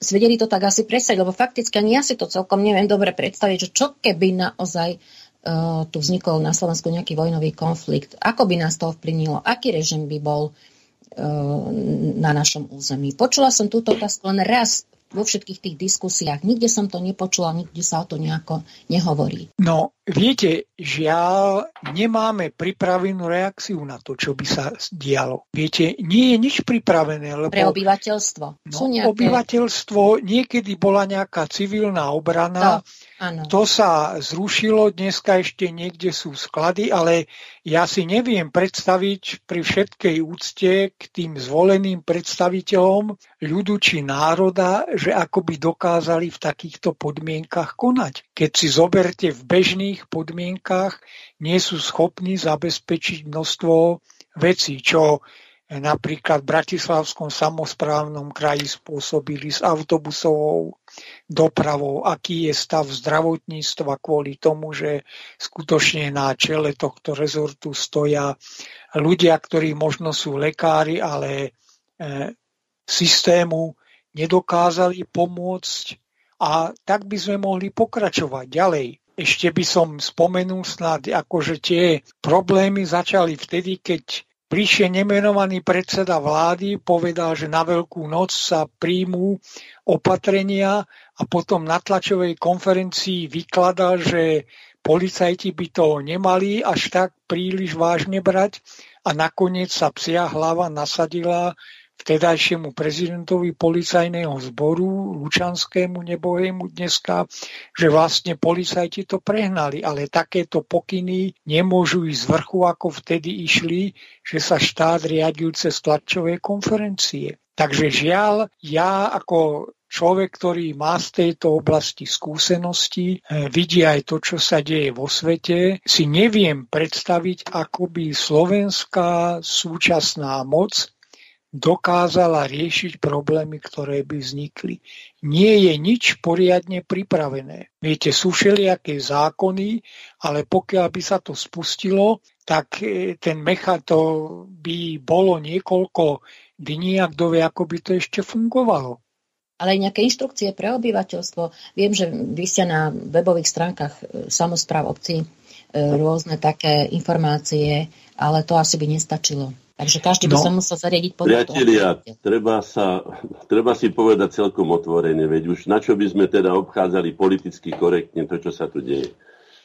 si vedeli to tak asi presať, lebo fakticky ani ja si to celkom neviem dobre predstaviť, že čo keby naozaj uh, tu vznikol na Slovensku nejaký vojnový konflikt, ako by nás to ovplyvnilo, aký režim by bol uh, na našom území. Počula som túto otázku len raz vo všetkých tých diskusiách. Nikde som to nepočula, nikde sa o to nejako nehovorí. No, Viete, žiaľ, nemáme pripravenú reakciu na to, čo by sa dialo. Viete, nie je nič pripravené. Lebo, Pre obyvateľstvo. No, nejaké... Obyvateľstvo, niekedy bola nejaká civilná obrana, to. To sa zrušilo, dneska ešte niekde sú sklady, ale ja si neviem predstaviť pri všetkej úcte k tým zvoleným predstaviteľom ľudu či národa, že ako by dokázali v takýchto podmienkach konať. Keď si zoberte v bežných podmienkach, nie sú schopní zabezpečiť množstvo vecí, čo napríklad v Bratislavskom samozprávnom kraji spôsobili s autobusovou dopravou, aký je stav zdravotníctva kvôli tomu, že skutočne na čele tohto rezortu stoja ľudia, ktorí možno sú lekári, ale e, systému nedokázali pomôcť a tak by sme mohli pokračovať ďalej. Ešte by som spomenul snad, akože tie problémy začali vtedy, keď Prišiel nemenovaný predseda vlády, povedal, že na Veľkú noc sa príjmú opatrenia a potom na tlačovej konferencii vykladal, že policajti by to nemali až tak príliš vážne brať a nakoniec sa psia hlava nasadila vtedajšiemu prezidentovi policajného zboru, Lučanskému nebohému dneska, že vlastne policajti to prehnali, ale takéto pokyny nemôžu ísť z vrchu, ako vtedy išli, že sa štát riadil cez tlačové konferencie. Takže žiaľ, ja ako človek, ktorý má z tejto oblasti skúsenosti, eh, vidí aj to, čo sa deje vo svete, si neviem predstaviť, ako by slovenská súčasná moc dokázala riešiť problémy, ktoré by vznikli. Nie je nič poriadne pripravené. Viete, sú všelijaké zákony, ale pokiaľ by sa to spustilo, tak e, ten mecha to by bolo niekoľko dní a kto ako by to ešte fungovalo. Ale aj nejaké inštrukcie pre obyvateľstvo. Viem, že vy ste na webových stránkach e, samozpráv obcí e, rôzne také informácie, ale to asi by nestačilo. Takže každý by no, sa musel zariadiť podľa Priatelia, treba, sa, treba si povedať celkom otvorene, veď už na čo by sme teda obchádzali politicky korektne to, čo sa tu deje.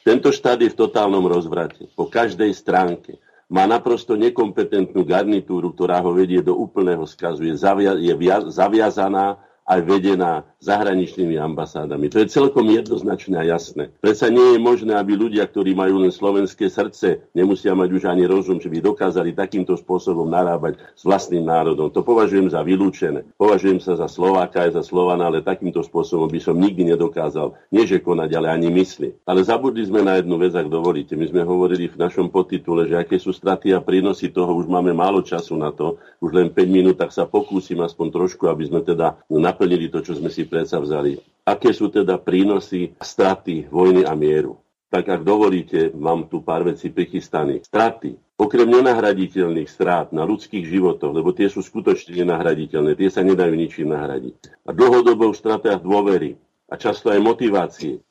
Tento štát je v totálnom rozvrate. Po každej stránke má naprosto nekompetentnú garnitúru, ktorá ho vedie do úplného skazu. Je, zavia, je via, zaviazaná aj vedená zahraničnými ambasádami. To je celkom jednoznačné a jasné. Predsa nie je možné, aby ľudia, ktorí majú len slovenské srdce, nemusia mať už ani rozum, že by dokázali takýmto spôsobom narábať s vlastným národom. To považujem za vylúčené. Považujem sa za Slováka aj za Slovana, ale takýmto spôsobom by som nikdy nedokázal nie že konať, ale ani mysli. Ale zabudli sme na jednu vec, ak dovolíte. My sme hovorili v našom podtitule, že aké sú straty a prínosy toho, už máme málo času na to, už len 5 minút, tak sa pokúsim aspoň trošku, aby sme teda naplnili to, čo sme si predsa vzali. Aké sú teda prínosy straty vojny a mieru? Tak ak dovolíte, mám tu pár vecí prichystaných. Straty. Okrem nenahraditeľných strát na ľudských životoch, lebo tie sú skutočne nenahraditeľné, tie sa nedajú ničím nahradiť. A dlhodobo v stratách dôvery a často aj motivácie.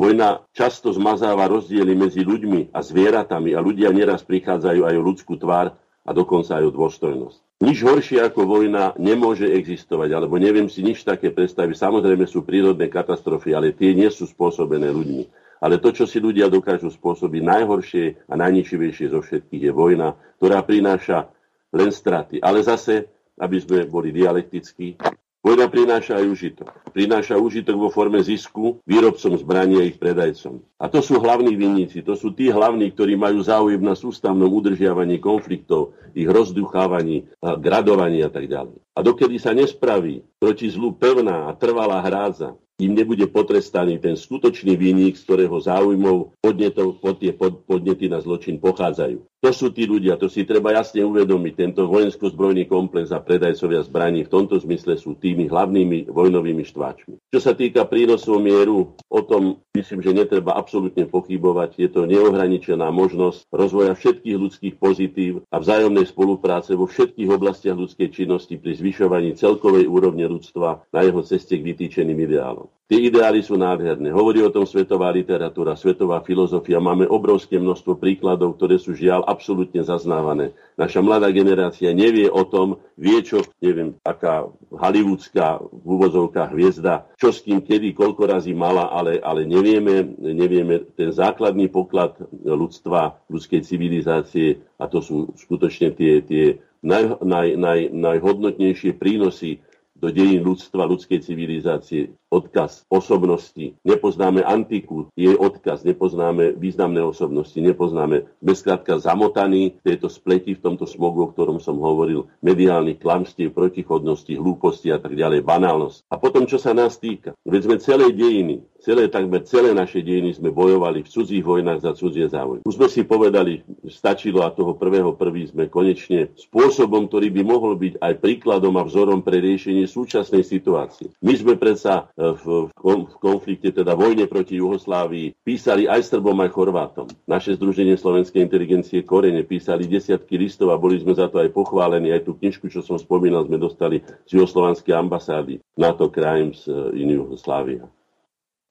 Vojna často zmazáva rozdiely medzi ľuďmi a zvieratami a ľudia neraz prichádzajú aj o ľudskú tvár a dokonca aj o dôstojnosť. Nič horšie ako vojna nemôže existovať, alebo neviem si nič také predstaviť. Samozrejme sú prírodné katastrofy, ale tie nie sú spôsobené ľuďmi. Ale to, čo si ľudia dokážu spôsobiť najhoršie a najničivejšie zo všetkých, je vojna, ktorá prináša len straty. Ale zase, aby sme boli dialektickí, Vojna prináša aj užitok. Prináša užitok vo forme zisku výrobcom zbraní a ich predajcom. A to sú hlavní vinníci, to sú tí hlavní, ktorí majú záujem na sústavnom udržiavaní konfliktov, ich rozduchávaní, gradovaní a tak ďalej. A dokedy sa nespraví proti zlu pevná a trvalá hrádza, im nebude potrestaný ten skutočný vinník, z ktorého záujmov podnetov, pod tie pod, podnety na zločin pochádzajú. To sú tí ľudia, to si treba jasne uvedomiť. Tento vojensko-zbrojný komplex a predajcovia zbraní v tomto zmysle sú tými hlavnými vojnovými štváčmi. Čo sa týka prínosov mieru, o tom myslím, že netreba absolútne pochybovať. Je to neohraničená možnosť rozvoja všetkých ľudských pozitív a vzájomnej spolupráce vo všetkých oblastiach ľudskej činnosti pri zvyšovaní celkovej úrovne ľudstva na jeho ceste k vytýčeným ideálom. Tie ideály sú nádherné. Hovorí o tom svetová literatúra, svetová filozofia. Máme obrovské množstvo príkladov, ktoré sú žiaľ absolútne zaznávané. Naša mladá generácia nevie o tom, vie čo, neviem, aká hollywoodská v úvozovkách hviezda, čo s kým, kedy, koľko razy mala, ale, ale nevie nevieme, nevieme ten základný poklad ľudstva, ľudskej civilizácie a to sú skutočne tie, tie naj, naj, naj, najhodnotnejšie prínosy do dejín ľudstva, ľudskej civilizácie, odkaz osobnosti. Nepoznáme antiku, jej odkaz, nepoznáme významné osobnosti, nepoznáme, sme skrátka zamotaní v tejto spleti, v tomto smogu, o ktorom som hovoril, mediálnych klamstiev, protichodnosti, hlúposti a tak ďalej, banálnosť. A potom, čo sa nás týka, veď sme celé dejiny, celé, takmer celé naše dejiny sme bojovali v cudzích vojnách za cudzie záujmy. Už sme si povedali, stačilo a toho prvého prvý sme konečne spôsobom, ktorý by mohol byť aj príkladom a vzorom pre riešenie súčasnej situácie. My sme predsa v, v konflikte, teda vojne proti Juhoslávii, písali aj Srbom, aj Chorvátom. Naše Združenie slovenskej inteligencie Korene písali desiatky listov a boli sme za to aj pochválení. Aj tú knižku, čo som spomínal, sme dostali z juhoslovanskej ambasády NATO Crimes in Jugoslávia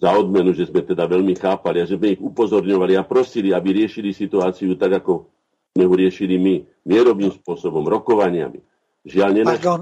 za odmenu, že sme teda veľmi chápali a že sme ich upozorňovali a prosili, aby riešili situáciu tak, ako sme ho riešili my, mierovým spôsobom, rokovaniami. Žiaľ, nenaš... Pardon,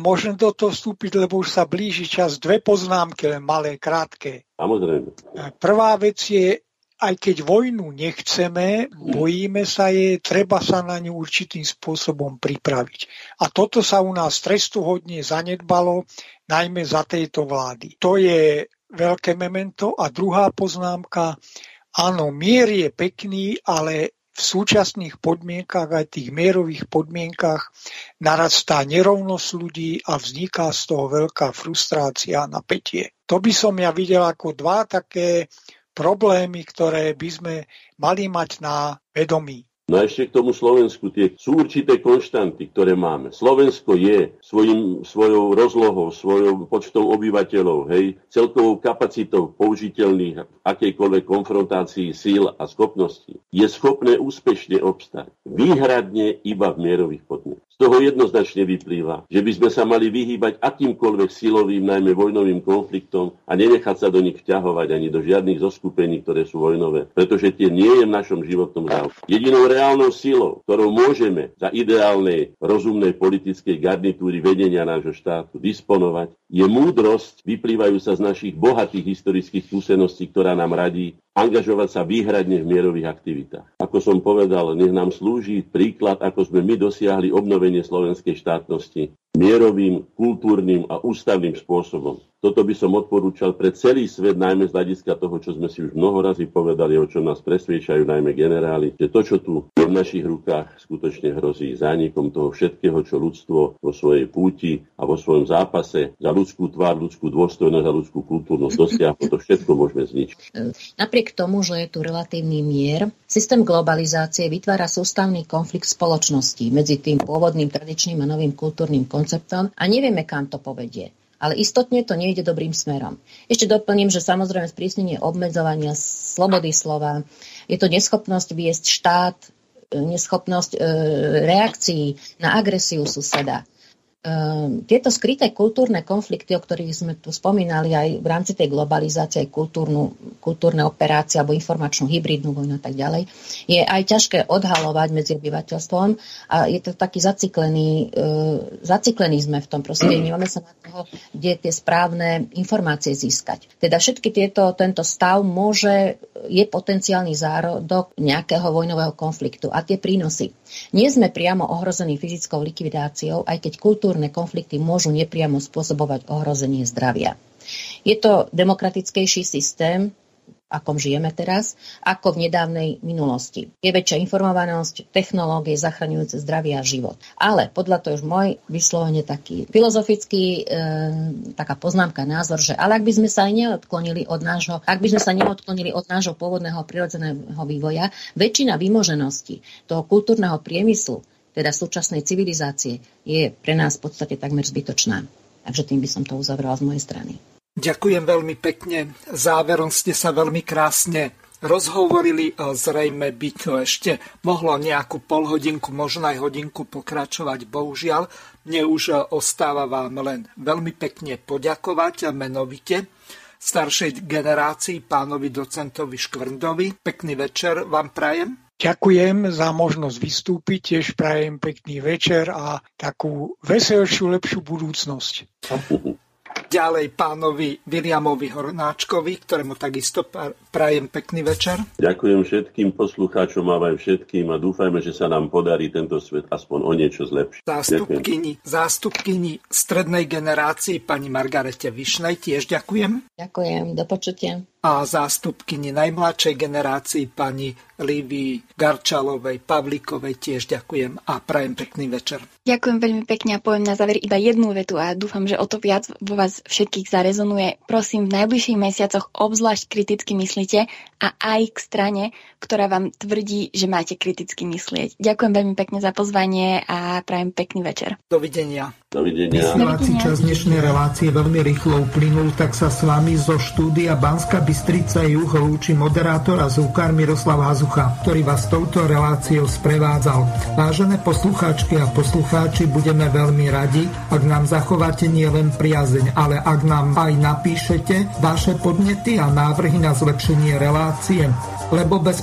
môžem do toho vstúpiť, lebo už sa blíži čas. Dve poznámky, len malé, krátke. Samozrejme. Prvá vec je, aj keď vojnu nechceme, bojíme sa jej, treba sa na ňu určitým spôsobom pripraviť. A toto sa u nás trestuhodne zanedbalo, najmä za tejto vlády. To je veľké memento. A druhá poznámka, áno, mier je pekný, ale v súčasných podmienkach, aj tých mierových podmienkach, narastá nerovnosť ľudí a vzniká z toho veľká frustrácia a napätie. To by som ja videl ako dva také problémy, ktoré by sme mali mať na vedomí. No a ešte k tomu Slovensku, tie sú určité konštanty, ktoré máme. Slovensko je svojim, svojou rozlohou, svojou počtom obyvateľov, hej, celkovou kapacitou použiteľných akejkoľvek konfrontácií síl a schopností, je schopné úspešne obstať. Výhradne iba v mierových podmienkach. Z toho jednoznačne vyplýva, že by sme sa mali vyhýbať akýmkoľvek silovým, najmä vojnovým konfliktom a nenechať sa do nich vťahovať ani do žiadnych zoskupení, ktoré sú vojnové, pretože tie nie je v našom životnom záujme. Jedinou reálnou silou, ktorou môžeme za ideálnej, rozumnej politickej garnitúry vedenia nášho štátu disponovať, je múdrosť vyplývajúca z našich bohatých historických skúseností, ktorá nám radí angažovať sa výhradne v mierových aktivitách. Ako som povedal, nech nám slúži príklad, ako sme my dosiahli obnovenie slovenskej štátnosti mierovým, kultúrnym a ústavným spôsobom. Toto by som odporúčal pre celý svet, najmä z hľadiska toho, čo sme si už mnoho razy povedali, o čom nás presviečajú najmä generáli, že to, čo tu v našich rukách skutočne hrozí zánikom toho všetkého, čo ľudstvo vo svojej púti a vo svojom zápase za ľudskú tvár, ľudskú dôstojnosť a ľudskú kultúrnosť dosiahlo, to všetko môžeme zničiť. Napriek tomu, že je tu relatívny mier, systém globalizácie vytvára sústavný konflikt spoločnosti medzi tým pôvodným tradičným a novým kultúrnym konceptom a nevieme, kam to povedie ale istotne to nejde dobrým smerom. Ešte doplním, že samozrejme sprísnenie obmedzovania slobody slova, je to neschopnosť viesť štát, e, neschopnosť e, reakcií na agresiu suseda. Ehm, tieto skryté kultúrne konflikty, o ktorých sme tu spomínali aj v rámci tej globalizácie, aj kultúrnu, kultúrne operácie alebo informačnú hybridnú vojnu a tak ďalej, je aj ťažké odhalovať medzi obyvateľstvom a je to taký zaciklený, uh, zaciklený sme v tom proste, nemáme sa na toho, kde tie správne informácie získať. Teda všetky tieto, tento stav môže, je potenciálny zárodok nejakého vojnového konfliktu a tie prínosy. Nie sme priamo ohrození fyzickou likvidáciou, aj keď kultúr kultúrne konflikty môžu nepriamo spôsobovať ohrozenie zdravia. Je to demokratickejší systém, akom žijeme teraz, ako v nedávnej minulosti. Je väčšia informovanosť, technológie zachraňujúce zdravie a život. Ale podľa to už môj vyslovene taký filozofický, e, taká poznámka, názor, že ale ak by sme sa aj neodklonili od nášho, ak by sme sa neodklonili od nášho pôvodného prirodzeného vývoja, väčšina vymoženosti toho kultúrneho priemyslu, teda súčasnej civilizácie, je pre nás v podstate takmer zbytočná. Takže tým by som to uzavrela z mojej strany. Ďakujem veľmi pekne. Záverom ste sa veľmi krásne rozhovorili. Zrejme by to ešte mohlo nejakú polhodinku, možno aj hodinku pokračovať. Bohužiaľ, mne už ostáva vám len veľmi pekne poďakovať menovite staršej generácii pánovi docentovi Škvrndovi. Pekný večer vám prajem. Ďakujem za možnosť vystúpiť, tiež prajem pekný večer a takú veselšiu, lepšiu budúcnosť. Ďalej pánovi Williamovi Hornáčkovi, ktorému takisto prajem pekný večer. Ďakujem všetkým poslucháčom a aj všetkým a dúfajme, že sa nám podarí tento svet aspoň o niečo zlepšiť. Zástupkyni, zástupkyni strednej generácii pani Margarete Višnej tiež ďakujem. Ďakujem, do počutia a zástupkyni najmladšej generácii pani Lívii Garčalovej, Pavlíkovej tiež ďakujem a prajem pekný večer. Ďakujem veľmi pekne a poviem na záver iba jednu vetu a dúfam, že o to viac vo vás všetkých zarezonuje. Prosím, v najbližších mesiacoch obzvlášť kriticky myslíte a aj k strane, ktorá vám tvrdí, že máte kriticky myslieť. Ďakujem veľmi pekne za pozvanie a prajem pekný večer. Dovidenia. Dovidenia. Vysielací čas dnešnej relácie veľmi rýchlo uplynul, tak sa s vami zo štúdia Banska Bystrica Juh lúči moderátor a zúkar Miroslav Hazucha, ktorý vás touto reláciou sprevádzal. Vážené poslucháčky a poslucháči, budeme veľmi radi, ak nám zachováte nielen priazeň, ale ak nám aj napíšete vaše podnety a návrhy na zlepšenie relácie lebo bez